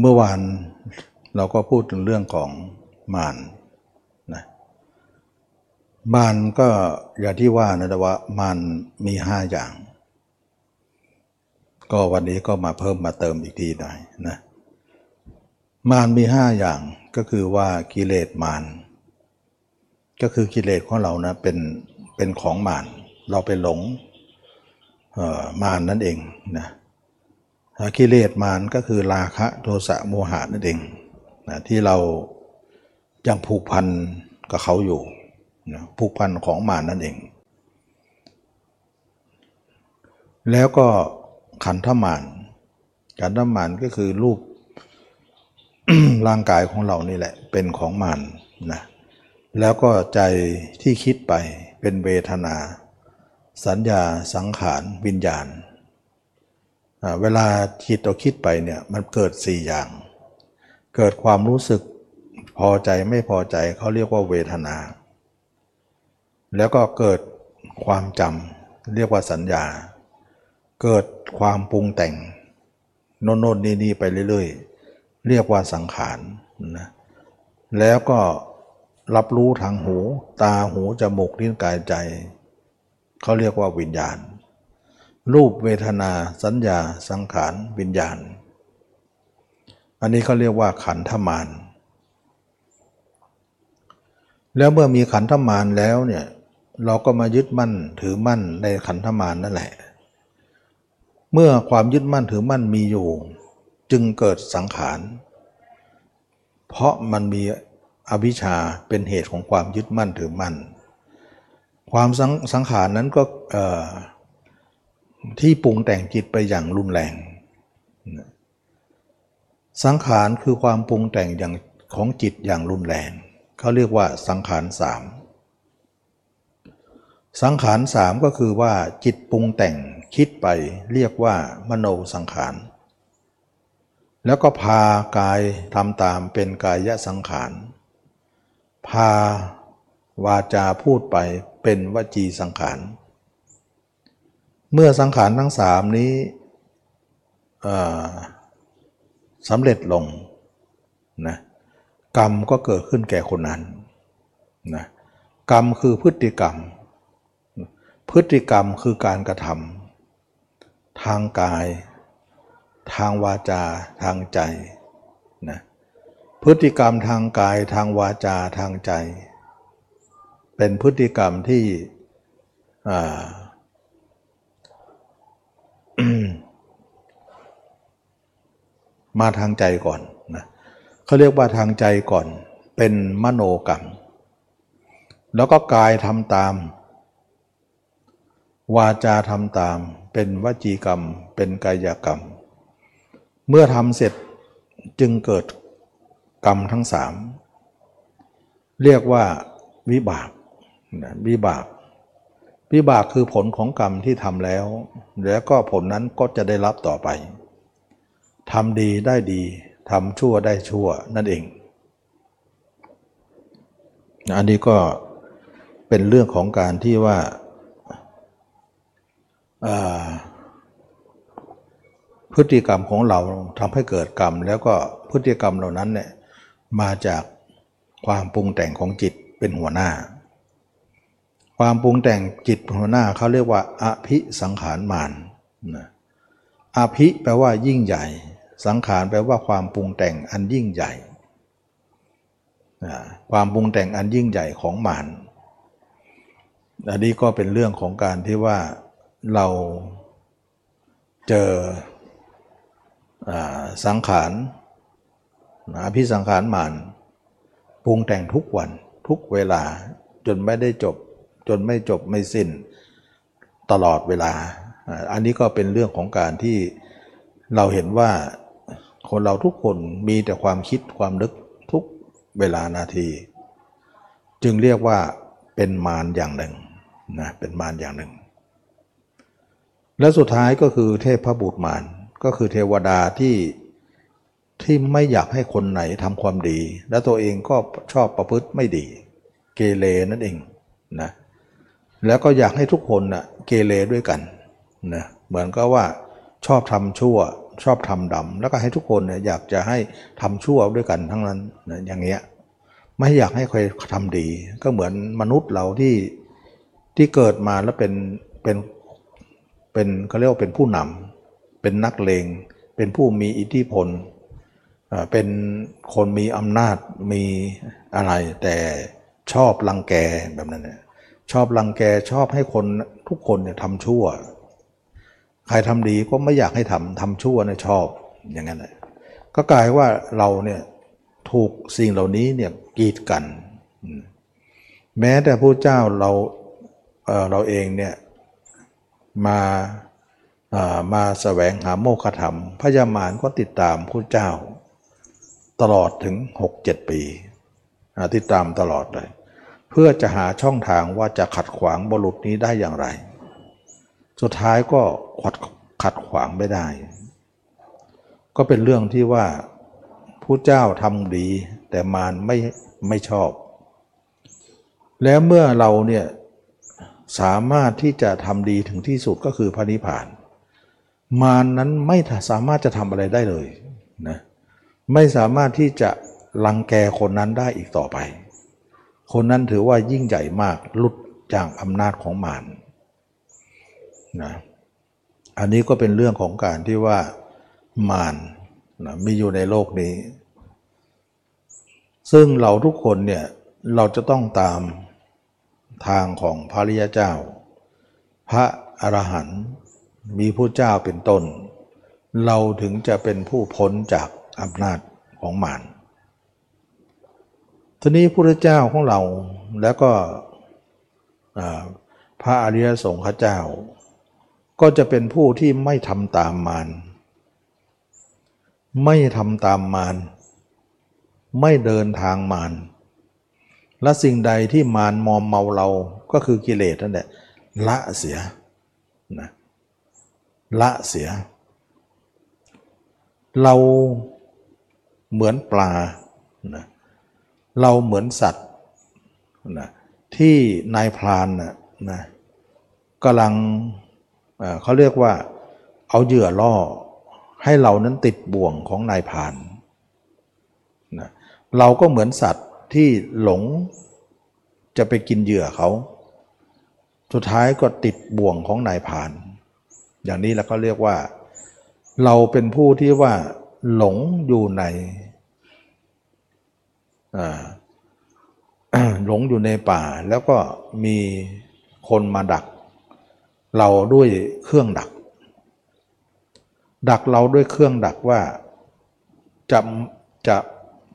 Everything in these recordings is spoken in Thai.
เมื่อวานเราก็พูดถึงเรื่องของมารนะมารก็อย่างที่ว่านะแต่ว่ามารมีห้าอย่าง ก็วันนี้ก็มาเพิ่มมาเติมอีกทีหน่อยนะมารมีห้าอย่างก็คือว่ากิเลสมารก็คือกิเลสของเรานะเป็นเป็นของมารเราไปหลงมารนั่นเองนะ กิเลสมารก็คือราคะโทสะโมหะนั่นเองนะที่เรายังผูกพันกับเขาอยู่นะผูกพันของมารนั่นเอง แล้วก็ขันธมารขันธมารก็คือรูปร่างกายของเรานี่แหละ เป็นของมารนะแล้วก็ใจที่คิดไปเป็นเวทนา สัญญาสังขาร วิญญาณ เวลาจิตเราคิดไปเนี่ยมันเกิดสี่อย่าง เกิดความรู้สึกพอใจไม่พอใจเขาเรียกว่าเวทนา แล้วก็เกิดความจำเรียกว่าสัญญา เกิดความปรุงแต่งโน่นโน่นนี่นี่ไปเรื่อยๆ เรียกว่าสังขารนะแล้วก็รับรู้ทางหู ตาหูจมูกลิ้นกายใจเขาเรียกว่าวิญญาณ รูปเวทนา สัญญา สังขารวิญญาณ อันนี้เขาเรียกว่าขันธมารแล้วเมื่อมีขันธมารแล้วเนี่ยเราก็มายึดมั่นถือมั่นในขันธมารนั่นแหละ เมื่อความยึดมั่นถือมั่นมีอยู่ จึงเกิดสังขาร เพราะมันมีอวิชชาเป็นเหตุของความยึดมั่นถือมั่น ความสังสงขารนั้นก็เที่ปรุงแต่งจิตไปอย่างรุนแรง สังขารคือความปรุงแต่งอย่างของจิตอย่างรุนแรงเขาเรียกว่าสังขารสามสังขารสามก็คือว่าจิตปรุงแต่งคิดไปเรียกว่ามโนสังขาร แล้วก็พากายทำตามเป็นกายสังขาร พาวาจาพูดไปเป็นวจีสังขาร เมื่อสังขารทั้งสามนี้สำเร็จลงนะกรรมก็เกิดขึ้นแก่คนนั้นนะกรรมคือพฤติกรรม พฤติกรรมคือการกระทำทางกาย ทางวาจาทางใจนะพฤติกรรมทางกายทางวาจาทางใจ เป็นพฤติกรรมที่อ่า มาทางใจก่อนนะเขาเรียกว่าทางใจก่อนเป็นมโนกรรม แล้วก็กายทำตาม วาจาทำตาม เป็นวจีกรรม เป็นกายกรรม เมื่อทำเสร็จจึงเกิดกรรมทั้งสามเรียกว่าวิบากวิบากวิบากคือผลของกรรมที่ทำแล้ว แล้วก็ผลนั้นก็จะได้รับต่อไป ทำดีได้ดีทำชั่วได้ชั่วนั่นเอง อันนี้ก็เป็นเรื่องของการที่ว่าพฤติกรรมของเราทำให้เกิดกรรม แล้วก็พฤติกรรมเหล่านั้นเนี่ยมาจากความปรุงแต่งของจิตเป็นหัวหน้า ความปรุงแต่งจิตเป็นหัวหน้าเขาเรียกว่าอภิสังขารมานนะอภิแปลว่ายิ่งใหญ่ สังขารแปลว่าความปรุงแต่งอันยิ่งใหญ่ความปรุงแต่งอันยิ่งใหญ่ของมานอันนี้ก็เป็นเรื่องของการที่ว่าเราเจออสังขารอภิสังขารมานปรุงแต่งทุกวันทุกเวลาจนไม่ได้จบ จนไม่จบไม่สิ้นตลอดเวลา อันนี้ก็เป็นเรื่องของการที่เราเห็นว่า คนเราทุกคนมีแต่ความคิดความนึกทุกเวลานาที จึงเรียกว่าเป็นมารอย่างหนึ่งนะเป็นมารอย่างหนึ่ง และสุดท้ายก็คือเทพพบุตรมารก็คือเทวดาที่ที่ไม่อยากให้คนไหนทำความดี และตัวเองก็ชอบประพฤติไม่ดี เกเรนั่นเองนะแล้วก็อยากให้ทุกคนนะเกเรด้วยกันนะเหมือนก็ว่าชอบทำชั่ว ชอบทำดำแล้วก็ให้ทุกคนเนี่ยอยากจะให้ทำชั่วด้วยกันทั้งนั้นนะอย่างเงี้ยไม่อยากให้ใครทำดี ก็เหมือนมนุษย์เราที่ที่เกิดมาแล้วเป็นเป็นเป็นเขาเรียกว่าเป็นผู้นำเป็นนักเลง เป็นผู้มีอิทธิพลเป็นคนมีอำนาจมีอะไร แต่ชอบลังแกแบบนั้นเนี่ยชอบลังแกชอบให้คนทุกคนเนี่ยทำชั่ว ใครทำดีก็ไม่อยากให้ทำทำชั่วเนี่ยชอบอย่างนั้นเลยก็กลายว่าเราเนี่ยถูกสิ่งเหล่านี้เนี่ยกีดกัน แม้แต่ผู้เจ้าเราเเราเองเนี่ยมามาสแสวงหาโมฆะธรรม พญามารก็ติดตามผู้เจ้า ตลอดถึง 6-7 ปี ติดตามตลอดเลย เพื่อจะหาช่องทางว่าจะขัดขวางบรุษนี้ได้อย่างไร สุดท้ายก็ขัดขัดขวางไม่ได้ ก็เป็นเรื่องที่ว่าผู้เจ้าทำดี แต่มารไม่ไม่ชอบ แล้วเมื่อเราเนี่ยสามารถที่จะทำดีถึงที่สุดก็คือพระนิพพาน มารนนั้นไม่สามารถจะทำอะไรได้เลยนะไม่สามารถที่จะลังแกคนนั้นได้อีกต่อไป คนนั้นถือว่ายิ่งใหญ่มากลุดจากอำนาจของมาร นะอันนี้ก็เป็นเรื่องของการที่ว่ามารนะมีอยู่ในโลกนี้ ซึ่งเราทุกคนเนี่ยเราจะต้องตามทางของพระริยเจ้า พระอรหันต์มีผู้เจ้าเป็นต้น เราถึงจะเป็นผู้พ้นจากอำนาจของมารทีนี้พระเจ้าของเราแล้วก็พระอริยสงฆ์เจ้า ก็จะเป็นผู้ที่ไม่ทำตามมารไม่ทำตามมารไม่เดินทางมารและสิ่งใดที่มารมอมเมาเราก็คือกิเลสนั่นแหละละเสียนะละเสีย เราเหมือนปลานะเราเหมือนสัตว์นะที่นายพรานนะนะกำลัง เขาเรียกว่าเอาเหยื่อล่อให้เรานั้นติดบ่วงของนายพานนะเราก็เหมือนสัตว์ที่หลงจะไปกินเหยื่อเขา สุดท้ายก็ติดบ่วงของนายพาน อย่างนี้แล้วก็เรียกว่า เราเป็นผู้ที่ว่าหลงอยู่ในหลงอยู่ในป่า แล้วก็มีคนมาดัก เราด้วยเครื่องดัก ดักเราด้วยเครื่องดักว่าจะจะ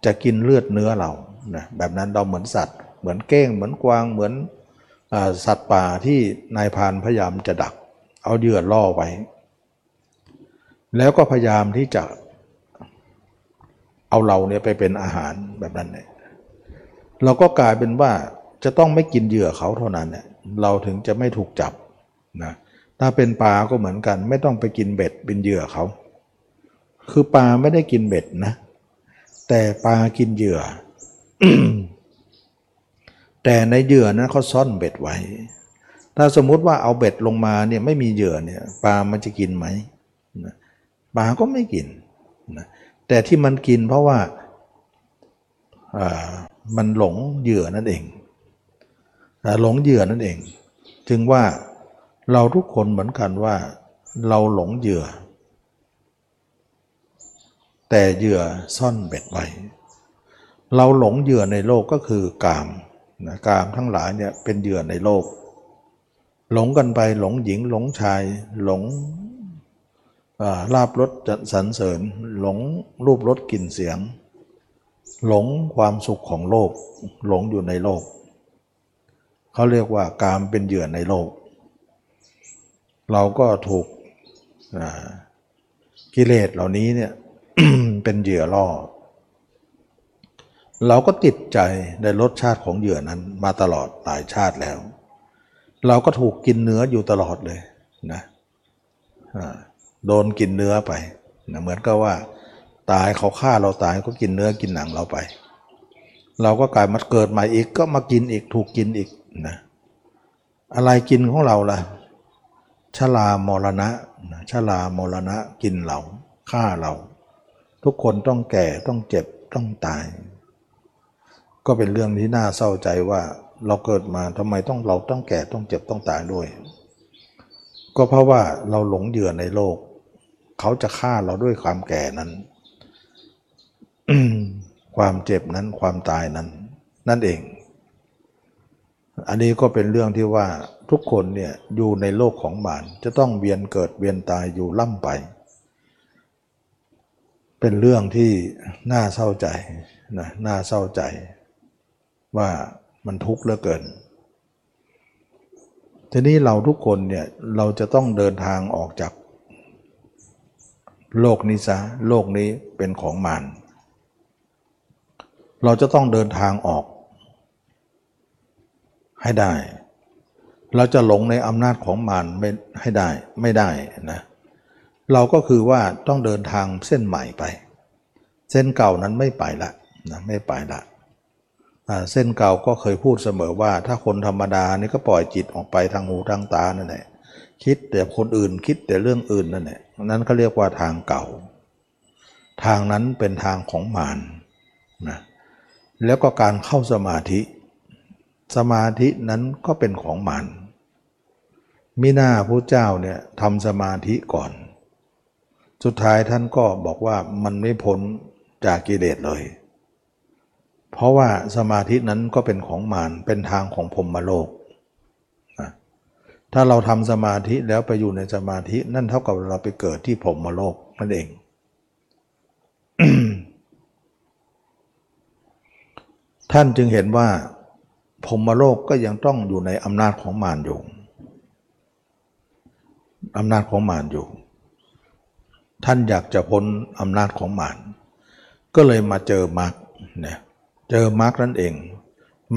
จะกินเลือดเนื้อเรานะแบบนั้นเราเหมือนสัตว์ เหมือนเก้ง เหมือนกวาง เหมือนอสัตว์ป่าที่นายพานพยายามจะดัก เอาเหยื่อล่อไว้ แล้วก็พยายามที่จะเอาเราเนี่ยไปเป็นอาหารแบบนั้นเนี่ยเราก็กลายเป็นว่าจะต้องไม่กินเหยื่อเขาเท่านั้นเนี่ยเราถึงจะไม่ถูกจับ นะถ้าเป็นปลาก็เหมือนกัน ไม่ต้องไปกินเบ็ดเป็นเหยื่อเขา คือปลาไม่ได้กินเบ็ดนะ แต่ปลากินเหยื่อ แต่ในเหยื่อนั้นเขาซ่อนเบ็ดไว้ ถ้าสมมุติว่าเอาเบ็ดลงมาเนี่ยไม่มีเหยื่อเนี่ยปลามันจะกินไหมปลาก็ไม่กินนะแต่ที่มันกินเพราะว่ามันหลงเหยื่อนั่นเองหลงเหยื่อนั่นเอง จึงว่า เราทุกคนเหมือนกันว่า เราหลงเหยื่อ แต่เหยื่อซ่อนเบ็ดไว้ เราหลงเหยื่อในโลกก็คือกามนะกามทั้งหลายเนี่ยเป็นเหยื่อในโลก หลงกันไปหลงหญิงหลงชาย หลงลาบรสสรรเสริญ หลงรูปรสกลิ่นเสียง หลงความสุขของโลก หลงอยู่ในโลก เขาเรียกว่ากามเป็นเหยื่อในโลก เราก็ถูกกิเลสเหล่านี้เนี่ยเป็นเหยื่อล่อ เราก็ติดใจในรสชาติของเหยื่อนั้นมาตลอดหลายชาติแล้ว เราก็ถูกกินเนื้ออยู่ตลอดเลยนะโดนกินเนื้อไปนะเหมือนกับว่า ตายเขาฆ่าเราตายก็กินเนื้อกินหนังเราไป เราก็กลายมาเกิดใหม่อีกก็มากินอีกถูกกินอีกนะอะไรกินของเราล่ะ ชลามรณะชลามรณะกินเราฆ่าเรา ทุกคนต้องแก่ต้องเจ็บต้องตาย ก็เป็นเรื่องที่น่าเศร้าใจว่าเราเกิดมาทำไมต้องเราต้องแก่ต้องเจ็บต้องตายด้วย ก็เพราะว่าเราหลงเหยื่อในโลก เขาจะฆ่าเราด้วยความแก่นั้น ความเจ็บนั้นความตายนั้น นั่นเอง อันนี้ก็เป็นเรื่องที่ว่า ทุกคนเนี่ยอยู่ในโลกของบานจะต้องเวียนเกิดเวียนตายอยู่ล่ำไป เป็นเรื่องที่น่าเศร้าใจนะน่าเศร้าใจ ว่ามันทุกข์เหลือเกิน ทีนี้เราทุกคนเนี่ยเราจะต้องเดินทางออกจาก โลกนี้ซะโลกนี้เป็นของมารเราจะต้องเดินทางออกให้ได้ เราจะหลงในอำนาจของมารไม่ให้ได้ไม่ได้นะเราก็คือว่าต้องเดินทางเส้นใหม่ไป เส้นเก่านั้นไม่ไปละนะไม่ไปละเส้นเก่าก็เคยพูดเสมอว่า ถ้าคนธรรมดานี่ก็ปล่อยจิตออกไปทางหูทางตานั่นแหละคิดแต่คนอื่นคิดแต่เรื่องอื่นนั่นแหละนั้นเขาเรียกว่าทางเก่า ทางนั้นเป็นทางของมารนะแล้วก็การเข้าสมาธิ สมาธินั้นก็เป็นของมารมิหน้าพระเจ้าเนี่ยทำสมาธิก่อน สุดท้ายท่านก็บอกว่ามันไม่พ้นจากกิเลสเลย เพราะว่าสมาธินั้นก็เป็นของมารเป็นทางของพรมโลกนะถ้าเราทำสมาธิแล้วไปอยู่ในสมาธินั่นเท่ากับเราไปเกิดที่พรมโลกนั่นเอง ท่านจึงเห็นว่า พรมโลกก็ยังต้องอยู่ในอำนาจของมารอยู่อำนาจของมารอยู่ ท่านอยากจะพ้นอำนาจของมารก็เลยมาเจอมรรคเนี่ยเจอมรรคนั่นเอง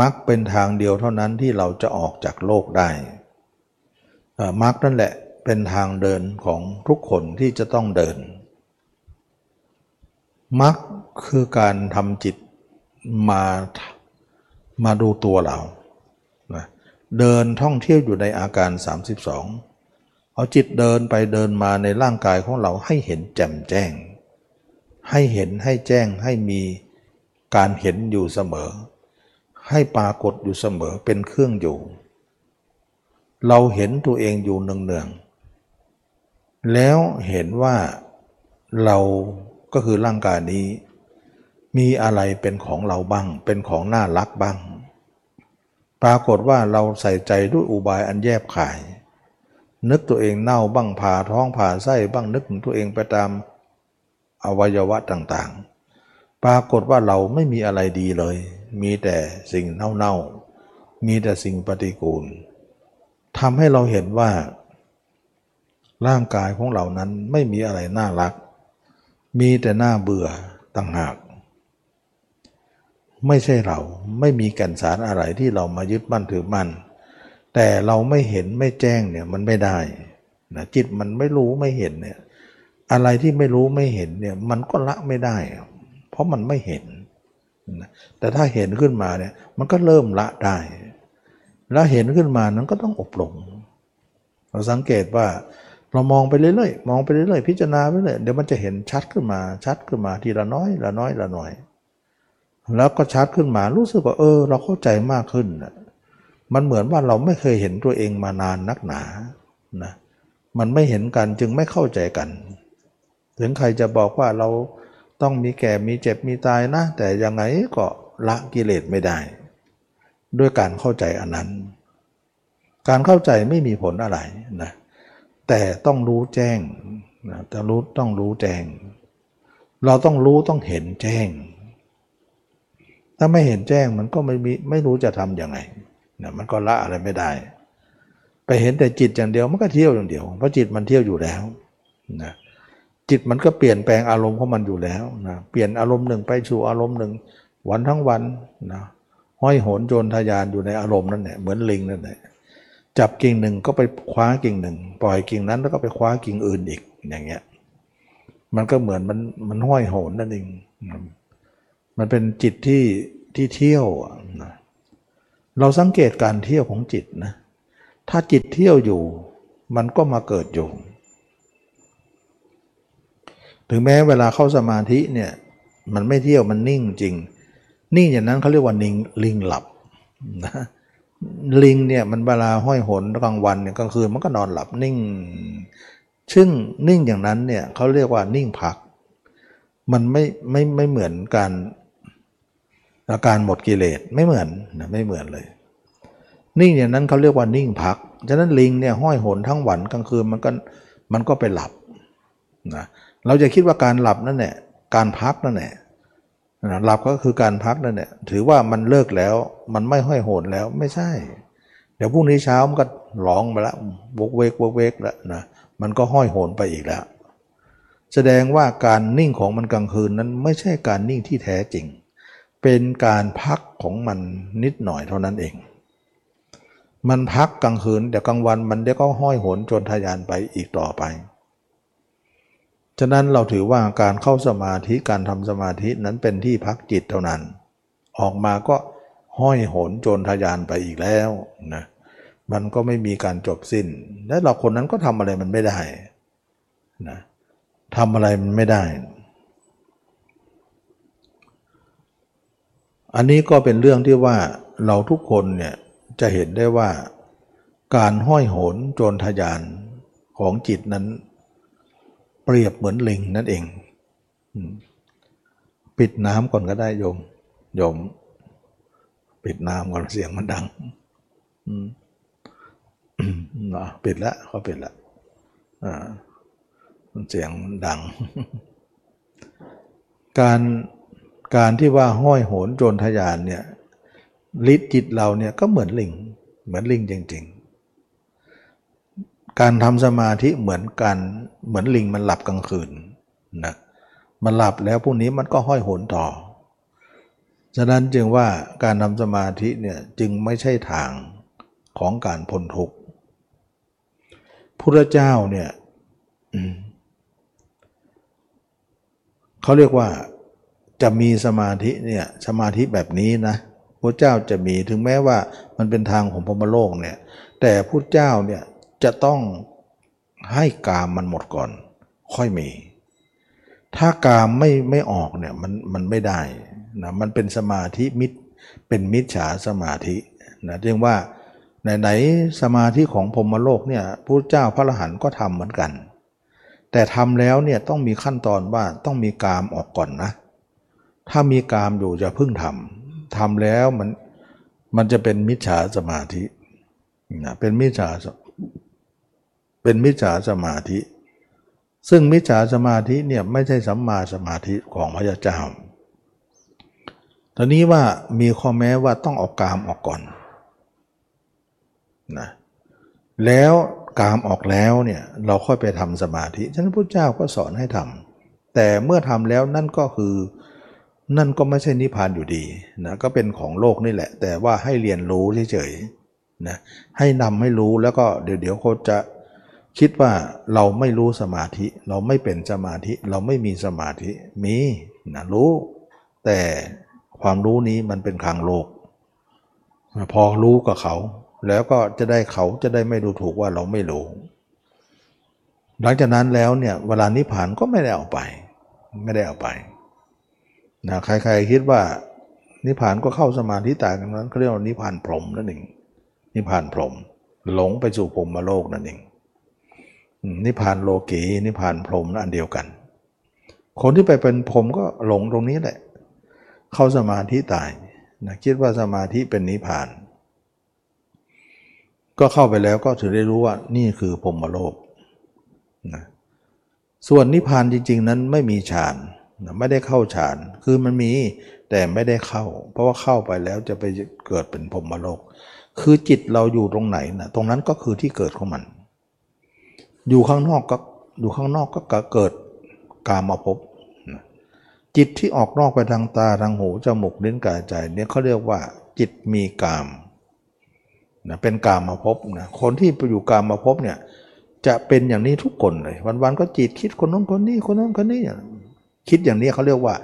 มรรคเป็นทางเดียวเท่านั้นที่เราจะออกจากโลกได้มรรคนั่นแหละเป็นทางเดินของทุกคนที่จะต้องเดินมรรคคือการทำจิตมา มาดูตัวเราเดินท่องเที่ยวอยู่ในอาการ 32 เอาจิตเดินไปเดินมาในร่างกายของเราให้เห็นแจ่มแจ้ง ให้เห็นให้แจ้งให้มีการเห็นอยู่เสมอ ให้ปรากฏอยู่เสมอเป็นเครื่องอยู่ เราเห็นตัวเองอยู่เนืองๆแล้วเห็นว่าเราก็คือร่างกายนี้ มีอะไรเป็นของเราบ้าง เป็นของน่ารักบ้าง ปรากฏว่าเราใส่ใจด้วยอุบายอันแยบขาย นึกตัวเองเน่าบ้างผ่าท้องผ่าไส้บ้างนึกถึงตัวเองไปตามอวัยวะต่างๆ ปรากฏว่าเราไม่มีอะไรดีเลย มีแต่สิ่งเน่าๆ มีแต่สิ่งปฏิกูลทำให้เราเห็นว่า ร่างกายของเรานั้นไม่มีอะไรน่ารัก มีแต่หน้าเบื่อต่างหาก ไม่ใช่เราไม่มีแก่นสารอะไรที่เรามายึดมั่นถือมั่น แต่เราไม่เห็นไม่แจ้งเนี่ยมันไม่ได้นะจิตมันไม่รู้ไม่เห็นเนี่ยอะไรที่ไม่รู้ไม่เห็นเนี่ยมันก็ละไม่ได้ เพราะมันไม่เห็นแต่ถ้าเห็นขึ้นมาเนี่ยมันก็เริ่มละได้ แล้วเห็นขึ้นมานั้นก็ต้องอบรมเราสังเกตว่าเรามองไปเรื่อยๆมองไปเรื่อยๆพิจารณาไปเรื่อยเดี๋ยวมันจะเห็นชัดขึ้นมาชัดขึ้นมาทีละน้อยละน้อยละน้อย แล้วก็ชัดขึ้นมารู้สึกว่าเออ เราเข้าใจมากขึ้นมันเหมือนว่าเราไม่เคยเห็นตัวเองมานานนักหนานะมันไม่เห็นกันจึงไม่เข้าใจกัน ถึงใครจะบอกว่าเราต้องมีแก่มีเจ็บมีตายนะ แต่ยังไงก็ละกิเลสไม่ได้ ด้วยการเข้าใจอันนั้น การเข้าใจไม่มีผลอะไรนะแต่ต้องรู้แจ้งนะแต่รู้ต้องรู้แจ้ง เราต้องรู้ต้องเห็นแจ้ง ถ้าไม่เห็นแจ้งมันก็ไม่มีไม่รู้จะทำยังไงนะมันก็ละอะไรไม่ได้ ไปเห็นแต่จิตอย่างเดียวมันก็เที่ยวอย่างเดียว เพราะจิตมันเที่ยวอยู่แล้วนะจิตมันก็เปลี่ยนแปลงอารมณ์ของมันอยู่แล้วนะเปลี่ยนอารมณ์หนึ่งไปสู่อารมณ์หนึ่ง วันทั้งวันนะห้อยโหนโจรทยานอยู่ในอารมณ์นั่นแหละเหมือนลิงนั่นแหละจับกิ่งหนึ่งก็ไปคว้ากิ่งหนึ่ง ปล่อยกิ่งนั้นแล้วก็ไปคว้ากิ่งอื่นอีกอย่างเงี้ยมันก็เหมือนมันมันห้อยโหนนั่นเอง มันเป็นจิตที่ที่เที่ยวนะเราสังเกตการเที่ยวของจิตนะถ้าจิตเที่ยวอยู่ มันก็มาเกิดอยู่ ถึงแม้เวลาเข้าสมาธิเนี่ยมันไม่เที่ยวมันนิ่งจริง นิ่งอย่างนั้นเขาเรียกว่านิ่งลิงหลับนะลิงเนี่ยมันเวลาห้อยหนกลางวันกลางคืนมันก็นอนหลับนิ่ง ซึ่งนิ่งอย่างนั้นเนี่ยเขาเรียกว่านิ่งพัก มันไม่ไม่ไม่เหมือนการ อาการหมดกิเลสไม่เหมือนนะไม่เหมือนเลย นิ่งอย่างนั้นเขาเรียกว่านิ่งพัก ฉะนั้นลิงเนี่ยห้อยหนทั้งวันกลางคืนมันก็มันก็ไปหลับนะเราจะคิดว่าการหลับนั่นแหละการพักนั่นแหละหลับก็คือการพักนั่นแหละถือว่ามันเลิกแล้วมันไม่ห้อยโหนแล้วไม่ใช่ เดี๋ยวพรุ่งนี้เช้ามันก็ร้องไปแล้ววกเวกวกเวกแล้วนะมันก็ห้อยโหนไปอีกแล้ว แสดงว่าการนิ่งของมันกลางคืนนั้นไม่ใช่การนิ่งที่แท้จริง เป็นการพักของมันนิดหน่อยเท่านั้นเอง มันพักกลางคืนแต่กลางวันมันเดี๋ยวก็ห้อยโหนจนทะยานไปอีกต่อไป ฉะนั้นเราถือว่าการเข้าสมาธิการทำสมาธินั้นเป็นที่พักจิตเท่านั้น ออกมาก็ห้อยโหนจรทยานไปอีกแล้วนะมันก็ไม่มีการจบสิ้น และเราคนนั้นก็ทำอะไรมันไม่ได้นะทำอะไรมันไม่ได้ อันนี้ก็เป็นเรื่องที่ว่าเราทุกคนเนี่ยจะเห็นได้ว่า การห้อยโหนโจรทยานของจิตนั้น เปรียบเหมือนลิงนั่นเอง ปิดน้ำก่อนก็ได้โยมโยม ปิดน้ำก่อนเสียงมันดังนะปิดล้วเขาปิดล้วเสียงดัง การ การที่ว่าห้อยโหนโจรทยานเนี่ยฤทธิ์จิตเราเนี่ยก็เหมือนลิง เหมือนลิงจริง ๆ การทำสมาธิเหมือนกันเหมือนลิงมันหลับกลางคืนนะมันหลับแล้วพวกนี้มันก็ห้อยโหนต่อ ฉะนั้นจึงว่าการทำสมาธิเนี่ยจึงไม่ใช่ทางของการพ้นทุกข์พระเจ้าเนี่ยเขาเรียกว่า จะมีสมาธิเนี่ยสมาธิแบบนี้นะพระเจ้าจะมีถึงแม้ว่ามันเป็นทางของพรมโลกเนี่ยแต่พระเจ้าเนี่ยจะต้องให้กามมันหมดก่อน ค่อยมี ถ้ากามไม่ไม่ออกเนี่ยมันมันไม่ได้นะมันเป็นสมาธิมิตรเป็นมิจฉาสมาธินะเรียกว่าไหนไหนสมาธิของพรมโลกเนี่ยพระเจ้าพระอรหันต์ก็ทำเหมือนกัน แต่ทำแล้วเนี่ยต้องมีขั้นตอนว่าต้องมีกามออกก่อนนะ ถ้ามีกามอยู่จะพึ่งทำทำแล้วมันมันจะเป็นมิจฉาสมาธินะเป็นมิจฉาเป็นมิจฉาสมาธิ ซึ่งมิจฉาสมาธิเนี่ยไม่ใช่สัมมาสมาธิของพระเจ้าตอนนี้ว่ามีข้อแม้ว่าต้องออกกามออกก่อนนะแล้วกามออกแล้วเนี่ยเราค่อยไปทำสมาธิฉะนั้นพระเจ้าก็สอนให้ทำแต่เมื่อทำแล้วนั่นก็คือ นั่นก็ไม่ใช่นิพพานอยู่ดีนะก็เป็นของโลกนี่แหละ แต่ว่าให้เรียนรู้เฉยๆนะให้นำให้รู้แล้วก็เดี๋ยวเดี๋ยวเขาจะคิดว่าเราไม่รู้สมาธิ เราไม่เป็นสมาธิเราไม่มีสมาธิมีนะรู้ แต่ความรู้นี้มันเป็นทางโลก พอรู้กับเขา แล้วก็จะได้เขาจะได้ไม่ดูถูกว่าเราไม่รู้ หลังจากนั้นแล้วเนี่ยเวลานิพพานก็ไม่ได้เอาไป ไม่ได้เอาไป นะใครๆคิดว่านิพพานก็เข้าสมาธิตายกันนั้นเขาเรียกว่านิพพานพรหมนั่นเองนิพพานพรหมหลงไปสู่พรหมโลกนั่นเองนิพพานโลกีนิพพานพรหมอันเดียวกัน คนที่ไปเป็นพรหมก็หลงตรงนี้แหละ เข้าสมาธิตายนะคิดว่าสมาธิเป็นนิพพาน ก็เข้าไปแล้วก็ถือได้รู้ว่านี่คือพรหมโลกนะส่วนนิพพานจริง ๆ นั้นไม่มีฌานนะ ไม่ได้เข้าฌานคือมันมีแต่ไม่ได้เข้า เพราะว่าเข้าไปแล้วจะไปเกิดเป็นพรมโลก คือจิตเราอยู่ตรงไหนนะตรงนั้นก็คือที่เกิดของมัน อยู่ข้างนอกก็อยู่ข้างนอกก็เกิดกามาพบจิตที่ออกนอกไปทางตาทางหูจมูกลิ้นกายใจเนี่ยเขาเรียกว่า จิตมีกามนะเป็นกามมาพบนะคนที่ไปอยู่กามมาพบเนี่ยจะเป็นอย่างนี้ทุกคนเลย วันๆก็จิตคิดคนนู้นคนนี้คนนู้นคนนี้ คิดอย่างนี้เขาเรียกว่า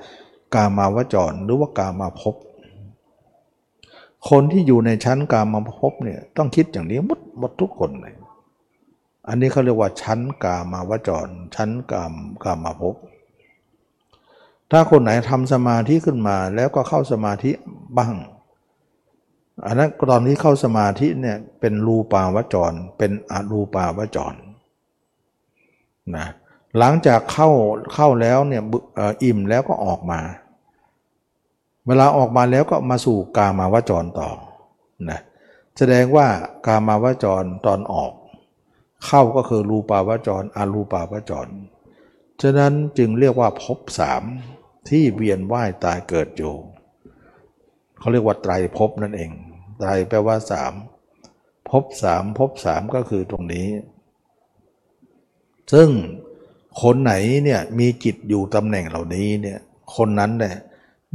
กามาวจรหรือว่ากามาพบคนที่อยู่ในชั้นกามาพบเนี่ยต้องคิดอย่างนี้หมดหมดทุกคนเลยอันนี้เขาเรียกว่าชั้นกามาวจร ชั้นกามกามาภพถ้าคนไหนทำสมาธิขึ้นมาแล้วก็เข้าสมาธิบ้าง อันนั้นตอนที่เข้าสมาธิเนี่ยเป็นรูปาวจร เป็นอรูปาวจรนะ หลังจากเข้าเข้าแล้วเนี่ยอิ่มแล้วก็ออกมา เวลาออกมาแล้วก็มาสู่กามาวจรต่อนะแสดงว่ากามาวจรตอนออก เข้าก็คือรูปาวจรอารูปาวจร ฉะนั้นจึงเรียกว่าภพสามที่เวียนว่ายตายเกิดอยู่เขาเรียกว่าไตรภพนั่นเอง ไตรแปลว่าสามภพสามภพสามก็คือตรงนี้ ซึ่ง คนไหนเนี่ยมีจิตอยู่ตำแหน่งเหล่านี้เนี่ยคนนั้นเนี่ย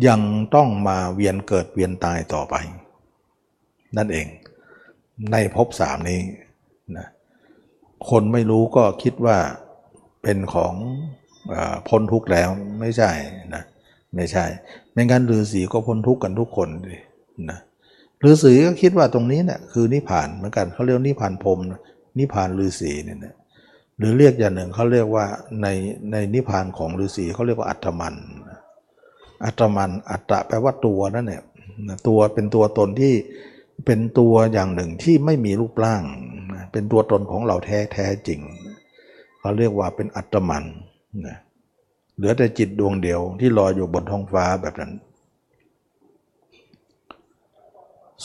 ยังต้องมาเวียนเกิดเวียนตายต่อไป นั่นเอง ในภพสามนี้นะคนไม่รู้ก็คิดว่าเป็นของพ้นทุกข์แล้วไม่ใช่นะไม่ใช่ ไม่งั้นฤาษีก็พ้นทุกข์กันทุกคนดินะฤาษีก็คิดว่าตรงนี้เนี่ยคือนิพพานเหมือนกันเขาเรียกนิพพานพรมนิพพานฤาษีเนี่ยนะ หรือเรียกอย่างหนึ่งเขาเรียกว่าในในนิพพานของฤาษีเขาเรียกว่าอัตมัน อัตมันอัตตะแปลว่าตัวนั่นเนี่ยตัวเป็นตัวตนที่เป็นตัวอย่างหนึ่งที่ไม่มีรูปร่าง เป็นตัวตนของเราแท้แท้จริงเขาเรียกว่าเป็นอัตมันนะเหลือแต่จิตดวงเดียวที่ลอยอยู่บนท้องฟ้าแบบนั้น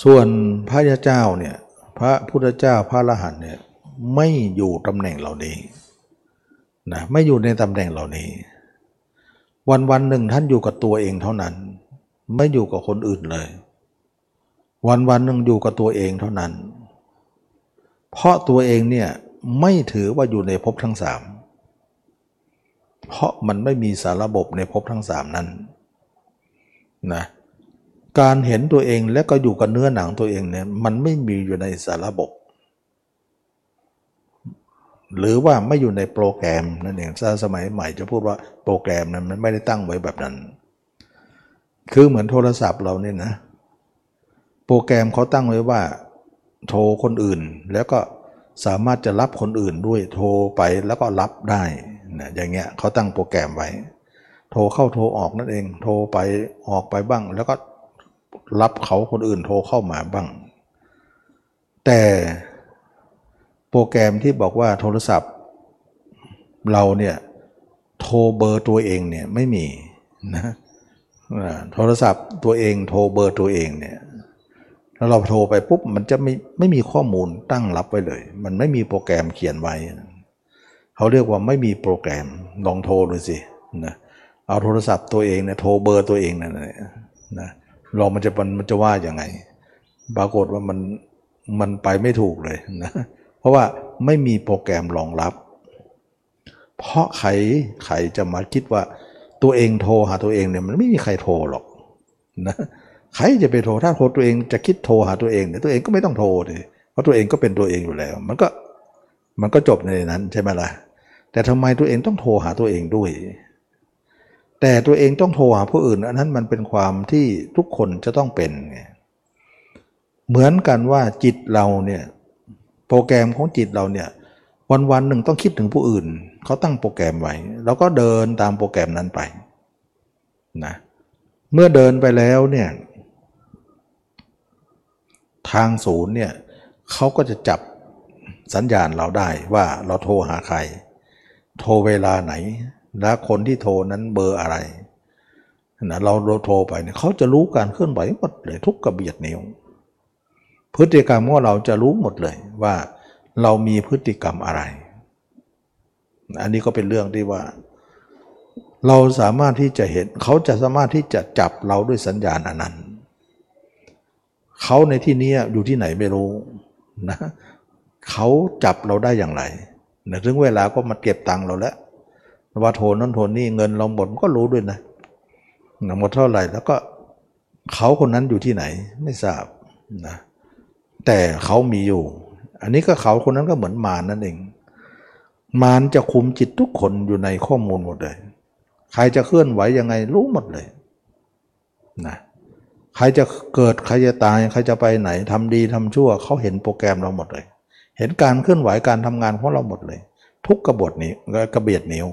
ส่วนพระยาเจ้าเนี่ยพระพุทธเจ้าพระอรหันต์เนี่ย ไม่อยู่ตำแหน่งเหล่านี้นะไม่อยู่ในตำแหน่งเหล่านี้ วันวันหนึ่งท่านอยู่กับตัวเองเท่านั้น ไม่อยู่กับคนอื่นเลย วันวันหนึ่งอยู่กับตัวเองเท่านั้น เพราะตัวเองเนี่ยไม่ถือว่าอยู่ในภพทั้งสามเพราะมันไม่มีสารระบบในภพทั้งสามนั้นนะการเห็นตัวเองและก็อยู่กับเนื้อหนังตัวเองเนี่ยมันไม่มีอยู่ในสารระบบ หรือว่าไม่อยู่ในโปรแกรมนั่นเองถ้าสมัยใหม่จะพูดว่าโปรแกรมนั้นมันไม่ได้ตั้งไว้แบบนั้น คือเหมือนโทรศัพท์เราเนี่ยนะ โปรแกรมเขาตั้งไว้ว่า โทรคนอื่น แล้วก็สามารถจะรับคนอื่นด้วยโทรไปแล้วก็รับได้นะอย่างเงี้ยเขาตั้งโปรแกรมไว้ โทรเข้าโทรออกนั่นเอง โทรไปออกไปบ้าง แล้วก็รับเขาคนอื่นโทรเข้ามาบ้าง แต่ รแกรมที่บอกว่าโทรศัพท์ เราเนี่ยโทรเบอร์ตัวเองเนี่ยไม่มีนะโทรศัพท์ตัวเองโทรเบอร์ตัวเองเนี่ยแล้วเราโทรไปปุ๊บมันจะไม่ไม่มีข้อมูลตั้งรับไว้เลย มันไม่มีโปรแกรมเขียนไว้ เขาเรียกว่าไม่มีโปรแกรมลองโทรดูสินะเอาโทรศัพท์ตัวเองเนี่ยโทรเบอร์ตัวเองนั่นนะลองมันจะมันจะว่าอย่างไง ปรากฏว่ามันมันไปไม่ถูกเลยนะ ราะว่าไม่มีโปรแกรมรองรับ เพราะใครใครจะมาคิดว่าตัวเองโทรหาตัวเองเนี่ยมันไม่มีใครโทรหรอกนะใครจะไปโทรถ้าโทรตัวเองจะคิดโทรหาตัวเองเนี่ยตัวเองก็ไม่ต้องโทรเลยเพราะตัวเองก็เป็นตัวเองอยู่แล้ว มันก็มันก็จบในนั้นใช่ไหมล่ะแต่ทำไมตัวเองต้องโทรหาตัวเองด้วย แต่ตัวเองต้องโทรหาผู้อื่นอันนั้นมันเป็นความที่ทุกคนจะต้องเป็น เหมือนกันว่าจิตเราเนี่ย โปรแกรมของจิตเราเนี่ยวันวันหนึ่งต้องคิดถึงผู้อื่น เขาตั้งโปรแกรมไว้ แล้วก็เดินตามโปรแกรมนั้นไปนะเมื่อเดินไปแล้วเนี่ยทางศูนย์เนี่ยเขาก็จะจับสัญญาณเราได้ว่าเราโทรหาใคร โทรเวลาไหน และคนที่โทรนั้นเบอร์อะไรนะเราเราโทรไปเนี่ยเขาจะรู้การเคลื่อนไหวหมดเลยทุกกระเบียดนิ้วพฤติกรรมของเราจะรู้หมดเลย ว่าเรามีพฤติกรรมอะไร อันนี้ก็เป็นเรื่องที่ว่า เราสามารถที่จะเห็น เขาจะสามารถที่จะจับเราด้วยสัญญาณอันนั้น เขาในที่นี้อยู่ที่ไหนไม่รู้นะเขาจับเราได้อย่างไรนะถึงเวลาก็มาเก็บตังค์เราแล้วว่าโทนนั่นโทนนี่เงินเราหมดก็รู้ด้วยนะหมดเท่าไหร่แล้วก็เขาคนนั้นอยู่ที่ไหนไม่ทราบนะแต่เขามีอยู่ อันนี้ก็เขาคนนั้นก็เหมือนมารนั่นเอง มารจะคุมจิตทุกคนอยู่ในข้อมูลหมดเลย ใครจะเคลื่อนไหวยังไงรู้หมดเลยนะใครจะเกิดใครจะตายใครจะไปไหนทำดีทำชั่วเขาเห็นโปรแกรมเราหมดเลย เห็นการเคลื่อนไหวการทำงานของเราหมดเลย ทุกกระบทนี้กระเบียดนิ้ว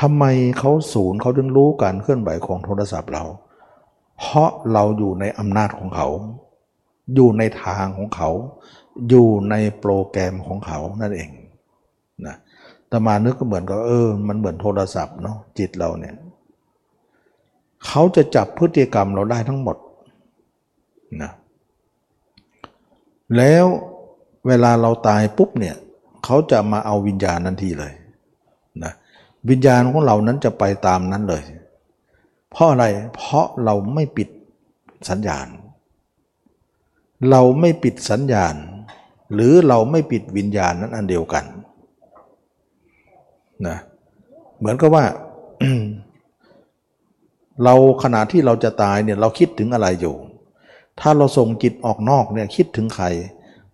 ทำไมเขาศูนย์เขาถึงรู้การเคลื่อนไหวของโทรศัพท์เรา เพราะเราอยู่ในอำนาจของเขา อยู่ในทางของเขา อยู่ในโปรแกรมของเขานั่นเองนะแต่มานึกก็เหมือนกับเออ มันเหมือนโทรศัพท์เนาะจิตเราเนี่ยเขาจะจับพฤติกรรมเราได้ทั้งหมดนะแล้วเวลาเราตายปุ๊บเนี่ยเขาจะมาเอาวิญญาณนันทีเลยนะวิญญาณของเรานั้นจะไปตามนั้นเลย เพราะอะไรเพราะเราไม่ปิดสัญญาณ เราไม่ปิดสัญญาณ หรือเราไม่ปิดวิญญาณนั้นอันเดียวกันนะเหมือนกับว่าเราขณะที่เราจะตายเนี่ยเราคิดถึงอะไรอยู่ ถ้าเราส่งจิตออกนอกเนี่ยคิดถึงใคร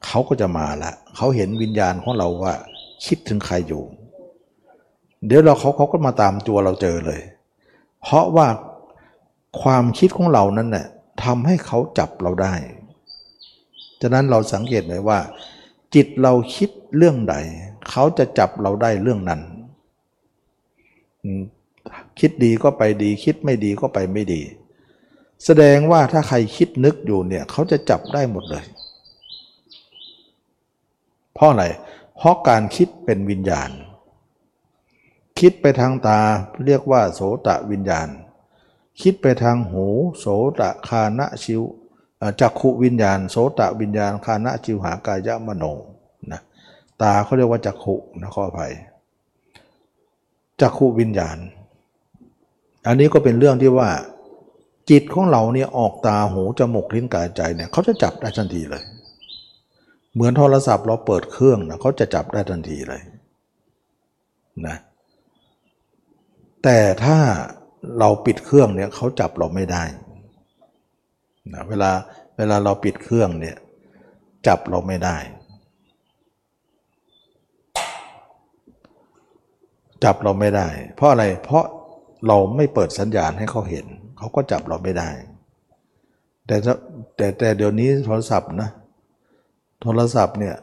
เขาก็จะมาละเขาเห็นวิญญาณของเราว่า คิดถึงใครอยู่ เดี๋ยวเราเขาเขาก็มาตามตัวเราเจอเลย เพราะว่าความคิดของเรานั้นเนี่ยทำให้เขาจับเราได้ ฉะนั้นเราสังเกตไหมว่า จิตเราคิดเรื่องใด เขาจะจับเราได้เรื่องนั้น คิดดีก็ไปดี คิดไม่ดีก็ไปไม่ดี แสดงว่าถ้าใครคิดนึกอยู่เนี่ย เขาจะจับได้หมดเลย เพราะอะไร เพราะการคิดเป็นวิญญาณ คิดไปทางตาเรียกว่า โสตะวิญญาณ คิดไปทางหู โสตะคานะชิว จักขุวิญญาณ โสตะวิญญาณ คานะชิวหากายะมโนนะตาเขาเรียกว่าจักขุนะขออภัยจักขุวิญญาณ อันนี้ก็เป็นเรื่องที่ว่า จิตของเราเนี่ยออกตาหูจมูกลิ้นกายใจเนี่ยเขาจะจับได้ทันทีเลย เหมือนโทรศัพท์เราเปิดเครื่องนะเขาจะจับได้ทันทีเลยนะแต่ถ้าเราปิดเครื่องเนี่ยเขาจับเราไม่ได้ นะเวลาเวลาเราปิดเครื่องเนี่ยจับเราไม่ได้ จับเราไม่ได้ เพราะอะไรเพราะเราไม่เปิดสัญญาณให้เขาเห็น เขาก็จับเราไม่ได้ แต่แต่แต่เดี๋ยวนี้โทรศัพท์นะ โทรศัพท์เนี่ย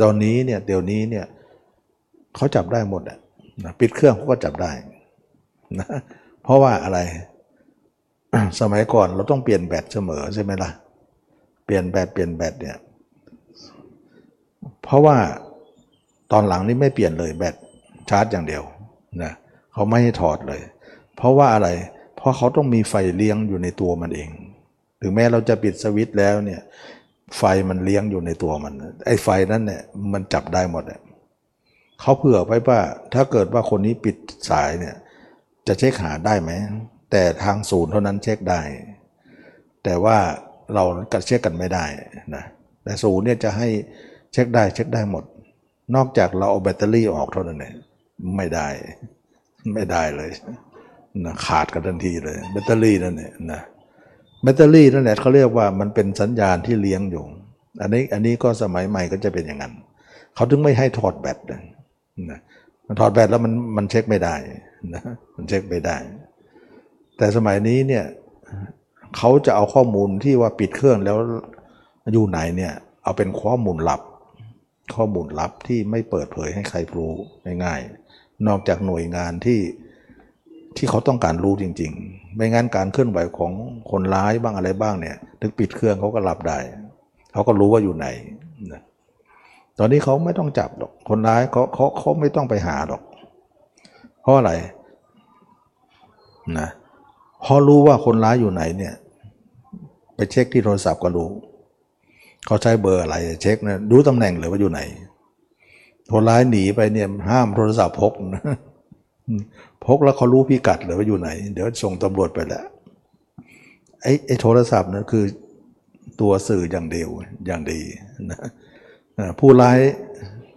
ตอนนี้เนี่ยเดี๋ยวนี้เนี่ยเขาจับได้หมดอะปิดเครื่องเขาก็จับได้นะเพราะว่าอะไร สมัยก่อนเราต้องเปลี่ยนแบตเสมอใช่ไหมล่ะ เปลี่ยนแบตเปลี่ยนแบตเนี่ย เพราะว่าตอนหลังนี้ไม่เปลี่ยนเลยแบตชาร์จอย่างเดียวนะเขาไม่ให้ถอดเลย เพราะว่าอะไร เพราะเขาต้องมีไฟเลี้ยงอยู่ในตัวมันเอง ถึงแม้เราจะปิดสวิตช์แล้วเนี่ย ไฟมันเลี้ยงอยู่ในตัวมัน ไอ้ไฟนั้นเนี่ยมันจับได้หมดเนี่ยเขาเผื่อไว้ว่าถ้าเกิดว่าคนนี้ปิดสายเนี่ย จะเช็คหาได้ไหม แต่ทางศูนย์เท่านั้นเช็คได้ แต่ว่าเรากัดเช็คกันไม่ได้นะแต่ศูนย์เนี่ยจะให้เช็คได้เช็คได้หมด นอกจากเราเอาแบตเตอรี่ออกเท่านั้นเองไม่ได้ ไม่ได้เลยนะขาดกันทันทีเลย แบตเตอรี่นั่นเนี่ยนะแบตเตอรี่นั่นแหละเขาเรียกว่ามันเป็นสัญญาณที่เลี้ยงอยู่ อันนี้อันนี้ก็สมัยใหม่ก็จะเป็นอย่างนั้นเขาถึงไม่ให้ถอดแบตนะมันถอดแบตแล้วมันมันเช็คไม่ได้นะมันเช็คไม่ได้ แต่สมัยนี้เนี่ยเขาจะเอาข้อมูลที่ว่าปิดเครื่องแล้วอยู่ไหนเนี่ยเอาเป็นข้อมูลลับ ข้อมูลลับที่ไม่เปิดเผยให้ใครรู้ง่ายๆ นอกจากหน่วยงานที่ที่เขาต้องการรู้จริง ๆ ไม่งั้นการเคลื่อนไหวของคนร้ายบ้างอะไรบ้างเนี่ยถึงปิดเครื่องเขาก็รับได้เขาก็รู้ว่าอยู่ไหนนะตอนนี้เขาไม่ต้องจับหรอกคนร้ายเขาเขาเขาไม่ต้องไปหาหรอก เพราะอะไรนะ พอรู้ว่าคนร้ายอยู่ไหนเนี่ย ไปเช็คที่โทรศัพท์ก็รู้ เขาใช้เบอร์อะไรเช็คนะรู้ตำแหน่งเลยว่าอยู่ไหนคนร้ายหนีไปเนี่ยห้ามโทรศัพท์พกนะพกแล้วเขารู้พิกัดเลยว่าอยู่ไหน เดี๋ยวส่งตำรวจไปแล้วไอ้ไอ้โทรศัพท์นั่นคือตัวสื่ออย่างเดียวอย่างดีนะผู้ร้าย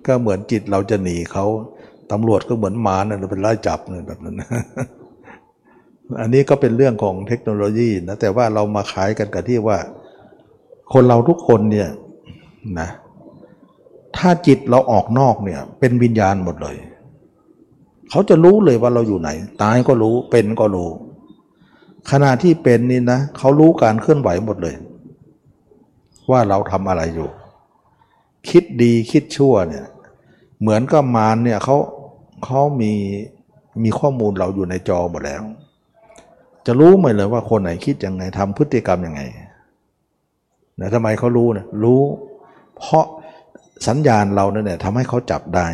ก็เหมือนจิตเราจะหนีเขาตำรวจก็เหมือนหมาเนี่ยเป็นไล่จับนี่ยแบบนั้น อันนี้ก็เป็นเรื่องของเทคโนโลยีนะแต่ว่าเรามาขายกันกับที่ว่า คนเราทุกคนเนี่ยนะถ้าจิตเราออกนอกเนี่ยเป็นวิญญาณหมดเลย เขาจะรู้เลยว่าเราอยู่ไหน ตายก็รู้เป็นก็รู้ ขณะที่เป็นนี่นะเขารู้การเคลื่อนไหวหมดเลย ว่าเราทำอะไรอยู่ คิดดีคิดชั่วเนี่ยเหมือนกับมารเนี่ยเขาเขามีมีข้อมูลเราอยู่ในจอหมดแล้ว จะรู้ไหมเลยว่าคนไหนคิดยังไงทำพฤติกรรมยังไงนะทำไมเขารู้นะรู้ เพราะสัญญาณเราเนี่ยทำให้เขาจับได้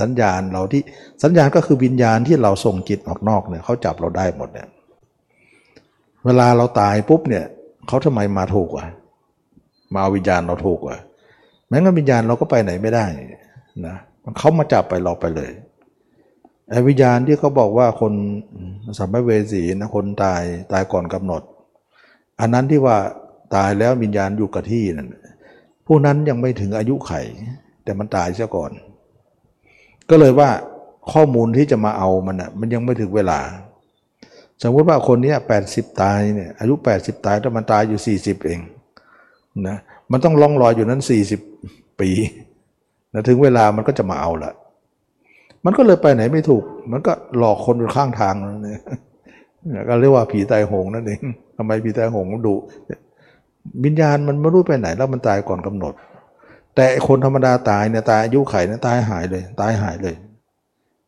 สัญญาณเราที่สัญญาณก็คือวิญญาณที่เราส่งจิตออกนอกเนี่ยเขาจับเราได้หมดเนี่ยเวลาเราตายปุ๊บเนี่ยเขาทำไมมาถูกอะมาเอาวิญญาณเราถูกอะแม้งั้นวิญญาณเราก็ไปไหนไม่ได้นะเขามาจับไปเราไปเลย ไอ้วิญญาณที่เขาบอกว่าคนสัมภเวสีนะคนตายตายก่อนกำหนด อันนั้นที่ว่าตายแล้ววิญญาณอยู่กับที่นั่นผู้นั้นยังไม่ถึงอายุไข แต่มันตายซะก่อน ก็เลยว่าข้อมูลที่จะมาเอามันอะมันยังไม่ถึงเวลา สมมติว่าคนนี้แปดสิบตายเนี่ยอายุ80ตายแต่มันตายอยู่40เองนะมันต้องล่องลอยอยู่นั้น40ปีนะถึงเวลามันก็จะมาเอาละ มันก็เลยไปไหนไม่ถูก มันก็หลอกคนอยู่ข้างทางนั่นเองก็เรียกว่าผีตายโหงนั่นเองทำไมผีตายโหงดุวิญญาณมันไม่รู้ไปไหนแล้วมันตายก่อนกำหนด แต่คนธรรมดาตายเนี่ยตายอายุไขเนี่ยตายหายเลย ตายหายเลย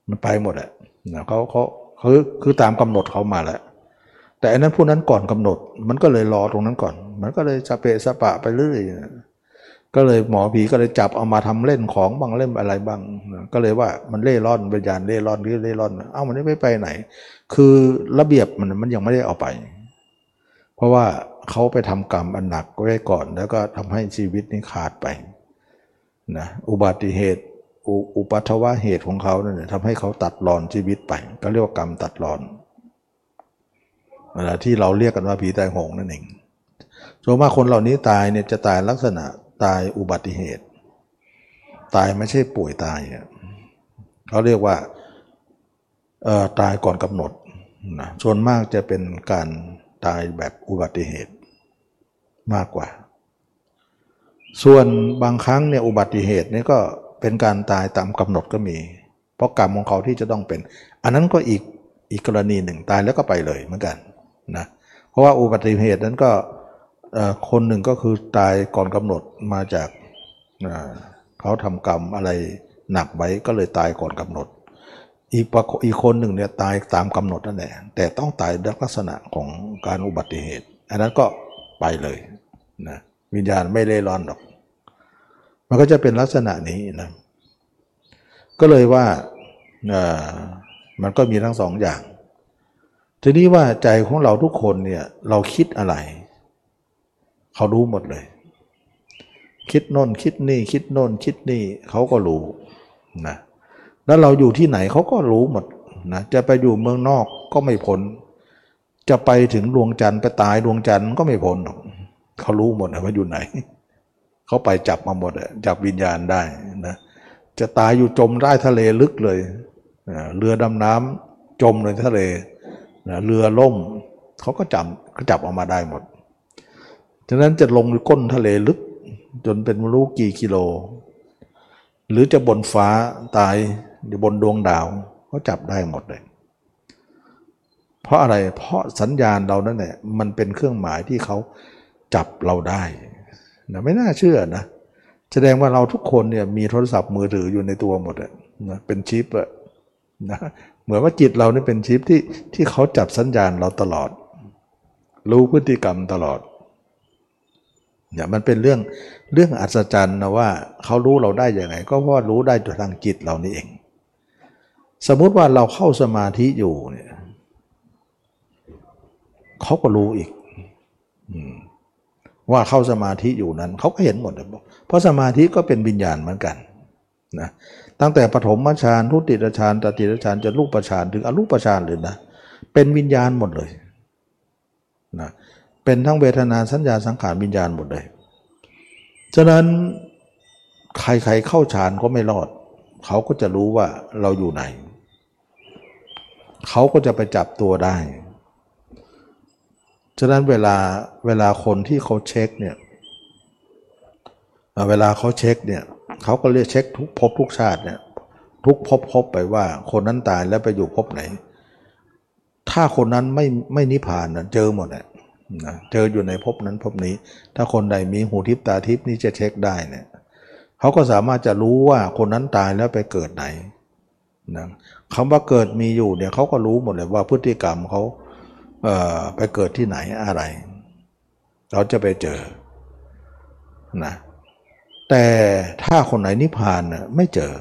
มันไปหมดอะนะเขาเขาคือคือตามกำหนดเขามาแล้ว แต่อันนั้นผู้นั้นก่อนกำหนด มันก็เลยรอตรงนั้นก่อน มันก็เลยสเปะสะปะไปเรื่อย ก็เลยหมอผีก็เลยจับเอามาทำเล่นของบางเล่นอะไรบางก็เลยว่ามันเล่ร่อนวิญญาณเล่ร่อนหรือเล่ร่อนเอ้ามันไม่ไปไหน คือระเบียบมันมันยังไม่ได้เอาไป เพราะว่าเขาไปทำกรรมอันหนักไว้ก่อน แล้วก็ทำให้ชีวิตนี้ขาดไปนะอุบัติเหตุอุปัทวะเหตุของเขาเนี่ยทำให้เขาตัดรอนชีวิตไป ก็เรียกว่ากรรมตัดรอนเวลาที่เราเรียกกันว่าผีตายโหงนั่นเองส่วนมากคนเหล่านี้ตายเนี่ยจะตายลักษณะ ตายอุบัติเหตุ ตายไม่ใช่ป่วยตายเขาเรียกว่าตายก่อนกำหนดนะส่วนมากจะเป็นการตายแบบอุบัติเหตุมากกว่า ส่วนบางครั้งเนี่ยอุบัติเหตุนี่ก็เป็นการตายตามกำหนดก็มี เพราะกรรมของเขาที่จะต้องเป็น อันนั้นก็อีกอีกกรณีหนึ่งตายแล้วก็ไปเลยเหมือนกันนะเพราะว่าอุบัติเหตุนั้นก็ คนหนึ่งก็คือตายก่อนกำหนดมาจากเขาทำกรรมอะไรหนักไว้ก็เลยตายก่อนกำหนด อีกอีกคนหนึ่งเนี่ยตายตามกำหนดนั่นแหละแต่ต้องตายลักษณะของการอุบัติเหตุ อันนั้นก็ไปเลยนะวิญญาณไม่เล่ร่อนหรอก มันก็จะเป็นลักษณะนี้นะก็เลยว่ามันก็มีทั้งสองอย่าง ทีนี้ว่าใจของเราทุกคนเนี่ยเราคิดอะไร เขารู้หมดเลย คิดโน่นคิดนี่ คิดโน่นคิดนี่เขาก็รู้นะแล้วเราอยู่ที่ไหนเขาก็รู้หมดนะจะไปอยู่เมืองนอกก็ไม่พ้นจะไปถึงดวงจันทร์ไปตายดวงจันทร์ก็ไม่พ้นหรอกเขารู้หมดว่าอยู่ไหน เขาไปจับมาหมดจับวิญญาณได้นะจะตายอยู่จมใต้ทะเลลึกเลยเรือดำน้ำจมในทะเลเรือล่มเขาก็จับก็จับออกมาได้หมด ฉะนั้นจะลงก้นทะเลลึก จนเป็นไม่รู้กี่กิโล หรือจะบนฟ้าตายอยู่บนดวงดาวเขาจับได้หมดเลย เพราะอะไรเพราะสัญญาณเรานั่นแหละมันเป็นเครื่องหมายที่เขาจับเราได้นะไม่น่าเชื่อนะ แสดงว่าเราทุกคนเนี่ยมีโทรศัพท์มือถืออยู่ในตัวหมดนะเป็นชิปอะนะเหมือนว่าจิตเราเนี่ยเป็นชิปที่ที่เขาจับสัญญาณเราตลอด รู้พฤติกรรมตลอด เนี่ยมันเป็นเรื่องเรื่องอัศจรรย์นะว่าเขารู้เราได้ยังไง ก็เพราะรู้ได้จากทางจิตเรานี่เอง สมมุติว่าเราเข้าสมาธิอยู่เนี่ยเขาก็รู้อีกว่าเข้าสมาธิอยู่นั้นเขาก็เห็นหมดเพราะสมาธิก็เป็นวิญญาณเหมือนกันนะตั้งแต่ปฐมฌานทุติยฌานตติยฌานจะรูปฌานถึงอรูปฌานเลยนะเป็นวิญญาณหมดเลยนะเป็นทั้งเวทนาสัญญาสังขารวิญญาณหมดเลย ฉะนั้นใครๆเข้าฌานก็ไม่รอด เขาก็จะรู้ว่าเราอยู่ไหน เขาก็จะไปจับตัวได้ ฉะนั้นเวลาเวลาคนที่เขาเช็คเนี่ยเวลาเขาเช็คเนี่ยเขาก็เรียกเช็คทุกภพทุกชาติเนี่ยทุกภพภพไปว่า คนนั้นตายแล้วไปอยู่ภพไหน ถ้าคนนั้นไม่ไม่นิพพานนะเจอหมดเนี่ย นะเจออยู่ในภพนั้นภพนี้ ถ้าคนใดมีหูทิพตาทิพนี่จะเช็คได้เนี่ยเขาก็สามารถจะรู้ว่าคนนั้นตายแล้วไปเกิดไหนนะคำว่าเกิดมีอยู่เนี่ยเขาก็รู้หมดเลยว่าพฤติกรรมเขาเอ่อไปเกิดที่ไหนอะไร เราจะไปเจอนะแต่ถ้าคนไหนนิพพานน่ะไม่เจอ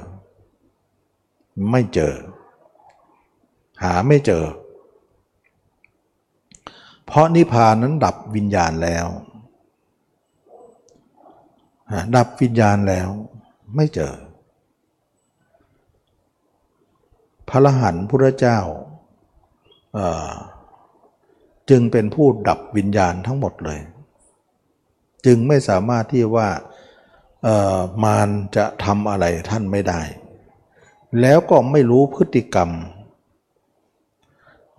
ไม่เจอ หาไม่เจอ เพราะนิพพานนั้นดับวิญญาณแล้วดับวิญญาณแล้วไม่เจอ พระรหันต์พุทธเจ้าจึงเป็นผู้ดับวิญญาณทั้งหมดเลย จึงไม่สามารถที่ว่ามารจะทำอะไรท่านไม่ได้ แล้วก็ไม่รู้พฤติกรรม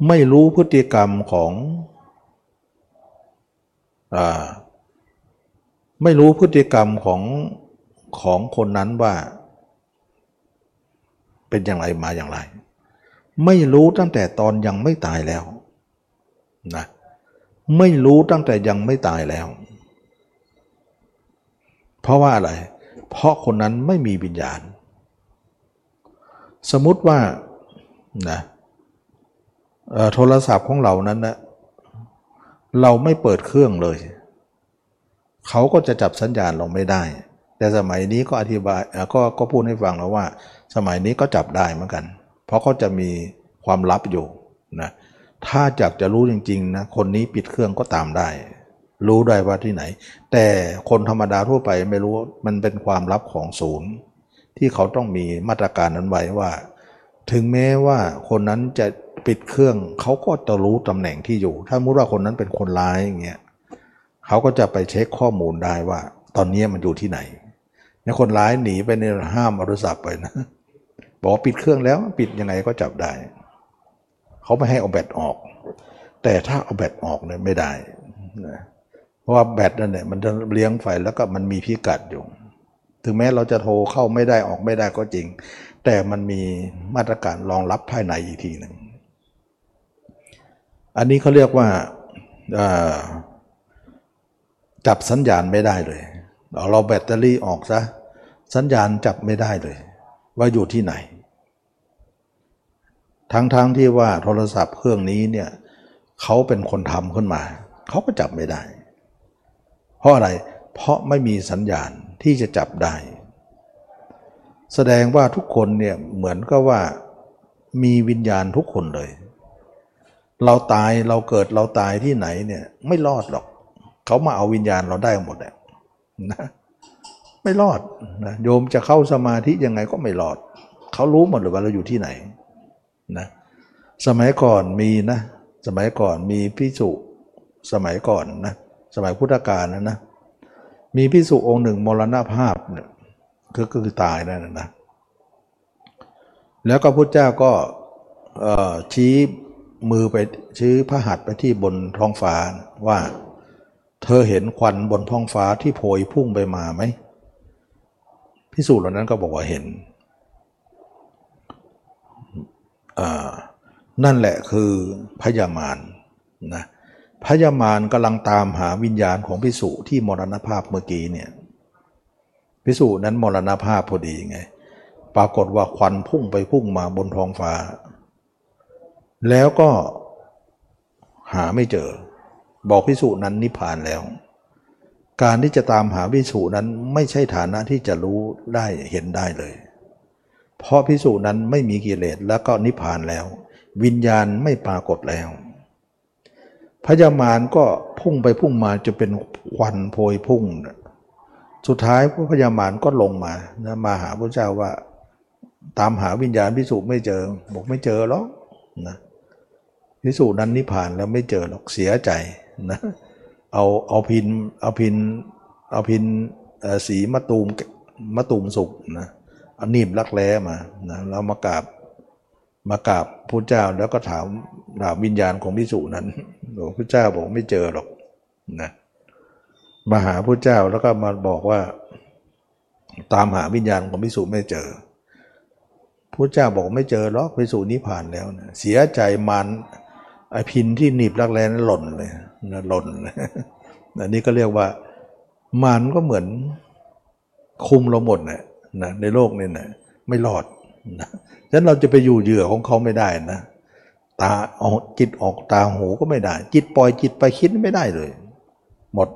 ไม่รู้พฤติกรรมของ ไม่รู้พฤติกรรมของของคนนั้นว่า เป็นอย่างไรมาอย่างไร ไม่รู้ตั้งแต่ตอนยังไม่ตายแล้วนะไม่รู้ตั้งแต่ยังไม่ตายแล้ว เพราะว่าอะไร เพราะคนนั้นไม่มีวิญญาณ สมมุติว่านะโทรศัพท์ของเรานั้นนะ เราไม่เปิดเครื่องเลย เขาก็จะจับสัญญาณเราไม่ได้ แต่สมัยนี้ก็อธิบายก็ก็พูดให้ฟังแล้วว่า สมัยนี้ก็จับได้เหมือนกัน เพราะเขาจะมีความลับอยู่นะถ้าอยากจะรู้จริงๆนะคนนี้ปิดเครื่องก็ตามได้ รู้ได้ว่าที่ไหน แต่คนธรรมดาทั่วไปไม่รู้มันเป็นความลับของศูนย์ ที่เขาต้องมีมาตรการนั้นไว้ว่า ถึงแม้ว่าคนนั้นจะ ปิดเครื่องเขาก็จะรู้ตำแหน่งที่อยู่ ถ้ามุติว่าคนนั้นเป็นคนร้ายอย่างเงี้ยเขาก็จะไปเช็คข้อมูลได้ว่า ตอนนี้มันอยู่ที่ไหนเนี่ยคนร้ายหนีไปในห้ามโทรศัพท์ไปนะบอกปิดเครื่องแล้วปิดยังไงก็จับได้ เขาไม่ให้เอาแบตออก แต่ถ้าเอาแบตออกเนี่ยไม่ได้นะเพราะว่าแบตนั่นเนี่ยมันจะเลี้ยงไฟแล้วก็มันมีพิกัดอยู่ ถึงแม้เราจะโทรเข้าไม่ได้ออกไม่ได้ก็จริง แต่มันมีมาตรการรองรับภายในอีกทีหนึ่ง อันนี้เขาเรียกว่าจับสัญญาณไม่ได้เลย เราแบตเตอรี่ออกซะสัญญาณจับไม่ได้เลย ว่าอยู่ที่ไหน ทั้งๆทที่ว่าโทรศัพท์เครื่องนี้เนี่ยเขาเป็นคนทำขึ้นมา เขาก็จับไม่ได้ เพราะอะไรเพราะไม่มีสัญญาณที่จะจับได้ แสดงว่าทุกคนเนี่ยเหมือนก็ว่ามีวิญญาณทุกคนเลย เราตายเราเกิดเราตายที่ไหนเนี่ย ไม่รอดหรอก เขามาเอาวิญญาณเราได้หมดเลยนะไม่รอดนะโยมจะเข้าสมาธิยังไงก็ไม่รอด เขารู้หมดเลยว่าเราอยู่ที่ไหนนะสมัยก่อนมีนะสมัยก่อนมีพิสุสมัยก่อนนะสมัยพุทธกาลนะนะมีพิสุองค์หนึ่งมรณภาพเนี่ยคือคือตายนั่นนะแล้วก็พุทธเจ้าก็ชี้ มือไปชี้พระหัตถ์ไปที่บนท้องฟ้าว่า เธอเห็นควันบนท้องฟ้าที่โผยพุ่งไปมาไหมพิสูจน์เหล่านั้นก็บอกว่าเห็นนั่นแหละคือพยามารนะพญามารกำลังตามหาวิญญาณของพิสุที่มรณภาพเมื่อกี้เนี่ยพิสุนั้นมรณภาพพอดีไง ปรากฏว่าควันพุ่งไปพุ่งมาบนท้องฟ้า แล้วก็หาไม่เจอ บอกพิสุนั้นนิพพานแล้ว การที่จะตามหาพิสุนั้นไม่ใช่ฐานะที่จะรู้ได้เห็นได้เลย เพราะพิสุนั้นไม่มีกิเลสแล้วก็นิพพานแล้ว วิญญาณไม่ปรากฏแล้ว พญามารก็พุ่งไปพุ่งมาจะเป็นควันโพยพุ่ง สุดท้ายพระพญามารก็ลงมานะมาหาพระเจ้าว่า ตามหาวิญญาณพิสุไม่เจอ บอกไม่เจอหรอกนะ พิสุนั้นนิพพานแล้วไม่เจอหรอกเสียใจนะเอาเอาพินเอาพินเอาพินสีมะตูมมะตูมสุกนะเอานิ่มรักแร้มานะเรามากราบมากราบพระเจ้าแล้วก็ถามถามวิญญาณของพิสุนั้นหลวงพระเจ้าบอกไม่เจอหรอกนะมาหาพระเจ้าแล้วก็มาบอกว่า ตามหาวิญญาณของพิสุไม่เจอพระเจ้าบอกไม่เจอหรอกพิสุนิพานแล้วนะเสียใจมัน ไอพินที่หนีบรักแร้นั้นหล่นเลยนะหล่นอันนี้ก็เรียกว่ามันก็เหมือนคุมเราหมดนะนะในโลกนี่นะไม่รอดนะฉะนั้นเราจะไปอยู่เหยื่อของเขาไม่ได้นะ ตาออกจิตออกตาหูก็ไม่ได้ จิตปล่อยจิตไปคิดไม่ได้เลย หมด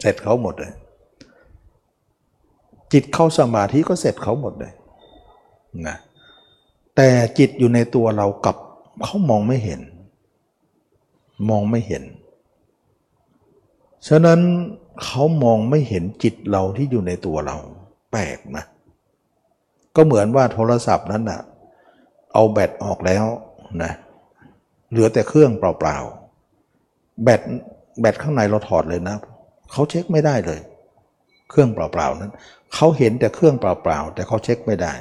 เสร็จเขาหมดเลย จิตเข้าสมาธิก็เสร็จเขาหมดเลยนะแต่จิตอยู่ในตัวเรากับเขามองไม่เห็น มองไม่เห็น ฉะนั้นเขามองไม่เห็นจิตเราที่อยู่ในตัวเรา แปลกนะ ก็เหมือนว่าโทรศัพท์นั้นนะเอาแบตออกแล้วนะเหลือแต่เครื่องเปล่าๆแบตแบตข้างในเราถอดเลยนะเขาเช็คไม่ได้เลย เครื่องเปล่าๆนั้นเขาเห็นแต่เครื่องเปล่าๆแต่เขาเช็คไม่ได้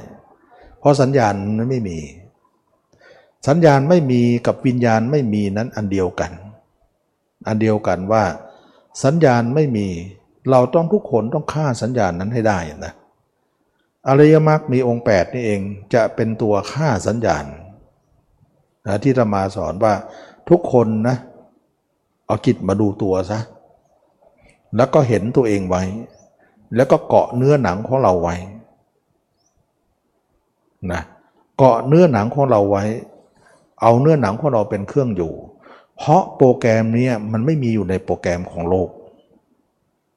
เพราะสัญญาณนั้นไม่มี สัญญาณไม่มีกับวิญญาณไม่มีนั้นอันเดียวกัน อันเดียวกันว่า สัญญาณไม่มี เราต้องทุกคนต้องฆ่าสัญญาณนั้นให้ได้นะอริยมรรคมีองค์ 8 นี่เองจะเป็นตัวฆ่าสัญญาณนะที่ธรรมาสอนว่าทุกคนนะเอาจิตมาดูตัวซะแล้วก็เห็นตัวเองไว้ แล้วก็เกาะเนื้อหนังของเราไว้นะเกาะเนื้อหนังของเราไว้ เอาเนื้อหนังของเราเป็นเครื่องอยู่ เพราะโปรแกรมนี้มันไม่มีอยู่ในโปรแกรมของโลก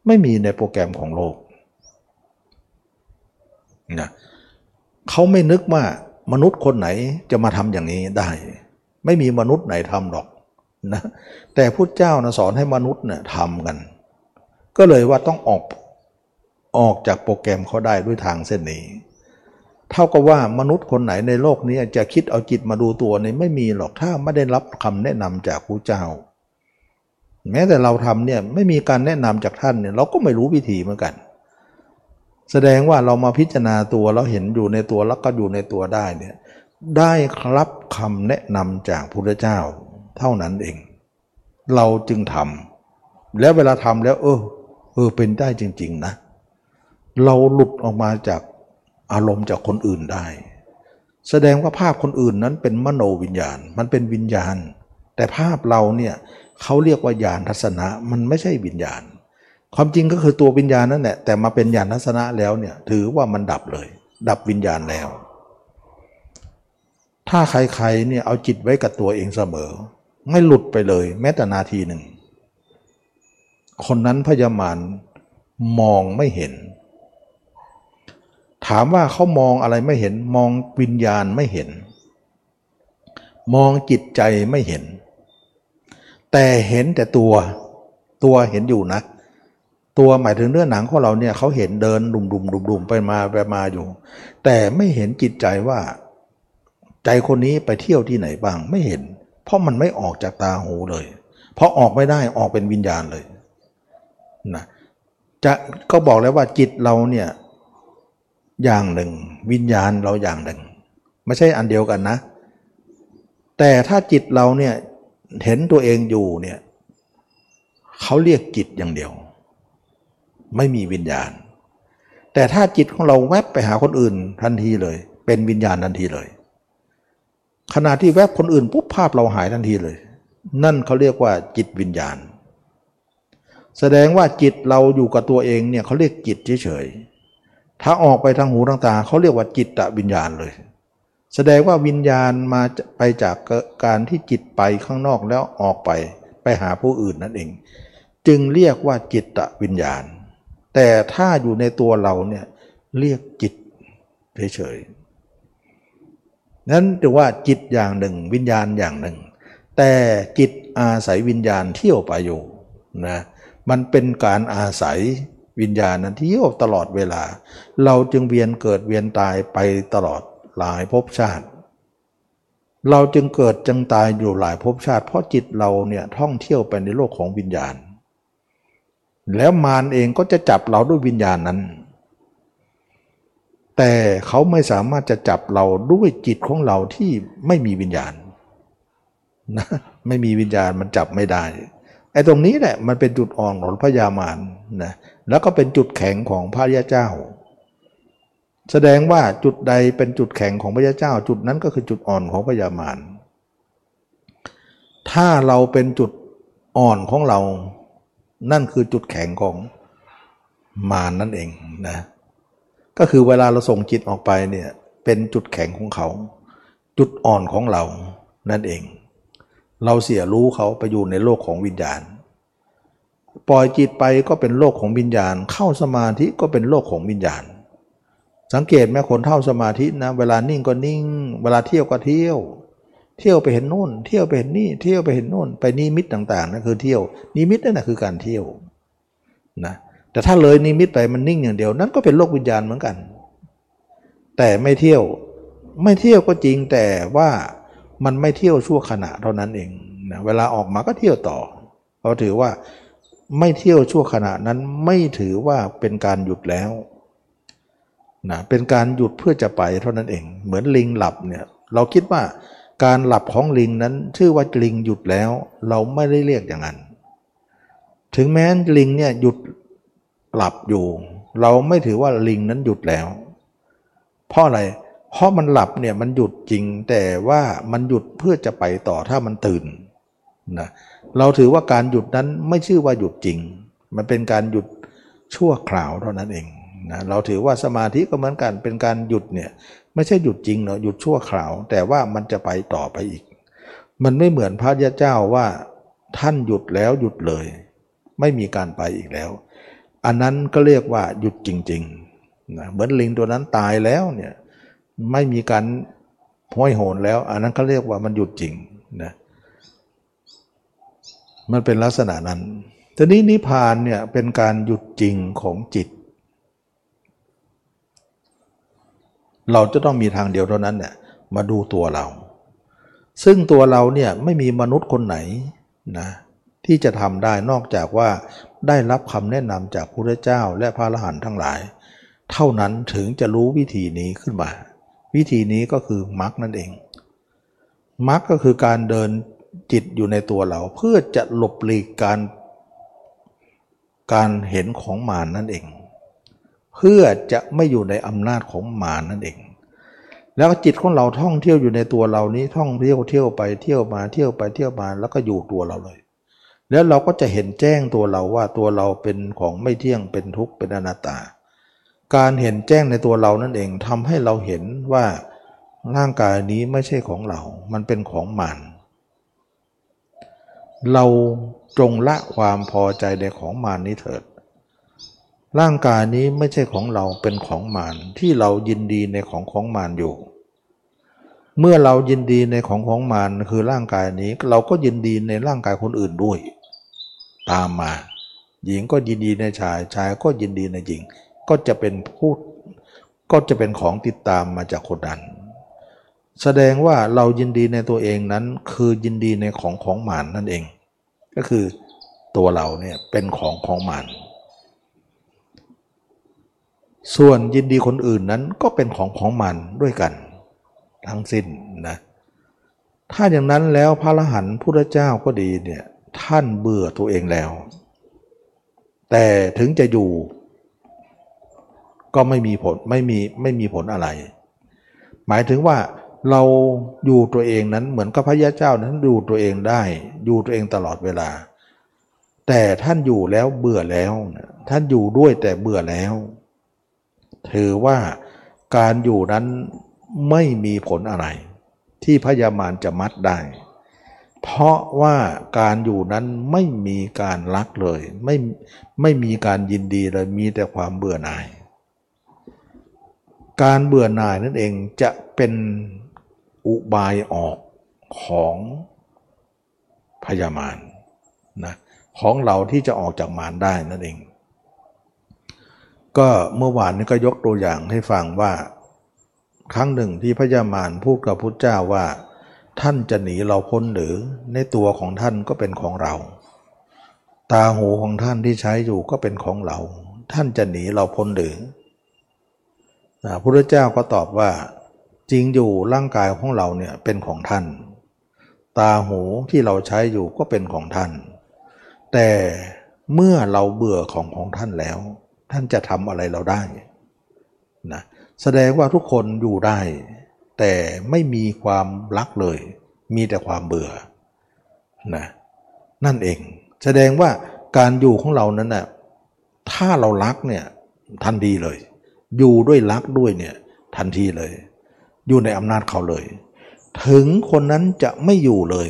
ไม่มีในโปรแกรมของโลกนะเขาไม่นึกว่ามนุษย์คนไหนจะมาทำอย่างนี้ได้ ไม่มีมนุษย์ไหนทำหรอกนะแต่พุทธเจ้านะสอนให้มนุษย์เนี่ยทำกัน ก็เลยว่าต้องออกออกจากโปรแกรมเขาได้ด้วยทางเส้นนี้ เท่ากับว่ามนุษย์คนไหนในโลกนี้จะคิดเอาจิตมาดูตัวนี่ไม่มีหรอกถ้าไม่ได้รับคำแนะนำจากพระเจ้า แม้แต่เราทำเนี่ยไม่มีการแนะนำจากท่านเนี่ยเราก็ไม่รู้วิธีเหมือนกัน แสดงว่าเรามาพิจารณาตัวแล้วเห็นอยู่ในตัวแล้วก็อยู่ในตัวได้เนี่ยได้ครับคำแนะนำจากพระพุทธเจ้า เท่านั้นเอง เราจึงทำแล้วเวลาทำแล้ว เออเออเป็นได้จริง ๆนะ เราหลุดออกมาจาก อารมณ์จากคนอื่นได้ แสดงว่าภาพคนอื่นนั้นเป็นมโนวิญญาณ มันเป็นวิญญาณ แต่ภาพเราเนี่ยเขาเรียกว่าญาณทัศนะ มันไม่ใช่วิญญาณ ความจริงก็คือตัววิญญาณนั่นแหละแต่มาเป็นญาณทัศนะแล้วเนี่ยถือว่ามันดับเลย ดับวิญญาณแล้ว ถ้าใครๆเนี่ยเอาจิตไว้กับตัวเองเสมอ ไม่หลุดไปเลย แม้แต่นาทีหนึ่งคนนั้นพยามารมองไม่เห็น ถามว่าเขามองอะไรไม่เห็น มองวิญญาณไม่เห็น มองจิตใจไม่เห็น แต่เห็นแต่ตัวตัวเห็นอยู่นะ ตัวหมายถึงเนื้อหนังของเราเนี่ยเขาเห็นเดินดุมดุมดุมดุมไปมาไปมาอยู่ แต่ไม่เห็นจิตใจว่า ใจคนนี้ไปเที่ยวที่ไหนบ้างไม่เห็น เพราะมันไม่ออกจากตาหูเลย เพราะออกไม่ได้ออกเป็นวิญญาณเลยนะจะก็บอกแล้วว่าจิตเราเนี่ย อย่างหนึ่ง วิญญาณเราอย่างหนึ่ง ไม่ใช่อันเดียวกันนะ แต่ถ้าจิตเราเนี่ยเห็นตัวเองอยู่เนี่ยเขาเรียกจิตอย่างเดียว ไม่มีวิญญาณ แต่ถ้าจิตของเราแวบไปหาคนอื่นทันทีเลย เป็นวิญญาณทันทีเลย ขณะที่แวบคนอื่นปุ๊บภาพเราหายทันทีเลย นั่นเขาเรียกว่าจิตวิญญาณ แสดงว่าจิตเราอยู่กับตัวเองเนี่ยเขาเรียกจิตเฉยๆ ถ้าออกไปทางหูทางตาเขาเรียกว่าจิตตวิญญาณเลย แสดงว่าวิญญาณมาไปจากการที่จิตไปข้างนอกแล้วออกไปไปหาผู้อื่นนั่นเอง จึงเรียกว่าจิตตวิญญาณ แต่ถ้าอยู่ในตัวเราเนี่ยเรียกจิตเฉยๆนั้นถือว่าจิตอย่างหนึ่ง วิญญาณอย่างหนึ่ง แต่จิตอาศัยวิญญาณเที่ยวไปอยู่นะมันเป็นการอาศัย วิญญาณนั้นเที่ยวตลอดเวลา เราจึงเวียนเกิดเวียนตายไปตลอดหลายภพชาติ เราจึงเกิดจึงตายอยู่หลายภพชาติ เพราะจิตเราเนี่ยท่องเที่ยวไปในโลกของวิญญาณ แล้วมารเองก็จะจับเราด้วยวิญญาณนั้น แต่เขาไม่สามารถจะจับเราด้วยจิตของเราที่ไม่มีวิญญาณนะไม่มีวิญญาณมันจับไม่ได้ไอ้ตรงนี้แหละมันเป็นจุดอ่อนของพระยามารนะ แล้วก็เป็นจุดแข็งของพระยาเจ้า แสดงว่าจุดใดเป็นจุดแข็งของพระยาเจ้า จุดนั้นก็คือจุดอ่อนของพระยามารถ้าเราเป็นจุดอ่อนของเรา นั่นคือจุดแข็งของมารนนั่นเองนะ ก็คือเวลาเราส่งจิตออกไปเนี่ยเป็นจุดแข็งของเขา จุดอ่อนของเรานั่นเอง เราเสียรู้เขาไปอยู่ในโลกของวิญญาณ ปล่อยจิตไปก็เป็นโลกของวิญญาณ เข้าสมาธิก็เป็นโลกของวิญญาณ สังเกตไหมคนเท่าสมาธินะเวลานิ่งก็นิ่ง เวลาเที่ยวก็เที่ยว เที่ยวไปเห็นโน่น เที่ยวไปเห็นนี่เที่ยวไปเห็นโน่น ไปนิมิตต่างๆนั่นคือเที่ยวนิมิตนั่นแหะคือการเที่ยวนะแต่ถ้าเลยนิมิตไปมันนิ่งอย่างเดียว นั่นก็เป็นโลกวิญญาณเหมือนกัน แต่ไม่เที่ยวไม่เที่ยวก็จริงแต่ว่ามันไม่เที่ยวชั่วขณะเท่านั้นเองนะเวลาออกมาก็เที่ยวต่อเราถือว่า ไม่เที่ยวชั่วขณะนั้นไม่ถือว่าเป็นการหยุดแล้วนะเป็นการหยุดเพื่อจะไปเท่านั้นเอง เหมือนลิงหลับเนี่ยเราคิดว่าการหลับของลิงนั้นชื่อว่าลิงหยุดแล้ว เราไม่ได้เรียกอย่างนั้น ถึงแม้ลิงเนี่ยหยุดหลับอยู่ เราไม่ถือว่าลิงนั้นหยุดแล้ว เพราะอะไร เพราะมันหลับเนี่ยมันหยุดจริงแต่ว่ามันหยุดเพื่อจะไปต่อถ้ามันตื่นนะเเราถือว่าการหยุดนั้นไม่ชื่อว่าหยุดจริง มันเป็นการหยุดชั่วคราวเท่านั้นเองนะเราถือว่าสมาธิก็เหมือนกันเป็นการหยุดเนี่ยไม่ใช่หยุดจริงเนาะหยุดชั่วคราว แต่ว่ามันจะไปต่อไปอีก มันไม่เหมือนพระยาเจ้าว่าท่านหยุดแล้วหยุดเลย ไม่มีการไปอีกแล้ว อันนั้นก็เรียกว่าหยุดจริงๆนะเหมือนลิงตัวนั้นตายแล้วเนี่ยไม่มีการห้อยโหนแล้ว อันนั้นเขาเรียกว่ามันหยุดจริงนะ มันเป็นลักษณะนั้นทีนี้นิพพานเนี่ยเป็นการหยุดจริงของจิต เราจะต้องมีทางเดียวเท่านั้นเนี่ยมาดูตัวเรา ซึ่งตัวเราเนี่ยไม่มีมนุษย์คนไหนนะที่จะทำได้นอกจากว่าได้รับคำแนะนำจากพระเจ้าและพระอรหันต์ทั้งหลาย เท่านั้นถึงจะรู้วิธีนี้ขึ้นมา วิธีนี้ก็คือมรคนั่นเองมรคก็คือการเดิน จิตอยู่ในตัวเรา เพื่อจะหลบหลีกการการเห็นของมานนั่นเอง เพื่อจะไม่อยู่ในอำนาจของมานนั่นเอง แล้วจิตของเราท่องเที่ยวอยู่ในตัวเรานี้ท่องเที่ยวเที่ยวไปเที่ยวมาเที่ยวไปเที่ยวมาแล้วก็อยู่ตัวเราเลย แล้วเราก็จะเห็นแจ้งตัวเราว่าตัวเราเป็นของไม่เที่ยงเป็นทุกข์เป็นอนัตตา การเห็นแจ้งในตัวเรานั่นเองทำให้เราเห็นว่าร่างกายนี้ไม่ใช่ของเรา มันเป็นของมัน เราจงละความพอใจในของมานนี้เถิด ร่างกายนี้ไม่ใช่ของเราเป็นของมานที่เรายินดีในของของมานอยู่ เมื่อเรายินดีในของของมานคือร่างกายนี้เราก็ยินดีในร่างกายคนอื่นด้วย ตามมา หญิงก็ยินดีในชายชายก็ยินดีในหญิง ก็จะเป็นพูดก็จะเป็นของติดตามมาจากคนนั้น แสดงว่าเรายินดีในตัวเองนั้น คือยินดีในของของหมานนั่นเอง ก็คือตัวเราเนี่ยเป็นของของหมานส่วนยินดีคนอื่นนั้นก็เป็นของของมันด้วยกัน ทั้งสิ้นนะถ้าอย่างนั้นแล้วพระรหันพุทธเจ้าก็ดีเนี่ยท่านเบื่อตัวเองแล้ว แต่ถึงจะอยู่ ก็ไม่มีผลไม่มีไม่มีผลอะไร หมายถึงว่า เราอยู่ตัวเองนั้นเหมือนกับพระยาเจ้านั้นอยู่ตัวเองได้ อยู่ตัวเองตลอดเวลา แต่ท่านอยู่แล้วเบื่อแล้ว ท่านอยู่ด้วยแต่เบื่อแล้ว ถือว่าการอยู่นั้นไม่มีผลอะไร ที่พยามารจะมัดได้ เพราะว่าการอยู่นั้นไม่มีการรักเลย ไม่ไม่มีการยินดีเลยมีแต่ความเบื่อหน่าย การเบื่อหน่ายนั่นเองจะเป็น อุบายออกของพยามารนะของเราที่จะออกจากมารได้นั่นเอง ก็เมื่อวานนี้ก็ยกตัวอย่างให้ฟังว่า ครั้งหนึ่งที่พยามารพูดกับพุทธเจ้าว่า ท่านจะหนีเราพ้นหรือในตัวของท่านก็เป็นของเรา ตาหูของท่านที่ใช้อยู่ก็เป็นของเรา ท่านจะหนีเราพ้นหรือพระพุทธเจ้าก็ตอบว่า จริงอยู่ร่างกายของเราเนี่ยเป็นของท่าน ตาหูที่เราใช้อยู่ก็เป็นของท่าน แต่เมื่อเราเบื่อของของท่านแล้ว ท่านจะทำอะไรเราได้นะแสดงว่าทุกคนอยู่ได้ แต่ไม่มีความรักเลย มีแต่ความเบื่อนะนั่นเอง แสดงว่าการอยู่ของเรานั้นนะ่ะถ้าเรารักเนี่ยทันดีเลย อยู่ด้วยรักด้วยเนี่ยทันทีเลย อยู่ในอำนาจเขาเลย ถึงคนนั้นจะไม่อยู่เลย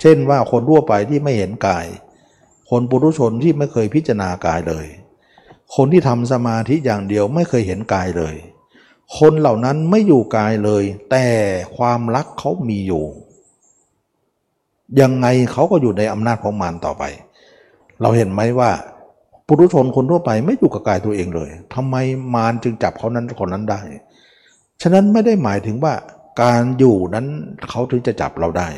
เช่นว่าคนทั่วไปที่ไม่เห็นกาย คนปุถุชนที่ไม่เคยพิจารณากายเลย คนที่ทำสมาธิอย่างเดียวไม่เคยเห็นกายเลย คนเหล่านั้นไม่อยู่กายเลย แต่ความรักเขามีอยู่ ยังไงเขาก็อยู่ในอำนาจของมารต่อไป เราเห็นไหมว่าปุถุชนคนทั่วไปไม่อยู่กับกายตัวเองเลยทำไมมารจึงจับเขานั้นคนนั้นได้ ฉะนั้นไม่ได้หมายถึงว่าการอยู่นั้นเขาถึงจะจับเราได้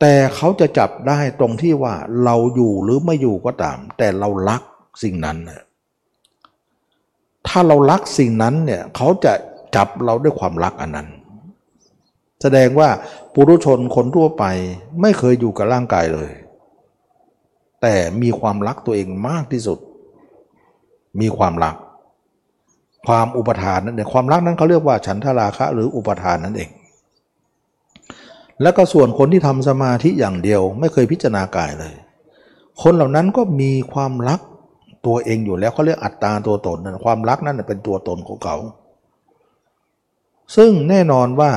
แต่เขาจะจับได้ตรงที่ว่าเราอยู่หรือไม่อยู่ก็ตาม แต่เรารักสิ่งนั้นนะถ้าเรารักสิ่งนั้นเนี่ยเขาจะจับเราด้วยความรักอันนั้น แสดงว่าปุถุชนคนทั่วไปไม่เคยอยู่กับร่างกายเลย แต่มีความรักตัวเองมากที่สุด มีความรัก ความอุปทานนั่นเองความรักนั้นเขาเรียกว่าฉันทราคะหรืออุปทานนั่นเอง แล้วก็ส่วนคนที่ทำสมาธิอย่างเดียว ไม่เคยพิจารณากายเลย คนเหล่านั้นก็มีความรักตัวเองอยู่แล้วเขาเรียกอัตตาตัวตนนั่นความรักนั่นเป็นตัวตนของเขา ซึ่งแน่นอนว่า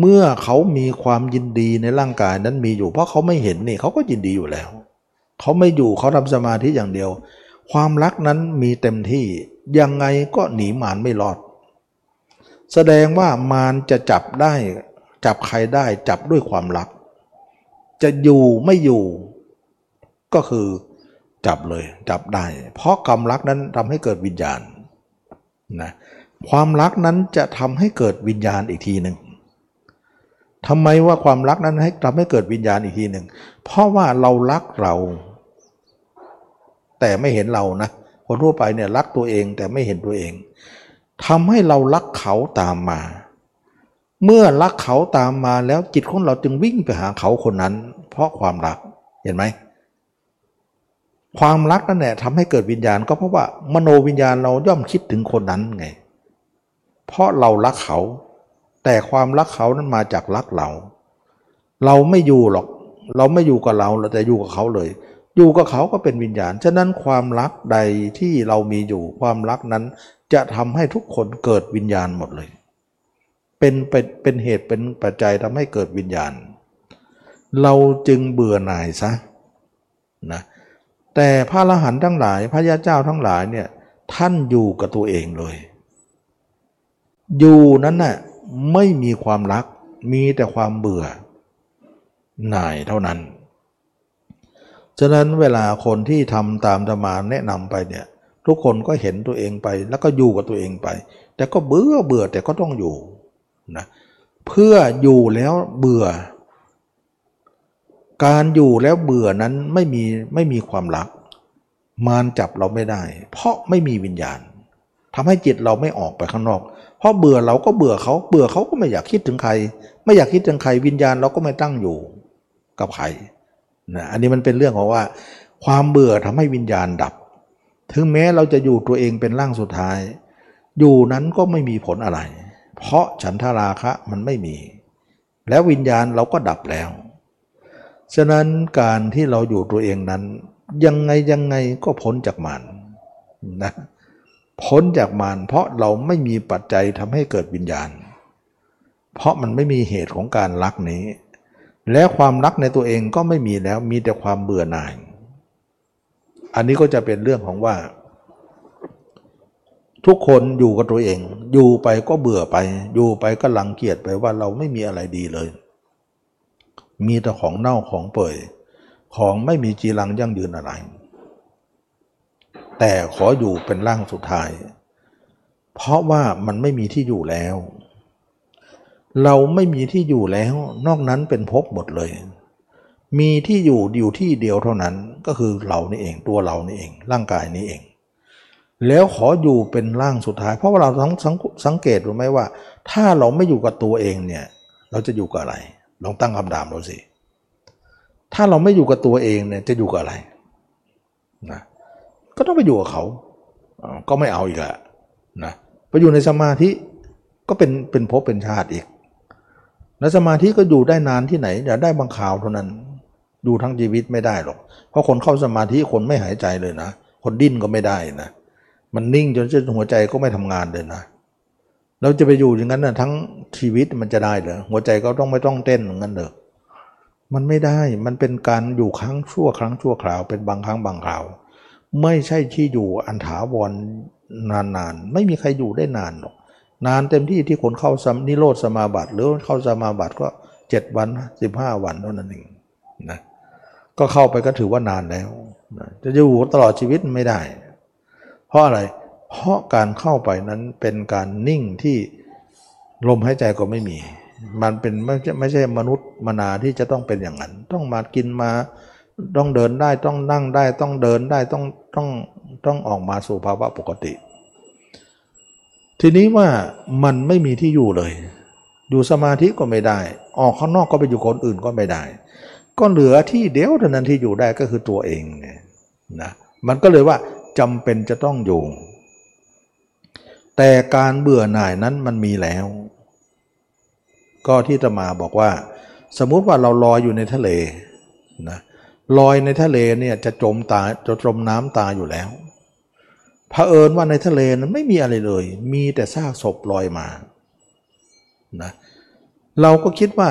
เมื่อเขามีความยินดีในร่างกายนั้นมีอยู่ เพราะเขาไม่เห็นนี่เขาก็ยินดีอยู่แล้ว เขาไม่อยู่เขาทำสมาธิอย่างเดียว ความรักนั้นมีเต็มที่ยังไงก็หนีมารไม่รอด แสดงว่ามารจะจับได้ จับใครได้จับด้วยความรัก จะอยู่ไม่อยู่ ก็คือจับเลยจับได้ เพราะกรรมรักนั้นทำให้เกิดวิญญาณนะความรักนั้นจะทำให้เกิดวิญญาณอีกทีหนึ่งทำไมว่าความรักนั้นให้ทำให้เกิดวิญญาณอีกทีหนึ่ง เพราะว่าเรารักเรา แต่ไม่เห็นเรานะคนทั่วไปเนี่ยรักตัวเองแต่ไม่เห็นตัวเองทำให้เรารักเขาตามมา เมื่อรักเขาตามมาแล้วจิตของเราจึงวิ่งไปหาเขาคนนั้น เพราะความรักเห็นไหมความรักนั่นแหละทำให้เกิดวิญญาณก็เพราะว่ามโนวิญญาณเราย่อมคิดถึงคนนั้นไง เพราะเรารักเขา แต่ความรักเขานั้นมาจากรักเรา เราไม่อยู่หรอก เราไม่อยู่กับเราเราแต่อยู่กับเขาเลย อยู่กับเขาก็เป็นวิญญาณ ฉะนั้นความรักใดที่เรามีอยู่ความรักนั้นจะทำให้ทุกคนเกิดวิญญาณหมดเลย เป็นเป็นเป็นเหตุเป็นปัจจัยทำให้เกิดวิญญาณ เราจึงเบื่อหน่ายซะนะแต่พระอรหันต์ทั้งหลาย พระยาเจ้าทั้งหลายเนี่ยท่านอยู่กับตัวเองเลย อยู่นั้นน่ะไม่มีความรักมีแต่ความเบื่อหน่ายเท่านั้น ฉะนั้นเวลาคนที่ทำตามธรรมาแนะนำไปเนี่ยทุกคนก็เห็นตัวเองไป แล้วก็อยู่กับตัวเองไป แต่ก็เบื่อเบื่อแต่ก็ต้องอยู่นะเพื่ออยู่แล้วเบื่อ การอยู่แล้วเบื่อนั้นไม่มีไม่มีความรัก มารจับเราไม่ได้ เพราะไม่มีวิญญาณทำให้จิตเราไม่ออกไปข้างนอก เพราะเบื่อเราก็เบื่อเขาเบื่อเขาก็ไม่อยากคิดถึงใคร ไม่อยากคิดถึงใครวิญญาณเราก็ไม่ตั้งอยู่กับใคร นะอันนี้มันเป็นเรื่องของว่า ความเบื่อทำให้วิญญาณดับ ถึงแม้เราจะอยู่ตัวเองเป็นร่างสุดท้าย อยู่นั้นก็ไม่มีผลอะไร เพราะฉันทราคะมันไม่มี แล้ววิญญาณเราก็ดับแล้ว ฉะนั้นการที่เราอยู่ตัวเองนั้น ยังไงยังไงก็พ้นจากมารนะพ้นจากมารเพราะเราไม่มีปัจจัยทำให้เกิดวิญญาณ เพราะมันไม่มีเหตุของการรักนี้ และความรักในตัวเองก็ไม่มีแล้วมีแต่ความเบื่อหน่าย อันนี้ก็จะเป็นเรื่องของว่า ทุกคนอยู่กับตัวเอง อยู่ไปก็เบื่อไป อยู่ไปก็ลังเกียจไปว่าเราไม่มีอะไรดีเลย มีแต่ของเน่าของเปื่อยของไม่มีจีรังยั่งยืนอะไร แต่ขออยู่เป็นร่างสุดท้าย เพราะว่ามันไม่มีที่อยู่แล้ว เราไม่มีที่อยู่แล้ว นอกนั้นเป็นภพหมดเลย มีที่อยู่อยู่ที่เดียวเท่านั้นก็คือเรานี่เองตัวเรานี่เอง ร่างกายนี้เอง แล้วขออยู่เป็นร่างสุดท้าย เพราะว่าเราสังสังเกตรู้ไหมว่า ถ้าเราไม่อยู่กับตัวเองเนี่ยเราจะอยู่กับอะไร ลองตั้งคำถามดูสิถ้าเราไม่อยู่กับตัวเองเนี่ยจะอยู่กับอะไรนะก็ต้องไปอยู่กับเขา ก็ไม่เอาอีกละนะไปอยู่ในสมาธิก็เป็นเป็นภพเป็นชาติอีก แล้วสมาธิก็อยู่ได้นานที่ไหนอย่าได้บางข่าวเท่านั้นดูทั้งชีวิตไม่ได้หรอก เพราะคนเข้าสมาธิคนไม่หายใจเลยนะ คนดิ้นก็ไม่ได้นะ มันนิ่งจนจนหัวใจก็ไม่ทำงานเลยนะ เราจะไปอยู่อย่างนั้นนะทั้งชีวิตมันจะได้เหรอหัวใจก็ต้องไม่ต้องเต้นอย่างนั้นเหรอมันไม่ได้มันเป็นการอยู่ครั้งชั่วครั้งชั่วคราว เป็นบางครั้งบางคราว ไม่ใช่ที่อยู่อันถาวรนานๆ ไม่มีใครอยู่ได้นานหรอก นานเต็มที่ที่คนเข้าสนิโรธสมาบัติ หรือเข้าสมาบัติก็เจ็ดวันสิบห้าวันเท่านั้นเองนะก็เข้าไปก็ถือว่านานแล้วนะจะอยู่ตลอดชีวิตไม่ได้ เพราะอะไร เพราะการเข้าไปนั้นเป็นการนิ่งที่ลมหายใจก็ไม่มี มันเป็นไม่ใช่ไม่ใช่มนุษย์มนาที่จะต้องเป็นอย่างนั้น ต้องมากินมาต้องเดินได้ต้องนั่งได้ต้องเดินได้ต้องต้องต้องออกมาสู่ภาวะปกติ ทีนี้ว่ามันไม่มีที่อยู่เลย อยู่สมาธิก็ไม่ได้ ออกข้างนอกก็ไปอยู่คนอื่นก็ไม่ได้ ก็เหลือที่เดียวเท่านั้นที่อยู่ได้ก็คือตัวเองนะมันก็เลยว่าจำเป็นจะต้องอยู่ แต่การเบื่อหน่ายนั้นมันมีแล้ว ก็ที่ตมาบอกว่า สมมุติว่าเราลอยอยู่ในทะเลนะลอยในทะเลเนี่ยจะจมตายจะจมน้ำตายอยู่แล้ว เผอิญว่าในทะเลนั้นไม่มีอะไรเลย มีแต่ซากศพลอยมานะเราก็คิดว่า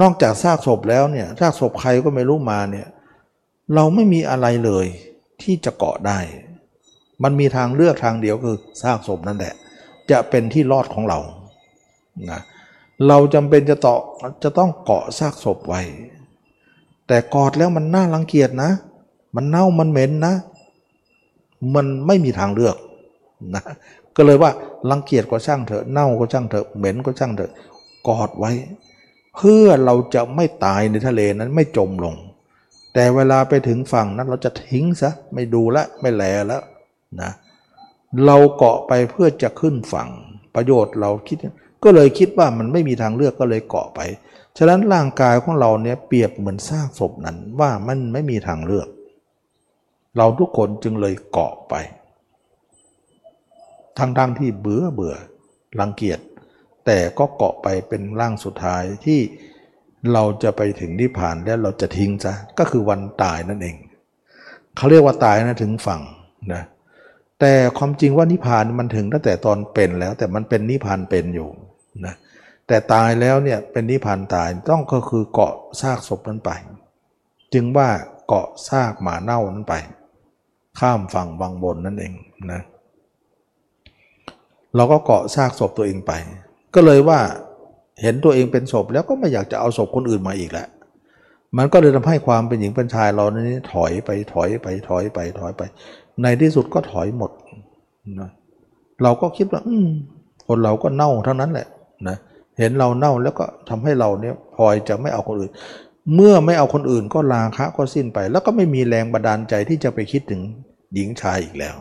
นอกจากซากศพแล้วเนี่ยซากศพใครก็ไม่รู้มาเนี่ยเราไม่มีอะไรเลยที่จะเกาะได้ มันมีทางเลือกทางเดียวคือซากศพนั่นแหละ จะเป็นที่รอดของเรานะเราจำเป็นจะต่อจะต้องเกาะซากศพไว้ แต่กอดแล้วมันน่ารังเกียจนะ มันเน่ามันเหม็นนะ มันไม่มีทางเลือกนะก็เลยว่ารังเกียจก็ช่างเถอะเน่าก็ช่างเถอะเหม็นก็ช่างเถอะกอดไว้ เพื่อเราจะไม่ตายในทะเลนั้นไม่จมลง แต่เวลาไปถึงฝั่งนั้นเราจะทิ้งซะไม่ดูละไม่แลแล้วนะเราเกาะไปเพื่อจะขึ้นฝั่งประโยชน์เราคิด ก็เลยคิดว่ามันไม่มีทางเลือกก็เลยเกาะไป ฉะนั้นร่างกายของเราเนี่ยเปรียบเหมือนซากศพนั้นว่ามันไม่มีทางเลือก เราทุกคนจึงเลยเกาะไป ทั้งๆทที่เบื่อเบื่อรังเกียจ แต่ก็เกาะไปเป็นร่างสุดท้ายที่เราจะไปถึงนิพพานแล้วเราจะทิ้งซะก็คือวันตายนั่นเอง เขาเรียกว่าตายนะถึงฝั่งนะแต่ความจริงว่านิพพานมันถึงตั้งแต่ตอนเป็นแล้ว แต่มันเป็นนิพพานเป็นอยู่นะแต่ตายแล้วเนี่ยเป็นนิพพานตายต้องก็คือเกาะซากศพนั้นไป จึงว่าเกาะซากหมาเน่านั้นไป ข้ามฝั่งบางบนนั่นเองนะเราก็เกาะซากศพตัวเองไป ก็เลยว่าเห็นตัวเองเป็นศพแล้วก็ไม่อยากจะเอาศพคนอื่นมาอีกแล้วมันก็เลยทำให้ความเป็นหญิงเป็นชายเรานี้ถอยไปถอยไปถอยไปถอยไป ในที่สุดก็ถอยหมดนะเราก็คิดว่า อืคนเราก็เน่าเท่านั้นแหละนะเห็นเราเน่าแล้วก็ทำให้เราเนี่ยพลอยจะไม่เอาคนอื่น เมื่อไม่เอาคนอื่นก็ลาคะก็สิ้นไป แล้วก็ไม่มีแรงบันดาลใจที่จะไปคิดถึง หญิงชายอีกแล้ว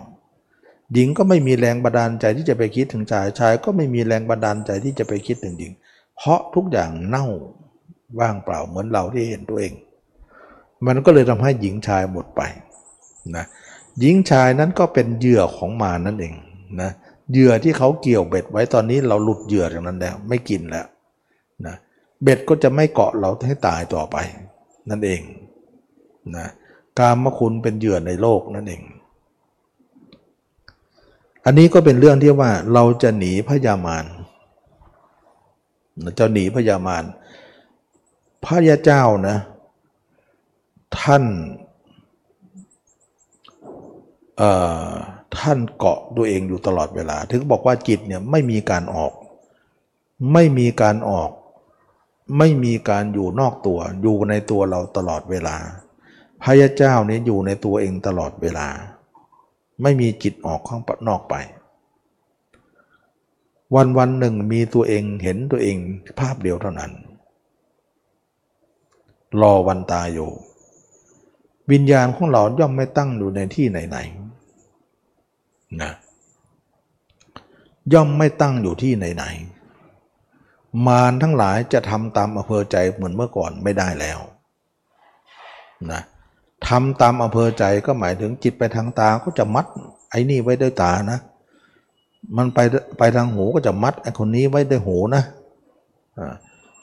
หญิงก็ไม่มีแรงบันดาลใจที่จะไปคิดถึงชายชาย ก็ไม่มีแรงบันดาลใจที่จะไปคิดถึงหญิง เพราะทุกอย่างเน่าว่างเปล่าเหมือนเราที่เห็นตัวเอง มันก็เลยทำให้หญิงชายหมดไปนะหญิงชายนั้นก็เป็นเหยื่อของมานั่นเองนะเหยื่อที่เขาเกี่ยวเบ็ดไว้ตอนนี้เราหลุดเหยื่อจากนั้นแล้ว ไม่กินแล้วนะเบ็ดก็จะไม่เกาะเราให้ตายต่อไป นั่นเองนะ กามคุณเป็นเหยื่อในโลกนั่นเอง อันนี้ก็เป็นเรื่องที่ว่าเราจะหนีพยามารจะหนีพยามารพระยาเจ้านะ ท่านท่านเกาะตัวเองอยู่ตลอดเวลา ถึงบอกว่าจิตเนี่ยไม่มีการออก ไม่มีการออก ไม่มีการอยู่นอกตัว อยู่ในตัวเราตลอดเวลา พระยาเจ้านี้อยู่ในตัวเองตลอดเวลา ไม่มีจิตออกข้างนอกไป วันวันหนึ่งมีตัวเองเห็นตัวเองภาพเดียวเท่านั้น รอวันตายอยู่ วิญญาณของเราย่อมไม่ตั้งอยู่ในที่ไหนๆนะย่อมไม่ตั้งอยู่ที่ไหนๆมารทั้งหลายจะทำตามอำเภอใจเหมือนเมื่อก่อนไม่ได้แล้วนะ ทำตามอำเภอใจก็หมายถึงจิตไปทางตาก็จะมัด ไอ้นี่ไว้ด้วยตานะ มันไปไปทางหูก็จะมัดไอ้คนนี้ไว้ด้วยหูนะ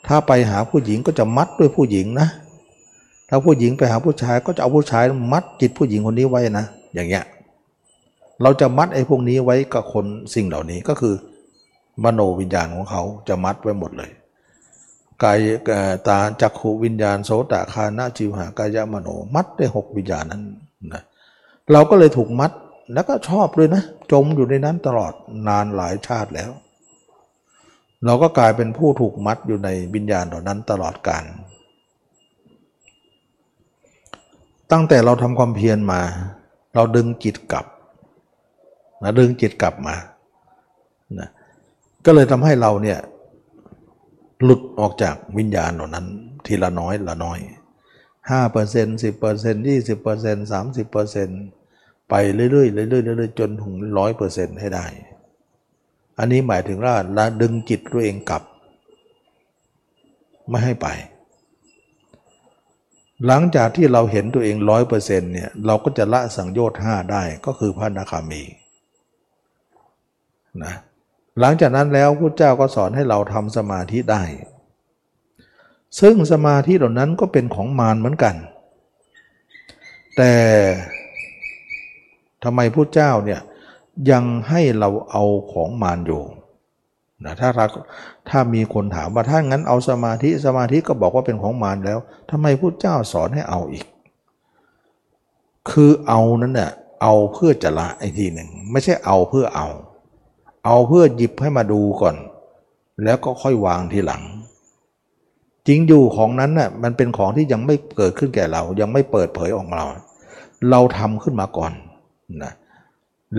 ถ้าไปหาผู้หญิงก็จะมัดด้วยผู้หญิงนะถ้าผู้หญิงไปหาผู้ชายก็จะเอาผู้ชายมัดจิตผู้หญิงคนนี้ไว้นะอย่างเงี้ยเราจะมัดไอ้พวกนี้ไว้กับคนสิ่งเหล่านี้ก็คือ มโนวิญญาณของเขาจะมัดไว้หมดเลย กายตาจักขูวิญญาณโสตคานาจิวหากายมโนมัดได้หกวิญญาณนั้นนะเราก็เลยถูกมัดแล้วก็ชอบเลยนะ จมอยู่ในนั้นตลอดนานหลายชาติแล้ว เราก็กลายเป็นผู้ถูกมัดอยู่ในวิญญาณเหล่านั้นตลอดกาลตั้งแต่เราทำความเพียรมา เราดึงจิตกลับนะดึงจิตกลับมานะก็เลยทำให้เราเนี่ย หลุดออกจากวิญญาณเหล่านั้น ทีละน้อยละน้อยห้าเปอร์เซ็นต์สิบเปอร์เซ็นต์ยี่สิบเปอร์เซ็นต์สามสิบเปอร์เซ็นต์ไปเรื่อยๆเรื่อยๆเรื่อยๆจนถึงร้อยเปอร์เซ็นต์ให้ได้ อันนี้หมายถึงว่าละดึงจิตตัวเองกลับ ไม่ให้ไป หลังจากที่เราเห็นตัวเองร้อยเปอร์เซ็นต์เนี่ยเราก็จะละสังโยชน์ห้าได้ก็คือพระนาคามีนะ หลังจากนั้นแล้วพระเจ้าก็สอนให้เราทำสมาธิได้ ซึ่งสมาธิเหล่านั้นก็เป็นของมารเหมือนกัน แต่ทำไมพระเจ้าเนี่ยยังให้เราเอาของมารอยู่นะถ้าถ้ามีคนถามว่าถ้างั้นเอาสมาธิสมาธิก็บอกว่าเป็นของมารแล้วทำไมพระเจ้าสอนให้เอาอีก คือเอานั้นเนี่ยเอาเพื่อจะละไอ้ทีหนึ่งไม่ใช่เอาเพื่อเอา เอาเพื่อหยิบให้มาดูก่อน แล้วก็ค่อยวางทีหลัง จริงอยู่ของนั้นน่ะมันเป็นของที่ยังไม่เกิดขึ้นแก่เรา ยังไม่เปิดเผยออกมาเรา เราทำขึ้นมาก่อนนะ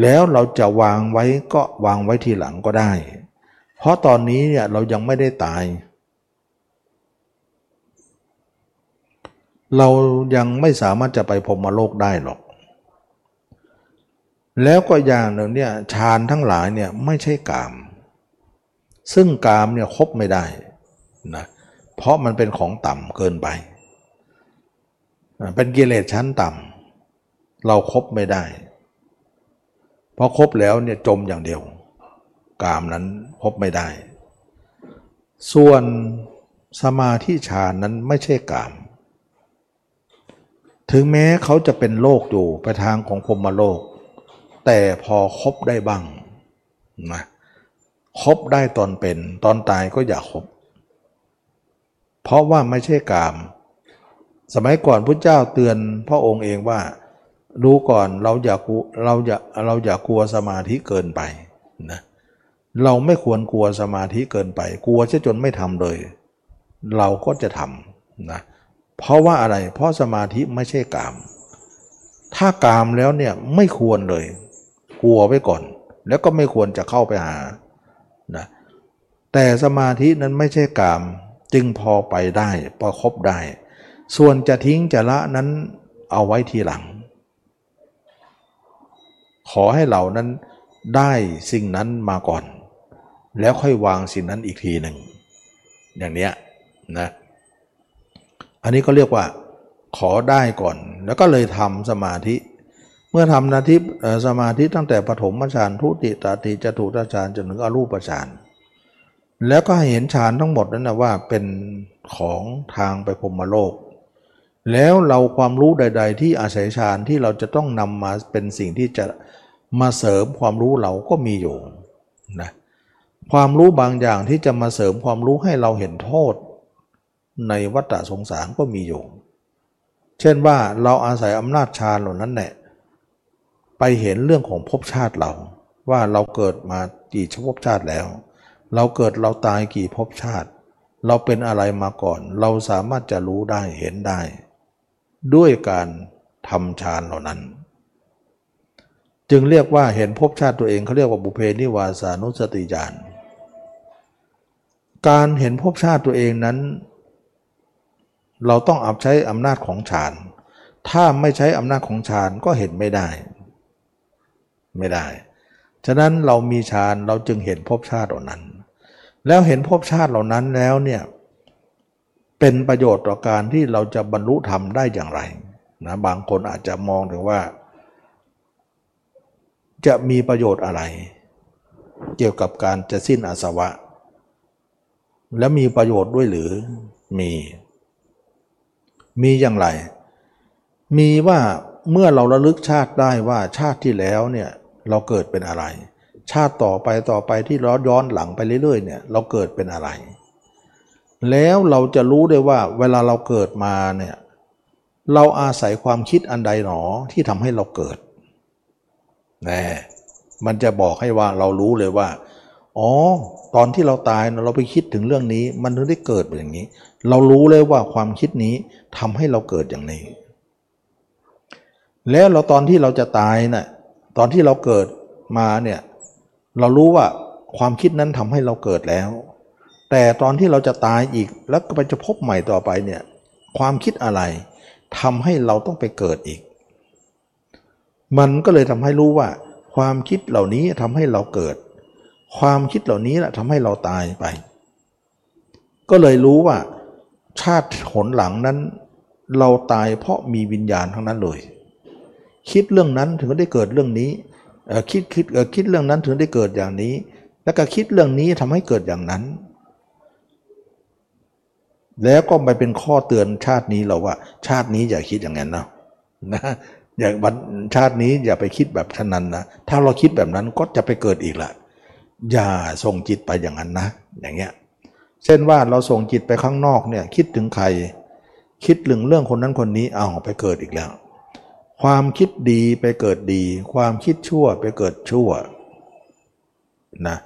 แล้วเราจะวางไว้ก็วางไว้ทีหลังก็ได้ เพราะตอนนี้เนี่ยเรายังไม่ได้ตาย เรายังไม่สามารถจะไปพรมโลกได้หรอก แล้วก็อย่างหนึ่งเนี่ยฌานทั้งหลายเนี่ยไม่ใช่กาม ซึ่งกามเนี่ยครบไม่ได้นะเพราะมันเป็นของต่ำเกินไป เป็นกิเลสชั้นต่ำเราครบไม่ได้ เพราะครบแล้วเนี่ยจมอย่างเดียว กามนั้นครบไม่ได้ ส่วนสมาธิฌานนั้นไม่ใช่กาม ถึงแม้เขาจะเป็นโลกอยู่ไปทางของพรมโลก แต่พอคบได้บ้างนะคบได้ตอนเป็นตอนตายก็อย่าคบ เพราะว่าไม่ใช่กาม สมัยก่อนพระเจ้าเตือนพระองค์เองว่า รู้ก่อนเราอย่ากลัวเราอย่าเราอย่ากลัวสมาธิเกินไปนะเราไม่ควรกลัวสมาธิเกินไป กลัวจะจนไม่ทำเลย เราก็จะทำนะเพราะว่าอะไรเพราะสมาธิไม่ใช่กาม ถ้ากามแล้วเนี่ยไม่ควรเลย กลัวไว้ก่อน แล้วก็ไม่ควรจะเข้าไปหานะแต่สมาธินั้นไม่ใช่กามจึงพอไปได้พอครบได้ ส่วนจะทิ้งจะละนั้นเอาไว้ทีหลัง ขอให้เหล่านั้นได้สิ่งนั้นมาก่อน แล้วค่อยวางสิ่งนั้นอีกทีหนึ่ง อย่างเนี้ยนะอันนี้ก็เรียกว่า ขอได้ก่อน แล้วก็เลยทำสมาธิ เมื่อทำนาทิสมาธิตั้งแต่ปฐมฌานทุติตาติจตุตฌานจนถึงอรูปฌานแล้วก็เห็นฌานทั้งหมดนั้นนะว่าเป็นของทางไปพรมโลก แล้วเราความรู้ใด ๆ ที่อาศัยฌานที่เราจะต้องนำมาเป็นสิ่งที่จะมาเสริมความรู้เราก็มีอยู่นะความรู้บางอย่างที่จะมาเสริมความรู้ให้เราเห็นโทษ ในวัฏสงสารก็มีอยู่ เช่นว่าเราอาศัยอำนาจฌานเหล่านั้นแหละ ไปเห็นเรื่องของภพชาติเรา ว่าเราเกิดมากี่ภพชาติแล้ว เราเกิดเราตายกี่ภพชาติ เราเป็นอะไรมาก่อน เราสามารถจะรู้ได้เห็นได้ ด้วยการทำฌานเหล่านั้น จึงเรียกว่าเห็นภพชาติตัวเองเขาเรียกว่าบุเพนิวาสานุสติญาณการเห็นภพชาติตัวเองนั้น เราต้องอับใช้อำนาจของฌาน ถ้าไม่ใช้อำนาจของฌานก็เห็นไม่ได้ ไม่ได้ ฉะนั้นเรามีฌานเราจึงเห็นภพชาติเหล่านั้น แล้วเห็นภพชาติเหล่านั้นแล้วเนี่ยเป็นประโยชน์ต่อการที่เราจะบรรลุธรรมได้อย่างไรนะบางคนอาจจะมองถึงว่า จะมีประโยชน์อะไร เกี่ยวกับการจะสิ้นอาสวะ แล้วมีประโยชน์ด้วยหรือมี มีอย่างไร มีว่าเมื่อเราระลึกชาติได้ว่าชาติที่แล้วเนี่ย เราเกิดเป็นอะไร ชาติต่อไปต่อไปที่เราย้อนหลังไปเรื่อยๆเนี่ยเราเกิดเป็นอะไร แล้วเราจะรู้ได้ว่าเวลาเราเกิดมาเนี่ยเราอาศัยความคิดอันใดหนอที่ทำให้เราเกิดแน่มันจะบอกให้ว่าเรารู้เลยว่า อ๋อ ตอนที่เราตายเราไปคิดถึงเรื่องนี้ มันถึงได้เกิดเป็นอย่างนี้ เรารู้เลยว่าความคิดนี้ทำให้เราเกิดอย่างนี้ แล้วเราตอนที่เราจะตายนะ่ะ ตอนที่เราเกิดมาเนี่ยเรารู้ว่าความคิดนั้นทำให้เราเกิดแล้ว แต่ตอนที่เราจะตายอีกแล้วก็ไปจะพบใหม่ต่อไปเนี่ยความคิดอะไรทำให้เราต้องไปเกิดอีก มันก็เลยทำให้รู้ว่า ความคิดเหล่านี้ทำให้เราเกิด ความคิดเหล่านี้แหละทำให้เราตายไป ก็เลยรู้ว่า ชาติหนหลังนั้น เราตายเพราะมีวิญญาณทั้งนั้นเลย คิดเรื่องนั้นถึงได้เกิดเรื่องนี้คิดคิดคิดเรื่องนั้นถึงได้เกิดอย่างนี้ แล้วก็คิดเรื่องนี้ทำให้เกิดอย่างนั้น แล้วก็ไปเป็นข้อเตือนชาตินี้เราว่า ชาตินี้อย่าคิดอย่างนั้นนะนะอย่าชาตินี้อย่าไปคิดแบบฉะนั้นนะถ้าเราคิดแบบนั้นก็จะไปเกิดอีกละอย่าส่งจิตไปอย่างนั้นนะ อย่างเงี้ยเช่นว่าเราส่งจิตไปข้างนอกเนี่ยคิดถึงใคร คิดถึงเรื่องคนนั้นคนนี้เอาไปเกิดอีกแล้ว ความคิดดีไปเกิดดี ความคิดชั่วไปเกิดชั่วนะ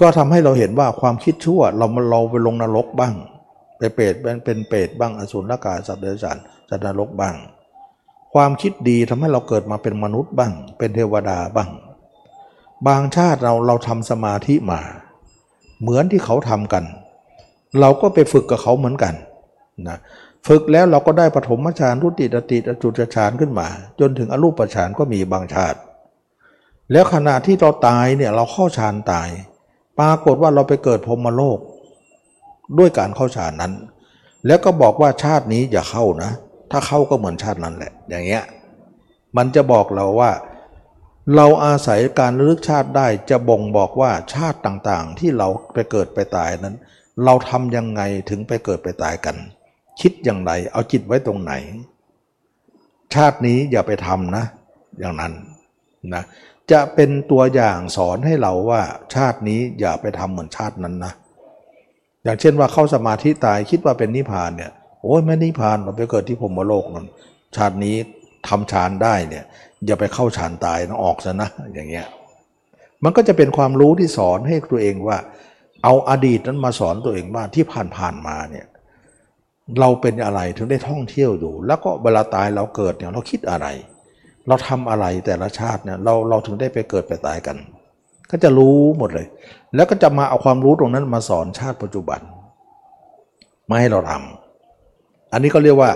ก็ทำให้เราเห็นว่าความคิดชั่วเราเราไปลงนรกบ้าง ไปเปรตเป็นเป็นเปรตบ้างอสุรกายสัตว์เดรัจฉานสัตว์นรกบ้าง ความคิดดีทำให้เราเกิดมาเป็นมนุษย์บ้าง เป็นเทวดาบ้าง บางชาติเราเราทำสมาธิมา เหมือนที่เขาทำกัน เราก็ไปฝึกกับเขาเหมือนกันนะ ฝึกแล้วเราก็ได้ปฐมฌานทุติตติอจุตฌานขึ้นมา จนถึงอรูปฌานก็มีบางชาติ แล้วขณะที่เราตายเนี่ยเราเข้าฌานตาย ปรากฏว่าเราไปเกิดพรมโลก ด้วยการเข้าฌานนั้น แล้วก็บอกว่าชาตินี้อย่าเข้านะ ถ้าเข้าก็เหมือนชาตินั้นแหละ อย่างเงี้ยมันจะบอกเราว่า เราอาศัยการระลึกชาติได้จะบ่งบอกว่าชาติต่างๆ ที่เราไปเกิดไปตายนั้น เราทำยังไงถึงไปเกิดไปตายกัน คิดอย่างไร เอาจิตไว้ตรงไหน ชาตินี้อย่าไปทำนะ อย่างนั้นนะจะเป็นตัวอย่างสอนให้เราว่าชาตินี้อย่าไปทำเหมือนชาตินั้นนะ อย่างเช่นว่าเข้าสมาธิตายคิดว่าเป็นนิพพานเนี่ยโอ้ยไม่นิพพานเราไปเกิดที่พรมโลกนั่นชาตินี้ทำฌานได้เนี่ยอย่าไปเข้าฌานตายนะออกซะนะอย่างเงี้ยมันก็จะเป็นความรู้ที่สอนให้ตัวเองว่า เอาอดีตนั้นมาสอนตัวเองว่าที่ผ่านๆมาเนี่ย เราเป็นอะไรถึงได้ท่องเที่ยวอยู่ แล้วก็เวลาตายเราเกิดเนี่ยเราคิดอะไร เราทำอะไรแต่ละชาติเนี่ยเราเราถึงได้ไปเกิดไปตายกัน ก็จะรู้หมดเลย แล้วก็จะมาเอาความรู้ตรงนั้นมาสอนชาติปัจจุบันไม่ให้เราทำอันนี้ก็เรียกว่า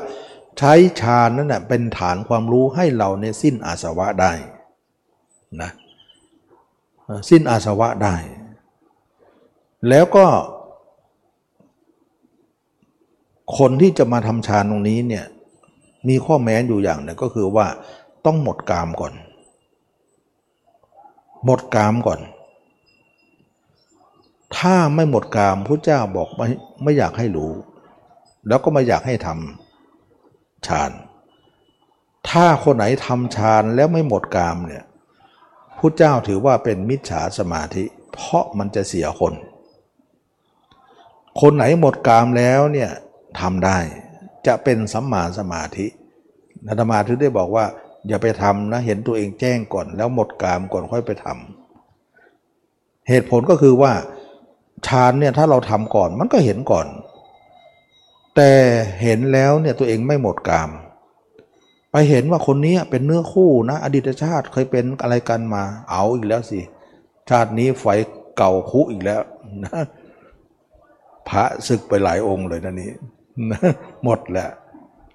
ใช้ฌานนั่นแหะเป็นฐานความรู้ให้เราในสิ้นอาสวะได้นะสิ้นอาสวะได้ แล้วก็ คนที่จะมาทำฌานตรงนี้เนี่ยมีข้อแม้อยู่อย่างหนึ่งก็คือว่าต้องหมดกามก่อน หมดกามก่อน ถ้าไม่หมดกามพระเจ้าบอกไม่ไม่อยากให้รู้ แล้วก็ไม่อยากให้ทำฌาน ถ้าคนไหนทำฌานแล้วไม่หมดกามเนี่ยพระเจ้าถือว่าเป็นมิจฉาสมาธิ เพราะมันจะเสียคน คนไหนหมดกามแล้วเนี่ย ทำได้ จะเป็นสัมมาสมาธินัตมาถึงได้บอกว่า อย่าไปทำนะเห็นตัวเองแจ้งก่อนแล้วหมดกามก่อนค่อยไปทำเหตุผลก็คือว่าฌานเนี่ยถ้าเราทำก่อนมันก็เห็นก่อน แต่เห็นแล้วเนี่ยตัวเองไม่หมดกามไปเห็นว่าคนนี้เป็นเนื้อคู่นะอดีตชาติเคยเป็นอะไรกันมาเอาอีกแล้วสิชาตินี้ไฟเก่าคุอีกแล้วนะพระศึกไปหลายองค์เลยนะนี้ หมดแหล้ว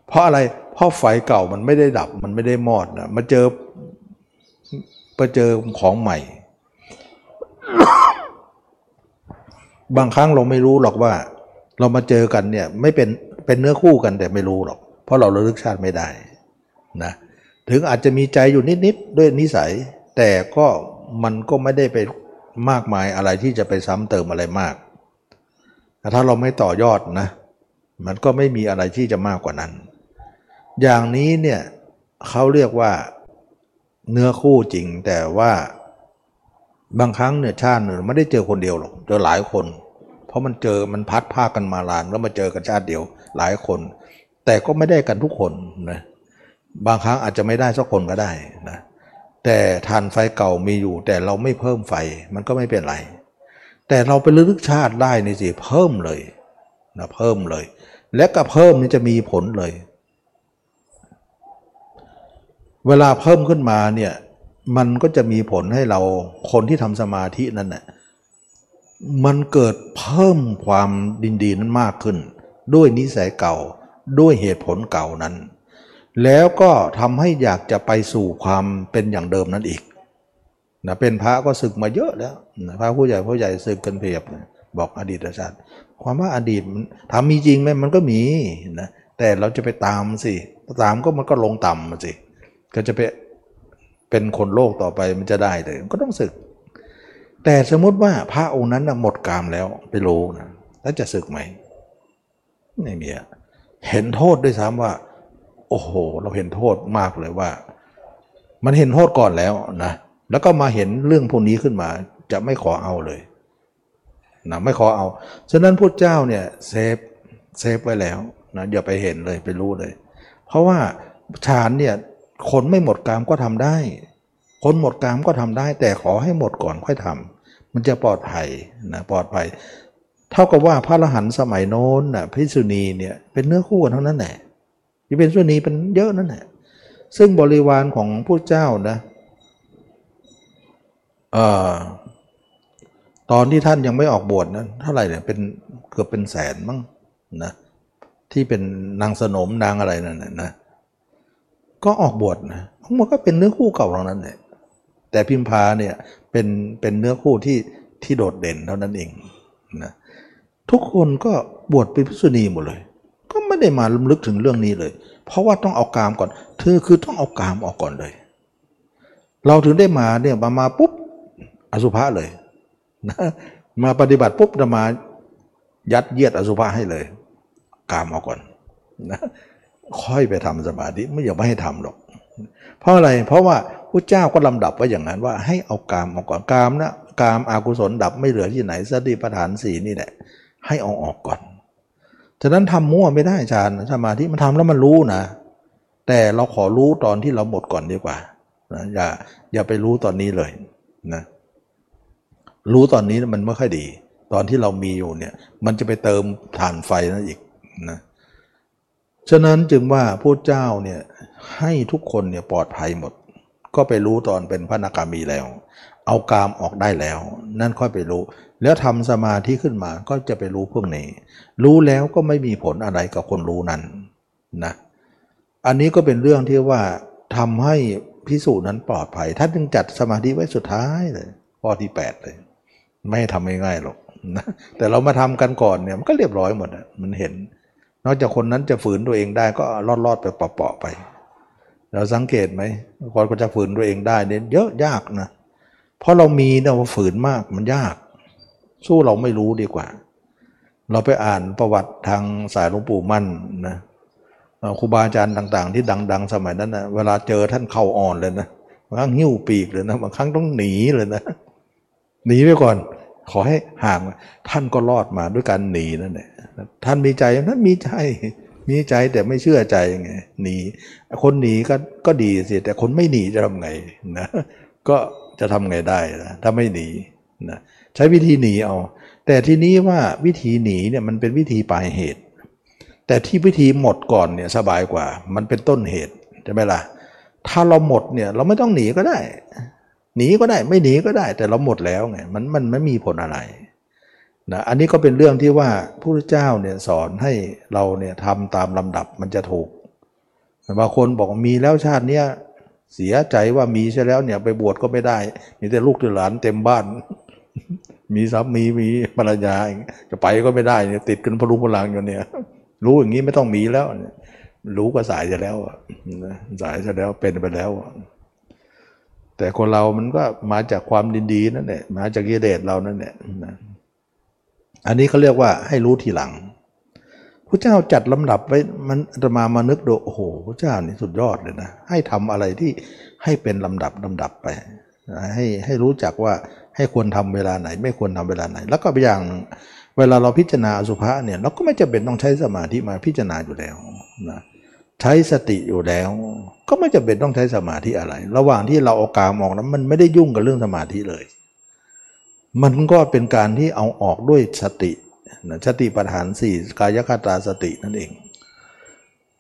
เพราะอะไรเพราะไฟเก่ามันไม่ได้ดับมันไม่ได้มอดนะมาเจอมาเจอของใหม่ บางครั้งเราไม่รู้หรอกว่า เรามาเจอกันเนี่ยไม่เป็นเป็นเนื้อคู่กันแต่ไม่รู้หรอก เพราะเราระลึกชาติไม่ได้นะถึงอาจจะมีใจอยู่นิดๆด้วยนิสัย แต่ก็มันก็ไม่ได้ไปมากมายอะไรที่จะไปซ้ำเติมอะไรมากแต่ถ้าเราไม่ต่อยอดนะ มันก็ไม่มีอะไรที่จะมากกว่านั้น อย่างนี้เนี่ยเขาเรียกว่าเนื้อคู่จริง แต่ว่าบางครั้งเนี่ยชาติหนึ่งไม่ได้เจอคนเดียวหรอกเจอหลายคน เพราะมันเจอมันพัดผ้ากันมาลานแล้วมาเจอกันชาติเดียวหลายคน แต่ก็ไม่ได้กันทุกคนนะบางครั้งอาจจะไม่ได้สักคนก็ได้นะแต่ทานไฟเก่ามีอยู่ แต่เราไม่เพิ่มไฟมันก็ไม่เป็นไร แต่เราไปลึกชาติได้นี่สิเพิ่มเลยนะเพิ่มเลย และก็เพิ่มนี่จะมีผลเลย เวลาเพิ่มขึ้นมาเนี่ยมันก็จะมีผลให้เราคนที่ทำสมาธินั่นน่ะมันเกิดเพิ่มความดินดีนั้นมากขึ้น ด้วยนิสัยเก่าด้วยเหตุผลเก่านั้น แล้วก็ทำให้อยากจะไปสู่ความเป็นอย่างเดิมนั้นอีกนะเป็นพระก็ศึกมาเยอะแล้วนะพระผู้ใหญ่ผู้ใหญ่ศึกกันเพียบนะบอกอดีตชาติ ความว่าอดีตมันทำมีจริงไหมมันก็มีนะแต่เราจะไปตามสิตามก็มันก็ลงต่ำมาสิก็จะไปเป็นคนโลกต่อไปมันจะได้เลยก็ต้องศึก แต่สมมติว่าพระองค์นั้นหมดกามแล้วไปรู้นะแล้วจะสึกไหมไม่มีเห็นโทษด้วยซ้ำว่า โอ้โห เราเห็นโทษมากเลยว่า มันเห็นโทษก่อนแล้วนะแล้วก็มาเห็นเรื่องพวกนี้ขึ้นมา จะไม่ขอเอาเลย นะไม่ขอเอา ฉะนั้นพุทธเจ้าเนี่ย save save ไว้แล้วนะอย่าไปเห็นเลยไปรู้เลย เพราะว่าฌานเนี่ยคนไม่หมดกามก็ทำได้ คนหมดกามก็ทำได้ แต่ขอให้หมดก่อนค่อยทำมันจะปลอดภัยนะปลอดภัย เท่ากับว่าพระอรหันต์สมัยโน้นนะพิสุณีเนี่ยเป็นเนื้อคู่กันเท่านั้นแหละที่เป็นสุนีเป็นเยอะนั่นแหละซึ่งบริวารของผู้เจ้านะเอ่อ ตอนที่ท่านยังไม่ออกบวชนะเท่าไหร่เนี่ยเป็นเกือบเป็นแสนมั้งนะที่เป็นนางสนมนางอะไรนั่นนะก็ออกบวชนะมันก็เป็นเนื้อคู่เก่าเท่านั้นแหละแต่พิมพาเนี่ยเป็นเป็นเนื้อคู่ที่ที่โดดเด่นเท่านั้นเองนะทุกคนก็บวชเป็นพิสุณีหมดเลย ก็ไม่ได้มาลึกถึงเรื่องนี้เลย เพราะว่าต้องเอากามก่อน เธอคือต้องเอากามออกก่อนเลย เราถึงได้มาเนี่ยมามาปุ๊บอสุภะเลย มาปฏิบัติปุ๊บจะมายัดเยียดอสุภะให้เลย กามออกก่อนนะค่อยไปทำสมาธิไม่อยากไม่ให้ทำหรอก เพราะอะไรเพราะว่าพระเจ้าก็ลำดับไว้อย่างนั้นว่าให้เอากามออกก่อนกามนะกามอากุศลดับไม่เหลือที่ไหนสติปัฏฐานสีนี่แหละให้เอาออกก่อนฉะนั้นทำมั่วไม่ได้อาจารย์สมาธิมันทำแล้วมันรู้นะ แต่เราขอรู้ตอนที่เราหมดก่อนดีกว่านะอย่าอย่าไปรู้ตอนนี้เลยนะ รู้ตอนนี้มันไม่ค่อยดี ตอนที่เรามีอยู่เนี่ย มันจะไปเติมฐานไฟนั่นอีกนะฉะนั้นจึงว่าพระเจ้าเนี่ยให้ทุกคนเนี่ยปลอดภัยหมด ก็ไปรู้ตอนเป็นพระนาคามีแล้ว เอากามออกได้แล้ว นั่นค่อยไปรู้ แล้วทำสมาธิขึ้นมาก็จะไปรู้พวกนี้ รู้แล้วก็ไม่มีผลอะไรกับคนรู้นั้นนะอันนี้ก็เป็นเรื่องที่ว่าทำให้พิสูจน์นั้นปลอดภัยท่านจึงจัดสมาธิไว้สุดท้ายเลยข้อที่ 8 เลย ไม่ทำง่ายๆหรอกนะแต่เรามาทำกันก่อนเนี่ยมันก็เรียบร้อยหมดมันเห็น นอกจากคนนั้นจะฝืนตัวเองได้ก็รอดๆไปเปาะๆไป เราสังเกตไหมคนก็จะฝืนตัวเองได้เนี่ยเยอะยากนะเพราะเรามีเนี่ยว่าฝืนมากมันยาก สู้เราไม่รู้ดีกว่า เราไปอ่านประวัติทางสายหลวงปู่มั่นนะครูบาอาจารย์ต่าง ๆ ที่ดัง ๆ สมัยนั้นนะเวลาเจอท่านเข่าอ่อนเลยนะบางครั้งหิ้วปีกเลยนะบางครั้งต้องหนีเลยนะ หนีไปก่อน ขอให้ห่าง ท่านก็รอดมาด้วยการหนีนั่นแหละท่านมีใจท่านมีใจมีใจแต่ไม่เชื่อใจไงหนีคนหนีก็ก็ดีสิแต่คนไม่หนีจะทำไงนะก็จะทำไงได้นะถ้าไม่หนีนะใช้วิธีหนีเอา แต่ทีนี้ว่าวิธีหนีเนี่ยมันเป็นวิธีปลายเหตุ แต่ที่วิธีหมดก่อนเนี่ยสบายกว่า มันเป็นต้นเหตุใช่ไหมล่ะถ้าเราหมดเนี่ยเราไม่ต้องหนีก็ได้ หนีก็ได้ไม่หนีก็ได้ แต่เราหมดแล้วไงมันมันไม่มีผลอะไรนะอันนี้ก็เป็นเรื่องที่ว่าพระพุทธเจ้าเนี่ยสอนให้เราเนี่ยทำตามลำดับมันจะถูกบางคนบอกมีแล้วชาติเนี้ยเสียใจว่ามีใช่แล้วเนี่ยไปบวชก็ไม่ได้ มีแต่ลูกหลานเต็มบ้าน มีสามีมีภรรยาจะไปก็ไม่ได้เนี่ยติดกันพลุงพลังอยู่เนี่ย รู้อย่างนี้ไม่ต้องมีแล้ว รู้ก็สายจะแล้วสายจะแล้วเป็นไปแล้ว แต่คนเรามันก็มาจากความดีๆนั่นแหละมาจากกิเลสเรานั่นแหละอันนี้เขาเรียกว่าให้รู้ทีหลังพระเจ้าจัดลำดับไว้มันจะมามานึกดูโอ้โหพระเจ้านี่สุดยอดเลยนะ ให้ทำอะไรที่ให้เป็นลำดับลำดับไป ให้ให้รู้จักว่าให้ควรทำเวลาไหน ไม่ควรทำเวลาไหน แล้วก็อย่างเวลาเราพิจารณาอสุภะเนี่ยเราก็ไม่จำเป็นต้องใช้สมาธิมาพิจารณาอยู่แล้วนะ ใช้สติอยู่แล้ว ก็ไม่จำเป็นต้องใช้สมาธิอะไร ระหว่างที่เราเอากามออกนั้นมันไม่ได้ยุ่งกับเรื่องสมาธิเลย มันก็เป็นการที่เอาออกด้วยสตินะสติปัฏฐานสี่กายคตาสตินั่นเอง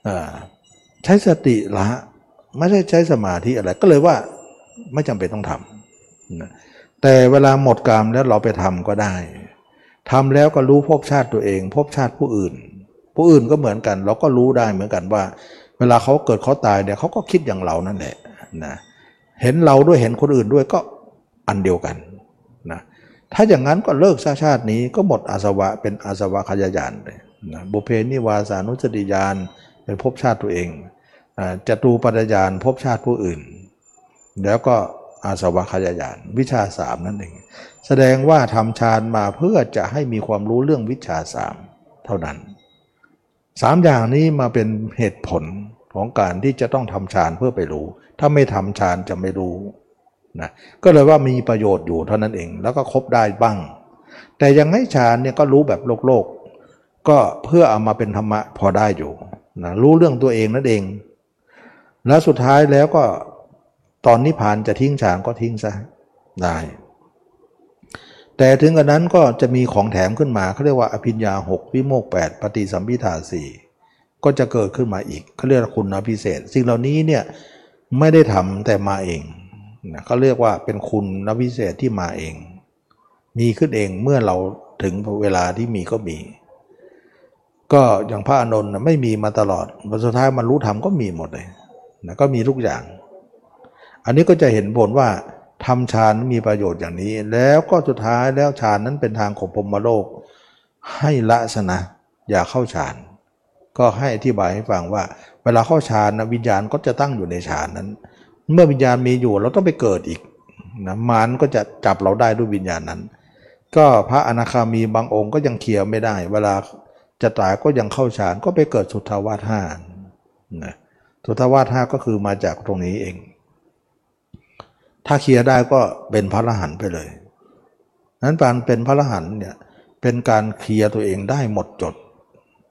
อใช้สติละไม่ได้ใช้สมาธิอะไร ก็เลยว่าไม่จำเป็นต้องทำนะแต่เวลาหมดกรรมแล้วเราไปทำก็ได้ทำแล้วก็รู้ภพชาติตัวเองภพชาติผู้อื่น ผู้อื่นก็เหมือนกัน เราก็รู้ได้เหมือนกันว่า เวลาเขาเกิดเขาตายเนี่ยเขาก็คิดอย่างเรานั่นแหละนะเห็นเราด้วยเห็นคนอื่นด้วยก็อันเดียวกันนะถ้าอย่างนั้นก็เลิกชาชาตินี้ก็หมดอาสวะเป็นอาสวะขยายานเลยนะบุเพนิวาสานุสติยานเป็นภพชาติตัวเองจตูปัญญานภพชาติผู้อื่น แล้วก็อาสวะขยายานวิชาสามนั่นเอง แสดงว่าทำฌานมาเพื่อจะให้มีความรู้เรื่องวิชาสามเท่านั้น สามอย่างนี้มาเป็นเหตุผลของการที่จะต้องทำฌานเพื่อไปรู้ ถ้าไม่ทำฌานจะไม่รู้นะก็เลยว่ามีประโยชน์อยู่เท่านั้นเอง แล้วก็ครบได้บ้าง แต่ยังให้ฌานเนี่ยก็รู้แบบโลกโลก ก็เพื่อเอามาเป็นธรรมะพอได้อยู่นะรู้เรื่องตัวเองนั่นเอง แล้วสุดท้ายแล้วก็ตอนนิพพานจะทิ้งฌานก็ทิ้งซะได้ แต่ถึงกระนั้นก็จะมีของแถมขึ้นมาเขาเรียกว่าอภิญญาหกวิโมกแปดปฏิสัมพิทาสี่ก็จะเกิดขึ้นมาอีกเขาเรียกคุณพิเศษ สิ่งเหล่านี้เนี่ยไม่ได้ทำแต่มาเองนะเขาเรียกว่าเป็นคุณนพิเศษที่มาเอง มีขึ้นเองเมื่อเราถึงเวลาที่มีก็มี ก็อย่างพระอานนท์ไม่มีมาตลอดวันสุดท้ายมันรู้ธรรมก็มีหมดเลยนะก็มีทุกอย่าง อันนี้ก็จะเห็นผลว่า ทำฌานมีประโยชน์อย่างนี้ แล้วก็สุดท้ายแล้วฌานนั้นเป็นทางของพรมโลก ให้ละสนะอย่าเข้าฌาน ก็ให้อธิบายให้ฟังว่า เวลาเข้าฌานนะวิญญาณก็จะตั้งอยู่ในฌานนั้น เมื่อวิญญาณมีอยู่เราต้องไปเกิดอีกนะมารก็จะจับเราได้ด้วยวิญญาณนั้น ก็พระอนาคามีบางองค์ก็ยังเคลียร์ไม่ได้ เวลาจะตายก็ยังเข้าฌานก็ไปเกิดสุทธาวาสห้านะสุทธาวาสห้าก็คือมาจากตรงนี้เอง ถ้าเคลียร์ได้ก็เป็นพระอรหันต์ไปเลยนั้นการเป็นพระอรหันต์เนี่ยเป็นการเคลียร์ตัวเองได้หมดจด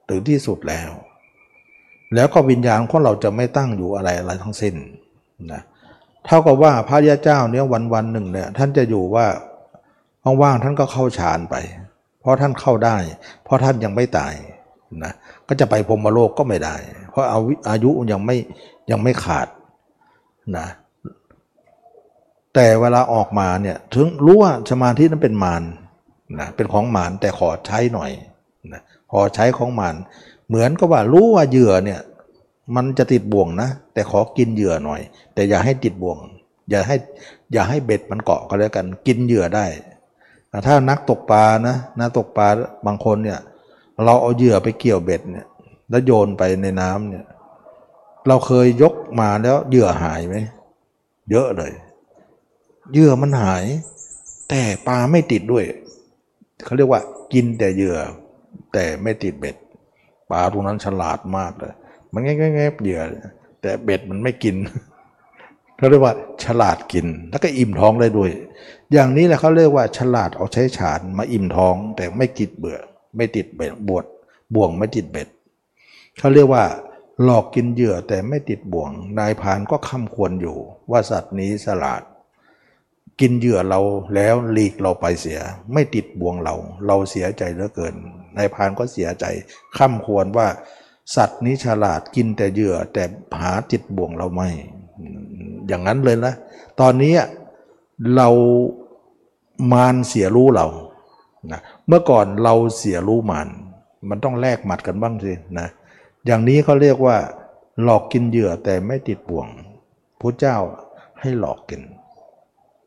ถึงที่สุดแล้ว แล้วก็วิญญาณของเราจะไม่ตั้งอยู่อะไรอะไรทั้งสิ้นนะเท่ากับว่าพระยาเจ้าเนี่ยวันวันหนึ่งเนี่ยท่านจะอยู่ว่าว่างๆท่านก็เข้าฌานไป เพราะท่านเข้าได้ เพราะท่านยังไม่ตายนะก็จะไปพรมโลกก็ไม่ได้ เพราะอาอายุยังไม่ยังไม่ขาดนะ แต่เวลาออกมาเนี่ยถึงรู้ว่าสมาธินั้นเป็นมารนะเป็นของมารแต่ขอใช้หน่อยนะขอใช้ของมารเหมือนกับว่ารู้ว่าเหยื่อเนี่ยมันจะติดบ่วงนะ แต่ขอกินเหยื่อหน่อย แต่อย่าให้ติดบ่วง อย่าให้อย่าให้เบ็ดมันเกาะก็แล้วกัน กินเหยื่อได้ถ้านักตกปลานะนักตกปลาบางคนเนี่ยเราเอาเหยื่อไปเกี่ยวเบ็ดเนี่ยแล้วโยนไปในน้ำเนี่ยเราเคยยกมาแล้วเหยื่อหายไหมเยอะเลย เยื่อมันหาย แต่ปลาไม่ติดด้วย เขาเรียกว่ากินแต่เหยื่อ แต่ไม่ติดเบ็ดปลาตรงนั้นฉลาดมากเลย มันแง่แง่เหยื่อ แต่เบ็ดมันไม่กินเขาเรียกว่า ฉลาดกิน แล้วก็อิ่มท้องได้ด้วย อย่างนี้แหละเขาเรียกว่า ฉลาดเอาใช้ฉานมาอิ่มท้อง แต่ไม่กิดเบื่อ ไม่ติดเบ็ดบวดบ่วงไม่ติดเบ็ดเขาเรียกว่าหลอกกินเหยื่อแต่ไม่ติดบ่วง นายพานก็ค้ำควรอยู่ว่าสัตว์นี้ฉลาด กินเหยื่อเราแล้วหลีกเราไปเสีย ไม่ติดบ่วงเรา เราเสียใจเหลือเกินนายพานก็เสียใจข้ามควรว่า สัตว์นี้ฉลาดกินแต่เหยื่อแต่หาติดบ่วงเราไม่ อย่างนั้นเลยนะตอนนี้เรามารเสียรู้เรานะเมื่อก่อนเราเสียรู้มารมันต้องแลกหมัดกันบ้างสินะอย่างนี้เขาเรียกว่า หลอกกินเหยื่อแต่ไม่ติดบ่วงพระเจ้าให้หลอกกิน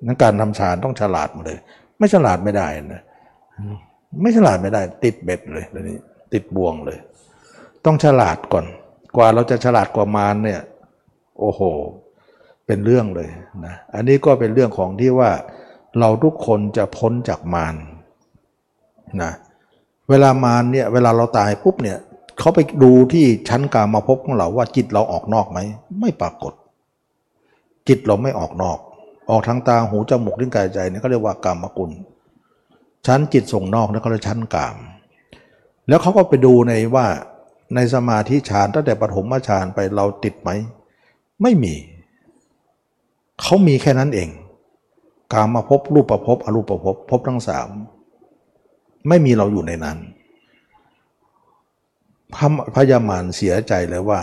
นั้นการทำฌานต้องฉลาดมาเลย ไม่ฉลาดไม่ได้นะไม่ฉลาดไม่ได้ ติดเบ็ดเลยตอนนี้ ติดบ่วงเลย ต้องฉลาดก่อน กว่าเราจะฉลาดกว่ามารเนี่ย โอ้โห เป็นเรื่องเลยนะอันนี้ก็เป็นเรื่องของที่ว่า เราทุกคนจะพ้นจากมารนะเวลามารเนี่ย เวลาเราตายปุ๊บเนี่ยเขาไปดูที่ชั้นกามาพบของเราว่าจิตเราออกนอกไหมไม่ปรากฏ จิตเราไม่ออกนอก ออกทางตาหูจมูกลิ้นกายใจเนี่ยเขาเรียกว่ากรรมกุล ชั้นจิตส่งนอกนะเขาเรียกชั้นกาม แล้วเขาก็ไปดูในว่าในสมาธิฌานตั้งแต่ปฐมฌานไปเราติดไหม ไม่มี เขามีแค่นั้นเอง กามาพบรูปประพบอรูปประพบพบทั้งสามไม่มีเราอยู่ในนั้นพระพยามารเสียใจเลยว่า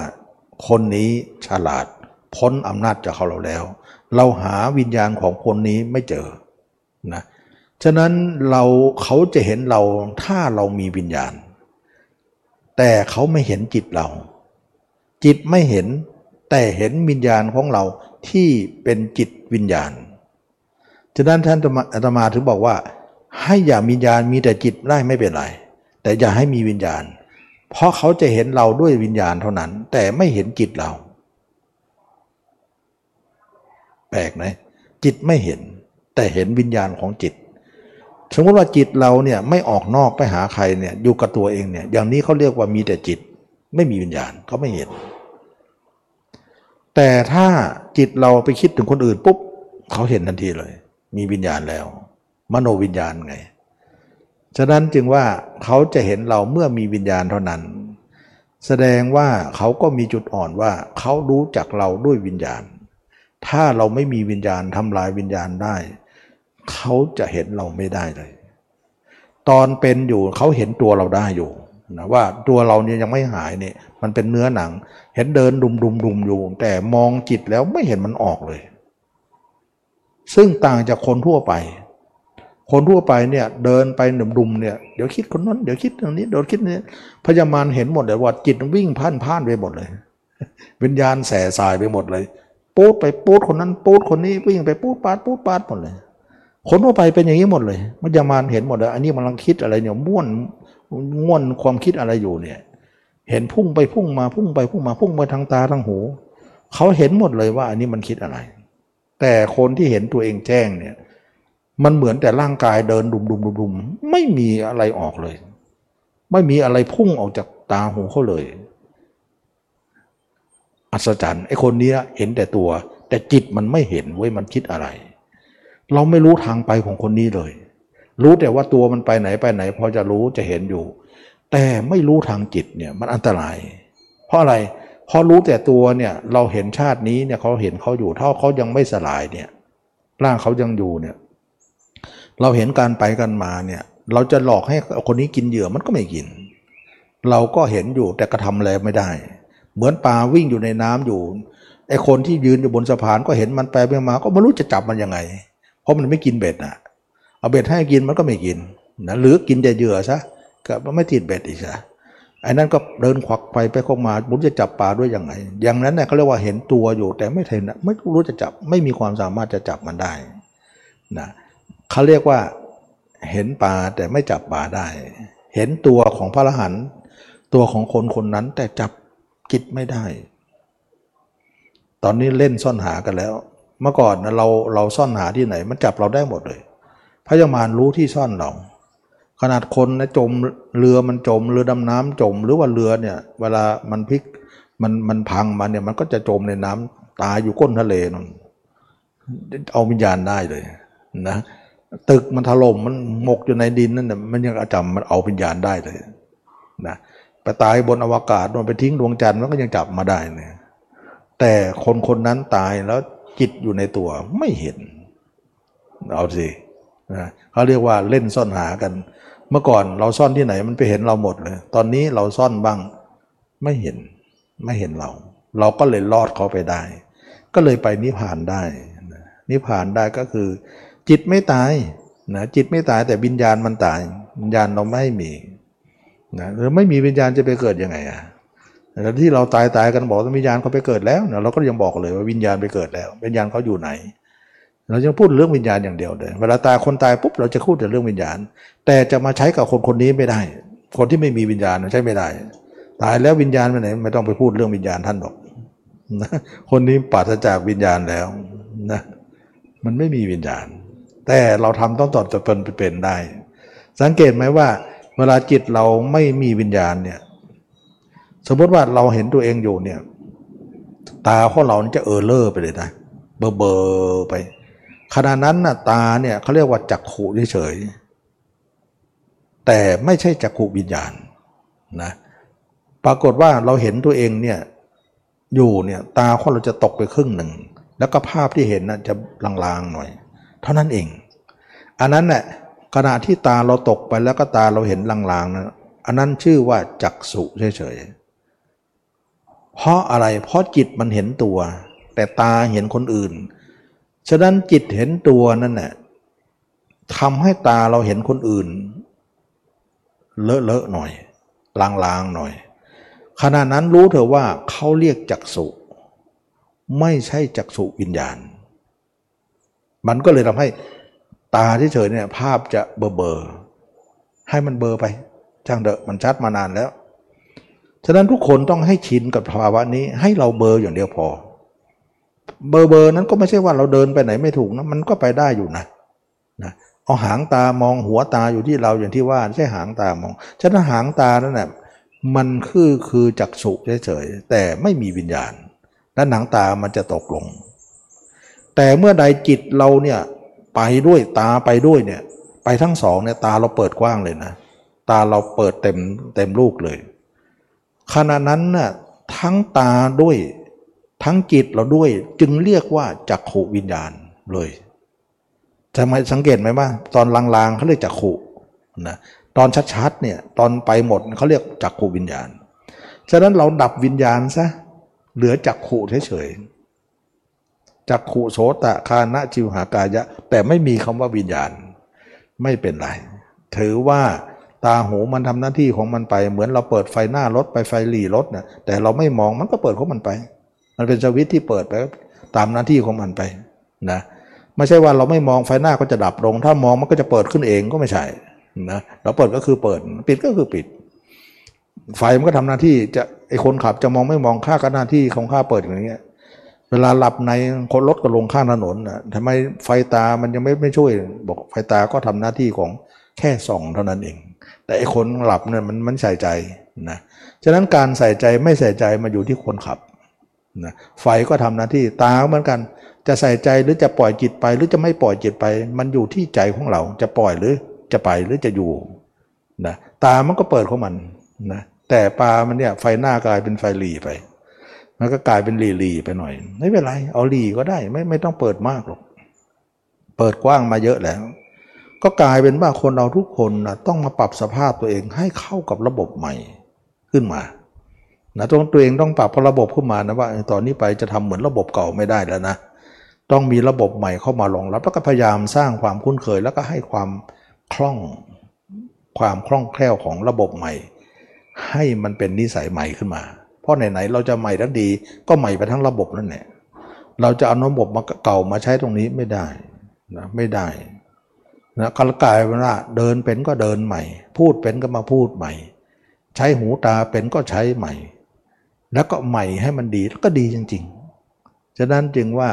คนนี้ฉลาดพ้นอำนาจจากเขาเราแล้ว เราหาวิญญาณของคนนี้ไม่เจอนะฉะนั้นเราเขาจะเห็นเราถ้าเรามีวิญญาณ แต่เขาไม่เห็นจิตเรา จิตไม่เห็นแต่เห็นวิญญาณของเราที่เป็นจิตวิญญาณ ฉะนั้นท่านอาตมาถึงบอกว่า ให้อย่าวิญญาณมีแต่จิตได้ไม่เป็นไร แต่อย่าให้มีวิญญาณ เพราะเขาจะเห็นเราด้วยวิญญาณเท่านั้น แต่ไม่เห็นจิตเรา แปลกไหมจิตไม่เห็น แต่เห็นวิญญาณของจิต สมมติว่าจิตเราเนี่ยไม่ออกนอกไปหาใครเนี่ยอยู่กับตัวเองเนี่ยอย่างนี้เขาเรียกว่ามีแต่จิต ไม่มีวิญญาณเขาไม่เห็น แต่ถ้าจิตเราไปคิดถึงคนอื่นปุ๊บเขาเห็นทันทีเลย มีวิญญาณแล้ว มโนวิญญาณไงฉะนั้นจึงว่าเขาจะเห็นเราเมื่อมีวิญญาณเท่านั้น แสดงว่าเขาก็มีจุดอ่อนว่าเขารู้จักเราด้วยวิญญาณ ถ้าเราไม่มีวิญญาณทำลายวิญญาณได้ เขาจะเห็นเราไม่ได้เลย ตอนเป็นอยู่เขาเห็นตัวเราได้อยู่นะว่าตัวเราเนี่ยยังไม่หายเนี่ยมันเป็นเนื้อหนัง เห็นเดินดุมดุมดุมอยู่แต่มองจิตแล้วไม่เห็นมันออกเลย ซึ่งต่างจากคนทั่วไป คนทั่วไปเนี่ยเดินไปหนุ่มดุมเนี่ยเดี๋ยวคิดคนนั้นเดี๋ยวคิดตรงนี้เดี๋ยวคิดนี้พญามารเห็นหมดเลยว่าจิตวิ่งพ่านพ่านไปหมดเลย วิญญาณแส่สายไปหมดเลย ปูดไปปูดคนนั้นปูดคนนี้วิ่งไปปูดปาดปูดปาดหมดเลย คนทั่วไปเป็นอย่างนี้หมดเลย มันจะมาเห็นหมดเลย อันนี้มันกำลังคิดอะไรเนี่ยม้วนม้วนความคิดอะไรอยู่เนี่ย เห็นพุ่งไปพุ่งมาพุ่งไปพุ่งมาพุ่งไปทางตาทางหู เขาเห็นหมดเลยว่า อันนี้มันคิดอะไร แต่คนที่เห็นตัวเองแจ้งเนี่ย มันเหมือนแต่ร่างกายเดินดุมดุมดุมดุมไม่มีอะไรออกเลย ไม่มีอะไรพุ่งออกจากตาหูเขาเลย อัศจรรย์ไอ้คนนี้เห็นแต่ตัว แต่จิตมันไม่เห็นเว้ยมันคิดอะไร เราไม่รู้ทางไปของคนนี้เลย รู้แต่ว่าตัวมันไปไหนไปไหน พอจะรู้จะเห็นอยู่ แต่ไม่รู้ทางจิตเนี่ยมันอันตราย เพราะอะไรพอรู้แต่ตัวเนี่ยเราเห็นชาตินี้เนี่ยเขาเห็นเขาอยู่เท่าเขายังไม่สลายเนี่ยร่างเขายังอยู่เนี่ยเราเห็นการไปกันมาเนี่ยเราจะหลอกให้คนนี้กินเหยื่อมันก็ไม่กิน เราก็เห็นอยู่แต่กระทำอะไรไม่ได้ เหมือนปลาวิ่งอยู่ในน้ำอยู่ไอคนที่ยืนอยู่บนสะพานก็เห็นมันไปไปมา ก็ไม่รู้จะจับมันยังไง เพราะมันไม่กินเบ็ดนะเอาเบ็ดให้กินมันก็ไม่กินนะหรือกินแต่เหยื่อซะก็ไม่ติดเบ็ดอีกซะไอ้นั่นก็เดินขวักไปไปเข้ามาผมจะจับปลาด้วยยังไง อย่างนั้นเนี่ยเขาเรียกว่าเห็นตัวอยู่แต่ไม่เห็นไม่รู้จะจับไม่มีความสามารถจะจับมันได้นะเขาเรียกว่าเห็นปลาแต่ไม่จับปลาได้ เห็นตัวของพระอรหันต์ตัวของคนคนนั้นแต่จับ จิตไม่ได้ ตอนนี้เล่นซ่อนหากันแล้ว เมื่อก่อนเราเราซ่อนหาที่ไหน มันจับเราได้หมดเลยพระยามารรู้ที่ซ่อนเราขนาดคนนะจมเรือมันจมเรือดำน้ำจม หรือว่าเรือเนี่ย เวลามันพลิกมันมันพังมาเนี่ยมันก็จะจมในน้ำตายอยู่ก้นทะเลนั่นเอาวิญญาณได้เลยนะตึกมันถล่มมันหมกอยู่ในดินนั่นน่ยมันยังจำมันเอาวิญญาณได้เลยนะ ไปตายบนอวกาศมันไปทิ้งดวงจันทร์มันก็ยังจับมาได้เนี่ยแต่คนคนนั้นตายแล้วจิตอยู่ในตัวไม่เห็น เอาสินะเขาเรียกว่าเล่นซ่อนหากัน เมื่อก่อนเราซ่อนที่ไหนมันไปเห็นเราหมดเลย ตอนนี้เราซ่อนบ้างไม่เห็นไม่เห็นเรา เราก็เลยรอดเขาไปได้ ก็เลยไปนิพพานได้นิพพานได้ก็คือ จิตไม่ตายนะจิตไม่ตายแต่วิญญาณมันตายวิญญาณเราไม่มี นะหรือไม่มีวิญญาณจะไปเกิดยังไงอะแต่ที่เราตายตายกันบอกว่าวิญญาณเขาไปเกิดแล้วเราก็ยังบอกเลยว่าวิญญาณไปเกิดแล้ว วิญญาณเขาอยู่ไหน เราจะพูดเรื่องวิญญาณอย่างเดียวเลย เวลาตายคนตายปุ๊บเราจะพูดแต่เรื่องวิญญาณ แต่จะมาใช้กับคนคนนี้ไม่ได้ คนที่ไม่มีวิญญาณใช้ไม่ได้ ตายแล้ววิญญาณไปไหนไม่ต้องไปพูดเรื่องวิญญาณท่านบอกนะคนนี้ปราศจากวิญญาณแล้วนะมันไม่มีวิญญาณ แต่เราทำต้องต่อจะเป็นเป็นได้ สังเกตไหมว่า เวลาจิตเราไม่มีวิญญาณเนี่ยสมมติว่าเราเห็นตัวเองอยู่เนี่ยตาของเราจะเออเลอร์ไปเลยนะเบอเบอไปขณะนั้นน่ะตาเนี่ยเขาเรียกว่าจักขุเฉยแต่ไม่ใช่จักขุวิญญาณนะปรากฏว่าเราเห็นตัวเองเนี่ยอยู่เนี่ยตาของเราจะตกไปครึ่งหนึ่ง แล้วก็ภาพที่เห็นน่ะจะลางๆหน่อย เท่านั้นเอง อันนั้นแหละ ขณะที่ตาเราตกไปแล้วก็ตาเราเห็นลางๆนะอันนั้นชื่อว่าจักสุเฉยๆ เพราะอะไร เพราะจิตมันเห็นตัว แต่ตาเห็นคนอื่น ฉะนั้นจิตเห็นตัวนั่นแหละทำให้ตาเราเห็นคนอื่น เลอะๆหน่อย ลางๆหน่อย ขณะนั้นรู้เถอะว่าเขาเรียกจักสุ ไม่ใช่จักสุวิญญาณ มันก็เลยทำให้ ตาที่เฉยเนี่ยภาพจะเบอเบอให้มันเบอไปช่างเดอะมันชัดมานานแล้ว ฉะนั้นทุกคนต้องให้ชินกับภาวะนี้ ให้เราเบอร์อย่างเดียวพอ เบอร์เบอร์นั้นก็ไม่ใช่ว่าเราเดินไปไหนไม่ถูกนะมันก็ไปได้อยู่นะนะเอาหางตามองหัวตาอยู่ที่เราอย่างที่ว่าใช่หางตามองฉะนั้นหางตานั่นแหละมันคือคือจักสุเฉยๆแต่ไม่มีวิญญาณ และหนังตามันจะตกลง แต่เมื่อใดจิตเราเนี่ย ไปด้วยตาไปด้วยเนี่ย ไปทั้งสองเนี่ยตาเราเปิดกว้างเลยนะ ตาเราเปิดเต็มเต็มลูกเลย ขณะนั้นน่ะทั้งตาด้วยทั้งจิตเราด้วยจึงเรียกว่าจักขูวิญญาณเลยจะไม่สังเกตไหมว่า ตอนลางๆเขาเรียกจักขูนะตอนชัดๆเนี่ยตอนไปหมดเขาเรียกจักขูวิญญาณ ฉะนั้นเราดับวิญญาณซะเหลือจักขูเฉยๆ จักขูโสตะคานะจิวหากายะ แต่ไม่มีคำว่าวิญญาณ ไม่เป็นไร ถือว่าตาหูมันทำหน้าที่ของมันไป เหมือนเราเปิดไฟหน้ารถไปไฟหลีรถนะแต่เราไม่มองมันก็เปิดของมันไป มันเป็นสวิตที่เปิดไปตามหน้าที่ของมันไปนะไม่ใช่ว่าเราไม่มองไฟหน้าก็จะดับลง ถ้ามองมันก็จะเปิดขึ้นเองก็ไม่ใช่นะเราเปิดก็คือเปิดปิดก็คือปิด ไฟมันก็ทำหน้าที่จะไอคนขับจะมองไม่มองค่าก็หน้าที่ของค่าเปิดอย่างเงี้ย เวลาหลับในคนรถก็ลงข้างถนนนะทำไมไฟตามันยังไม่ไม่ช่วย บอกไฟตาก็ทำหน้าที่ของแค่ส่องเท่านั้นเอง แต่ไอคนหลับเนี่ยมันมันใส่ใจนะฉะนั้นการใส่ใจไม่ใส่ใจมาอยู่ที่คนขับนะไฟก็ทำหน้าที่ตาเหมือนกัน จะใส่ใจหรือจะปล่อยจิตไป หรือจะไม่ปล่อยจิตไป มันอยู่ที่ใจของเราจะปล่อยหรือจะไปหรือจะอยู่นะตามันก็เปิดของมันนะแต่ปลามันเนี่ยไฟหน้ากลายเป็นไฟหลีไป มันก็กลายเป็นหลีหลีไปหน่อย ไม่เป็นไร เอาหลีก็ได้ ไม่ไม่ต้องเปิดมากหรอก เปิดกว้างมาเยอะแล้ว ก็กลายเป็นว่าคนเราทุกคนนะต้องมาปรับสภาพตัวเองให้เข้ากับระบบใหม่ขึ้นมานะตรงตัวเองต้องปรับระบบขึ้นมานะว่าตอนนี้ไปจะทำเหมือนระบบเก่าไม่ได้แล้วนะ ต้องมีระบบใหม่เข้ามารองรับ แล้วก็พยายามสร้างความคุ้นเคย แล้วก็ให้ความคล่องความคล่องแคล่วของระบบใหม่ ให้มันเป็นนิสัยใหม่ขึ้นมา ราะไหนๆเราจะใหม่ทั้งดี ก็ใหม่ไปทั้งระบบนั่นแหละเราจะเอาระบบมาเก่ามาใช้ตรงนี้ไม่ได้นะไม่ได้นะกกลายเป็นว่าเดินเป็นก็เดินใหม่ พูดเป็นก็มาพูดใหม่ ใช้หูตาเป็นก็ใช้ใหม่ แล้วก็ใหม่ให้มันดีแล้วก็ดีจริงๆฉะนั้นจึงว่า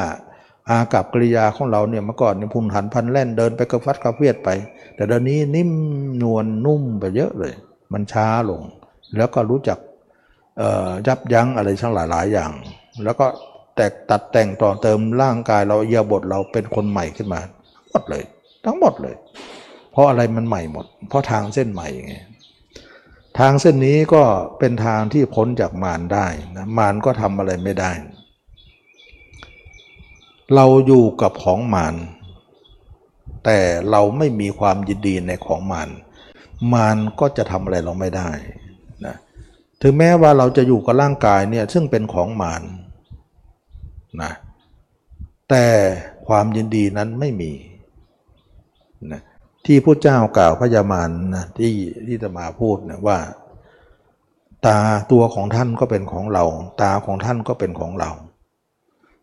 อากับกริยาของเราเนี่ยเมื่อก่อนเนี่ยพุนหันพันแล่นเดินไปกระฟัดกระเฟียดไป แต่เดี๋ยวนี้นิ่มนวลนนุ่มไปเยอะเลย มันช้าลง แล้วก็รู้จัก ยับยั้งอะไรทั้งหลายหลายอย่าง แล้วก็แตกตัดแต่งต่อเติมร่างกายเราเยียบทเราเป็นคนใหม่ขึ้นมาหมดเลย ทั้งหมดเลย เพราะอะไรมันใหม่หมด เพราะทางเส้นใหม่ไงทางเส้นนี้ก็เป็นทางที่พ้นจากมารได้นะมารก็ทำอะไรไม่ได้ เราอยู่กับของมารแต่เราไม่มีความยินดีในของมารมารก็จะทำอะไรเราไม่ได้ ถึงแม้ว่าเราจะอยู่กับร่างกายเนี่ยซึ่งเป็นของมารนะแต่ความยินดีนั้นไม่มีนะที่พระเจ้ากล่าวพระยามานนะที่ที่จะมาพูดนะว่า ตาตัวของท่านก็เป็นของเรา ตาของท่านก็เป็นของเรา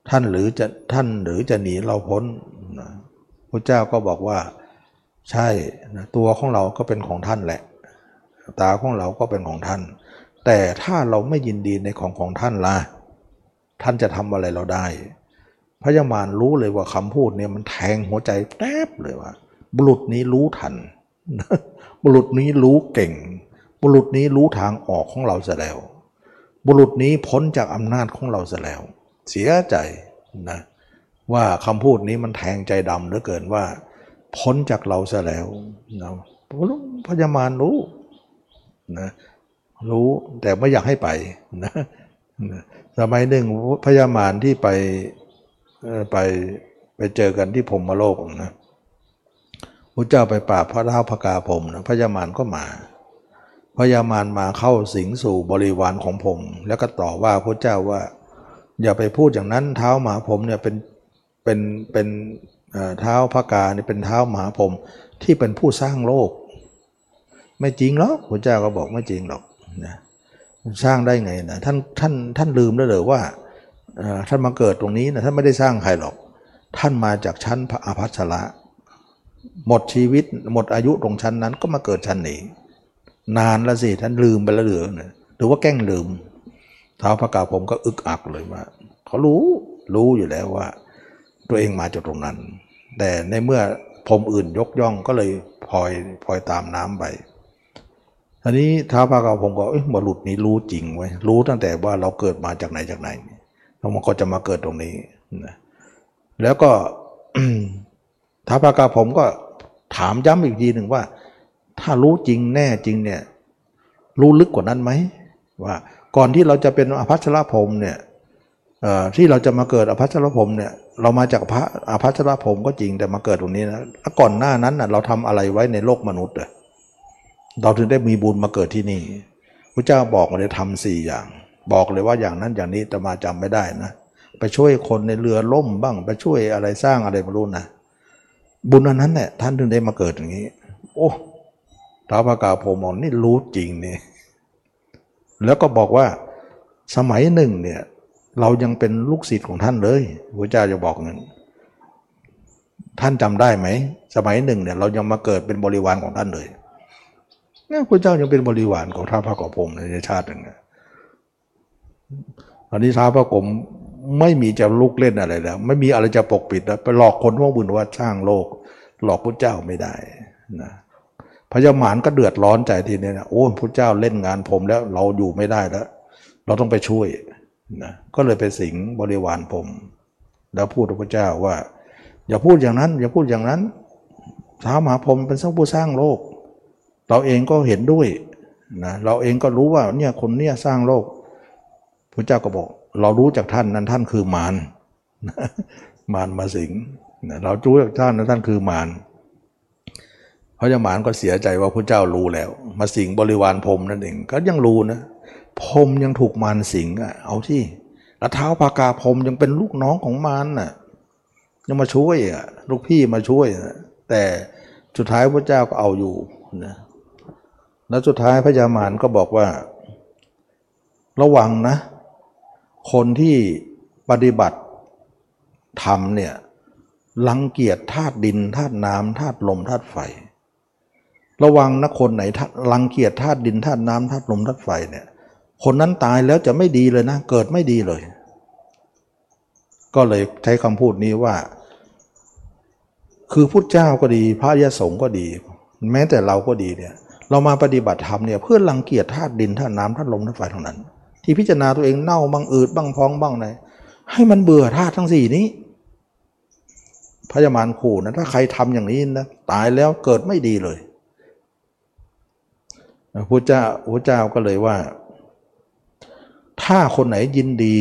ท่านหรือจะท่านหรือจะหนีเราพ้นนะพระเจ้าก็บอกว่า ใช่นะตัวของเราก็เป็นของท่านแหละ ตาของเราก็เป็นของท่าน แต่ถ้าเราไม่ยินดีในของของท่านล่ะท่านจะทำอะไรเราได้พระยามารรู้เลยว่าคำพูดเนี่ยมันแทงหัวใจแทบเลยว่า บุรุษนี้รู้ทัน บุรุษนี้รู้เก่ง บุรุษนี้รู้ทางออกของเราเสแล้ว บุรุษนี้พ้นจากอำนาจของเราเสแล้ว เสียใจนะว่าคำพูดนี้มันแทงใจดำเหลือเกินว่า พ้นจากเราซะแล้วนะพญามารรู้นะ รู้แต่ไม่อยากให้ไปนะสมัยหนึ่งพญามารที่ไปไปไปเจอกันที่พรมโลกนะพระเจ้าไปปราบพระท้าวพกาผมนะพญามารก็มาพญามารมาเข้าสิงสู่บริวารของผม แล้วก็ต่อว่าพระเจ้าว่า อย่าไปพูดอย่างนั้นเท้าหมาผมเนี่ยเป็นเป็นเป็นเท้าพระกาเนี่ยเป็นเท้าหมาผมที่เป็นผู้สร้างโลก ไม่จริงหรอกพระเจ้าก็บอกไม่จริงหรอก นะสร้างได้ไงนะท่านท่านท่านลืมแล้วเหรอว่าท่านมาเกิดตรงนี้นะท่านไม่ได้สร้างใครหรอก ท่านมาจากชั้นพระอภัสระหมดชีวิตหมดอายุตรงชั้นนั้นก็มาเกิดชั้นนี้นานแล้วสิท่านลืมไปแล้วหรือหรือว่าแกล้งลืมเท้าพระกาผมก็อึกอักเลยว่าเขารู้รู้อยู่แล้วว่า ตัวเองมาจากตรงนั้น แต่ในเมื่อผมอื่นยกย่องก็เลยพลอยพลอยตามน้ำไป ทีนี้ท้าพระกาผมก็เอ้ยมรุษนี้รู้จริงไว้รู้ตั้งแต่ว่าเราเกิดมาจากไหนจากไหนแล้วมันก็จะมาเกิดตรงนี้นะแล้วก็ท้าพระกาผมก็ถามย้ำอีกทีหนึ่งว่า ถ้ารู้จริงแน่จริงเนี่ย รู้ลึกกว่านั้นไหมว่าก่อนที่เราจะเป็นอภัชรพรมเนี่ยที่เราจะมาเกิดอภัชรพรมเนี่ยเรามาจากพระอภัชรพรมก็จริงแต่มาเกิดตรงนี้นะก่อนหน้านั้นนะเราทำอะไรไว้ในโลกมนุษย์อ เราถึงได้มีบุญมาเกิดที่นี่พระเจ้าบอกมาเลยทำสี่อย่าง บอกเลยว่าอย่างนั้นอย่างนี้แต่มาจำไม่ได้นะ ไปช่วยคนในเรือล่มบ้าง ไปช่วยอะไรสร้างอะไรไม่รู้นะบุญอันนั้นเนี่ยท่านถึงได้มาเกิดอย่างนี้ โอ้ท้าวพระกาโพมอนนี่รู้จริงนี่แล้วก็บอกว่าสมัยหนึ่งเนี่ย เรายังเป็นลูกศิษย์ของท่านเลยพระเจ้าจะบอกเงินท่านจำได้ไหม สมัยหนึ่งเนี่ยเรายังมาเกิดเป็นบริวารของท่านเลย นี่พระเจ้ายังเป็นบริวารของท้าพระกาโพมในชาติหนึ่งอันนี้ท้าพระกรมไม่มีจะลุกเล่นอะไรแล้ว ไม่มีอะไรจะปกปิดแล้วไปหลอกคนว่าบุญว่าสร้างโลก หลอกพระเจ้าไม่ได้นะพญามารก็เดือดร้อนใจทีนี้นะโอ้พระเจ้าเล่นงานผมแล้วเราอยู่ไม่ได้แล้ว เราต้องไปช่วยนะก็เลยไปสิงบริวารผม แล้วพูดกับพระเจ้าว่า อย่าพูดอย่างนั้น อย่าพูดอย่างนั้นท้ามหาพรมเป็นสร้างผู้สร้างโลก เราเองก็เห็นด้วยนะเราเองก็รู้ว่าเนี่ยคนเนี่ยสร้างโลกพระเจ้าก็บอก เรารู้จากท่านนั้นท่านคือมารมารมาสิงเรารู้จากท่านนั้นท่านคือมารพระยามานก็เสียใจว่าพระเจ้ารู้แล้ว มาสิงบริวารพรมนั่นเองก็ยังรู้นะพรมยังถูกมารสิงอะเอาที่แล้วเท้าปากาพรมยังเป็นลูกน้องของมารน่ะยังมาช่วยอะลูกพี่มาช่วย แต่สุดท้ายพระเจ้าก็เอาอยู่นะ แล้วสุดท้ายพระยามานก็บอกว่า ระวังนะ คนที่ปฏิบัติธรรมเนี่ยลังเกียจธาตุดินธาตุน้ำธาตุลมธาตุไฟ ระวังนะคนไหนรังเกียจธาตุดินธาตุน้ำธาตุลมธาตุไฟเนี่ยคนนั้นตายแล้วจะไม่ดีเลยนะ เกิดไม่ดีเลย ก็เลยใช้คำพูดนี้ว่า คือพุทธเจ้าก็ดี พระยสงฆ์ก็ดี แม้แต่เราก็ดีเนี่ย เรามาปฏิบัติธรรมเนี่ยเพื่อรังเกียจธาตุดินธาตุน้ำธาตุลมธาตุไฟเท่านั้น ที่พิจารณาตัวเองเน่าบ้างอืดบ้างพองบ้างไหนให้มันเบื่อธาตุทั้งสี่นี้พระยามารขู่นะถ้าใครทำอย่างนี้นะตายแล้วเกิดไม่ดีเลยพระเจ้าพระเจ้าก็เลยว่า ถ้าคนไหนยินดี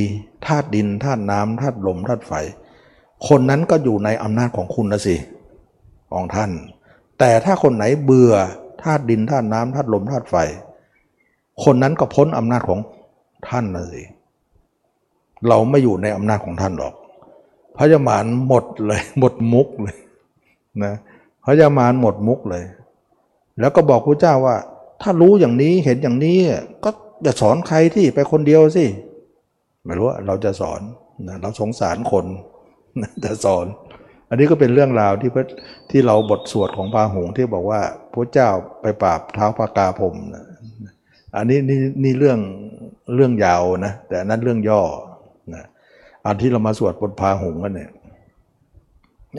ธาตุดินธาตุน้ำธาตุลมธาตุไฟ คนนั้นก็อยู่ในอำนาจของคุณนะสิของท่าน แต่ถ้าคนไหนเบื่อ ธาตุดินธาตุน้ำธาตุลมธาตุไฟ คนนั้นก็พ้นอำนาจของท่านนะสิเราไม่อยู่ในอำนาจของท่านหรอก พระยามารหมดเลย หมดมุกเลยนะพระยามารหมดมุกเลย แล้วก็บอกพระเจ้าว่า ถ้ารู้อย่างนี้เห็นอย่างนี้ ก็จะสอนใครที่ไปคนเดียวสิไม่รู้ว่าเราจะสอนนะเราสงสารคนจะสอน อันนี้ก็เป็นเรื่องราวที่ที่เราบทสวดของพาหงที่บอกว่าพระเจ้าไปปราบเท้าพากาผมนะอันนี้นี่นี่เรื่องเรื่องยาวนะแต่นั้นเรื่องย่อนะอันที่เรามาสวดบทพาหงกันเนี่ย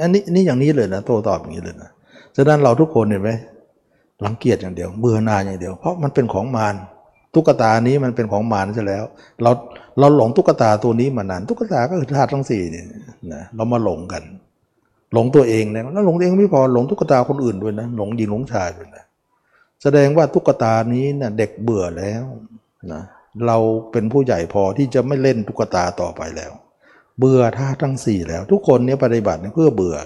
อันนี้นี่อย่างนี้เลยนะโตตอบอย่างนี้เลยนะฉะนั้นเราทุกคนเห็นไหมรังเกียจอย่างเดียวเบื่อหน่ายอย่างเดียว เพราะมันเป็นของมารตุ๊กตานี้มันเป็นของมารใช่แล้ว เราเราหลงตุ๊กตาตัวนี้มานานตุ๊กตาก็คือธาตุทั้งสี่เนี่ยนะเรามาหลงกัน หลงตัวเองนะแล้วหลงตัวเองไม่พอหลงตุ๊กตาคนอื่นด้วยนะหลงหญิงหลงชายด้วยนะแสดงว่าตุ๊กตานี้นะเด็กเบื่อแล้วนะเราเป็นผู้ใหญ่พอที่จะไม่เล่นตุ๊กตาต่อไปแล้ว เบื่อท่าทั้งสี่แล้ว ทุกคนเนี้ยปฏิบัติเพื่อเบื่อ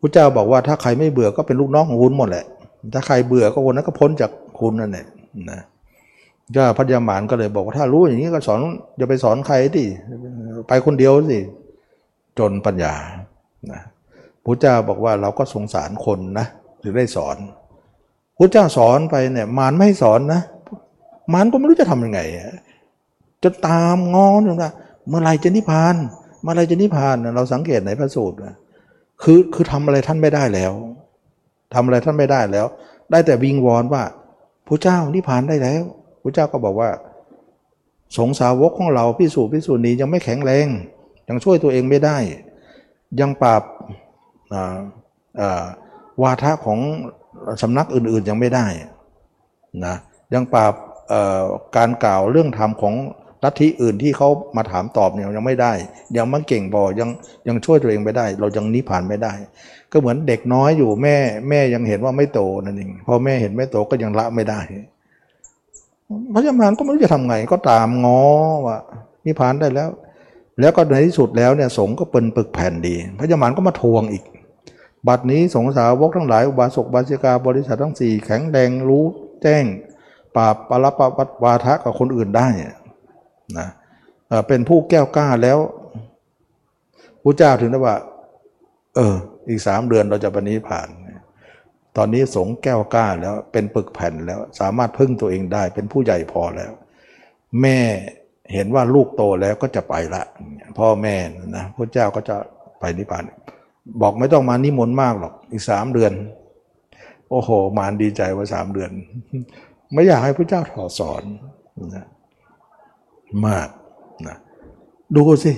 พระเจ้าบอกว่าถ้าใครไม่เบื่อก็เป็นลูกน้องของคุณหมดแหละ ถ้าใครเบื่อก็คนนั้นก็พ้นจากคุณนั่นแหละนะก็พระยามานก็เลยบอกว่าถ้ารู้อย่างนี้ก็สอนอย่าไปสอนใครดิไปคนเดียวสิจนปัญญานะ พระเจ้าบอกว่าเราก็สงสารคนนะถึงได้สอนพระเจ้าสอนไปเนี่ยมารไม่สอนนะ มารก็ไม่รู้จะทำยังไงจะตามงอนอยู่นะเมื่อไรจะนิพพาน เมื่อไรจะนิพพานเราสังเกตในพระสูตรนะคือคือทำอะไรท่านไม่ได้แล้วทำอะไรท่านไม่ได้แล้ว ได้แต่วิงวอนว่าพระเจ้านิพพานได้แล้วพระเจ้าก็บอกว่าสงสาวกของเราพิสูจน์พิสูจน์นี้ยังไม่แข็งแรง ยังช่วยตัวเองไม่ได้ ยังปราบ วาทะของสำนักอื่นๆยังไม่ได้นะยังปราบการกล่าวเรื่องธรรมของลัทธิอื่นที่เขามาถามตอบเนี่ยยังไม่ได้ ยังไม่เก่งพอยังยังช่วยตัวเองไม่ได้ เรายังนิพพานไม่ได้ ก็เหมือนเด็กน้อยอยู่แม่แม่ยังเห็นว่าไม่โตนั่นเองพอแม่เห็นไม่โตก็ยังละไม่ได้พระยามารก็ไม่รู้จะทำไงก็ตามง้อว่านิพพานได้แล้ว แล้วก็ในที่สุดแล้วเนี่ยสงก็เป็นปึกแผ่นดี พระยามารก็มาทวงอีก บัดนี้สงสาวกทั้งหลายอุบาสกบาสิกาบริษัททั้งสี่แข็งแรงรู้แจ้งปราบปรปวาทะกับคนอื่นได้นะเป็นผู้แก้วกล้าแล้วพระเจ้าถึงได้ว่า เออ อีกสามเดือนเราจะปณิผ่าน ตอนนี้สงแก้วกล้าแล้วเป็นปึกแผ่นแล้ว สามารถพึ่งตัวเองได้ เป็นผู้ใหญ่พอแล้ว แม่เห็นว่าลูกโตแล้วก็จะไปละพ่อแม่นะพระเจ้าก็จะไปนิพพาน บอกไม่ต้องมานิมนต์มากหรอกอีกสามเดือน โอ้โห มารดีใจว่าสามเดือน ไม่อยากให้พระเจ้าถอดสอนนะมากนะดูสิ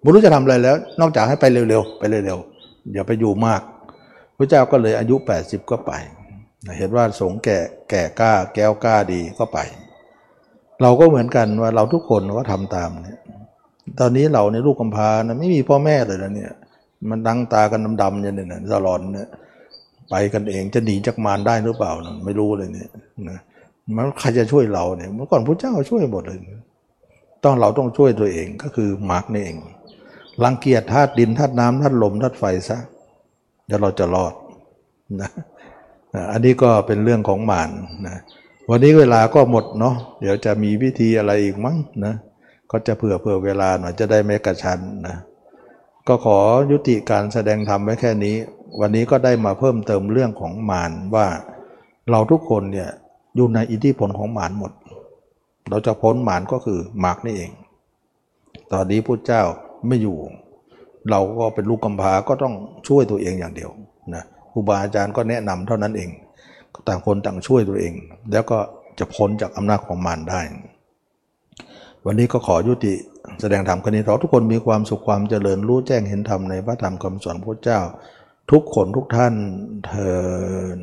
ไม่รู้จะทำอะไรแล้ว นอกจากให้ไปเร็วๆไปเร็วๆอย่าไปอยู่มากพระเจ้าก็เลยอายุ 80 ก็ไป เห็นว่าสงแก่แก่กล้า แก้วกล้าดีก็ไป เราก็เหมือนกันว่าเราทุกคนก็ทำตามเนี่ยตอนนี้เราในลูกกำพร้านะไม่มีพ่อแม่เลยนะเนี่ย มันดังตากันดำๆอย่างนี้นะสลอนเนี่ยไปกันเองจะหนีจากมารได้หรือเปล่านะไม่รู้เลยเนี่ยนะมันใครจะช่วยเราเนี่ยเมื่อก่อนพระเจ้าช่วยหมดเลย ต้องเราต้องช่วยตัวเองก็คือมาร์กนี่เองรังเกียจธาตุดินธาตุน้ำธาตุลมธาตุไฟซะแล้วเราจะรอดนะอันนี้ก็เป็นเรื่องของมานนะวันนี้เวลาก็หมดเนาะเดี๋ยวจะมีวิธีอะไรอีกมั้งนะก็จะเผื่อเผื่อเวลาหน่อยจะได้ไม่กระชันนะ ก็ขอยุติการแสดงธรรมไว้แค่นี้ วันนี้ก็ได้มาเพิ่มเติมเรื่องของมารว่าเราทุกคนเนี่ยอยู่ในอิทธิพลของมารหมด เราจะพ้นหมานก็คือมรรนี่เอง ตอนนี้พุทธเจ้าไม่อยู่ เราก็เป็นลูกกำพร้าก็ต้องช่วยตัวเองอย่างเดียวนะครูบาอาจารย์ก็แนะนำเท่านั้นเอง ต่างคนต่างช่วยตัวเอง แล้วก็จะพ้นจากอำนาจของมารได้ วันนี้ก็ขอยุติ แสดงธรรมคนี้เราทุกคนมีความสุขความเจริญรู้แจ้งเห็นธรรมในพระธรรมคำสอนพระเจ้า ทุกคนทุกท่านเทอ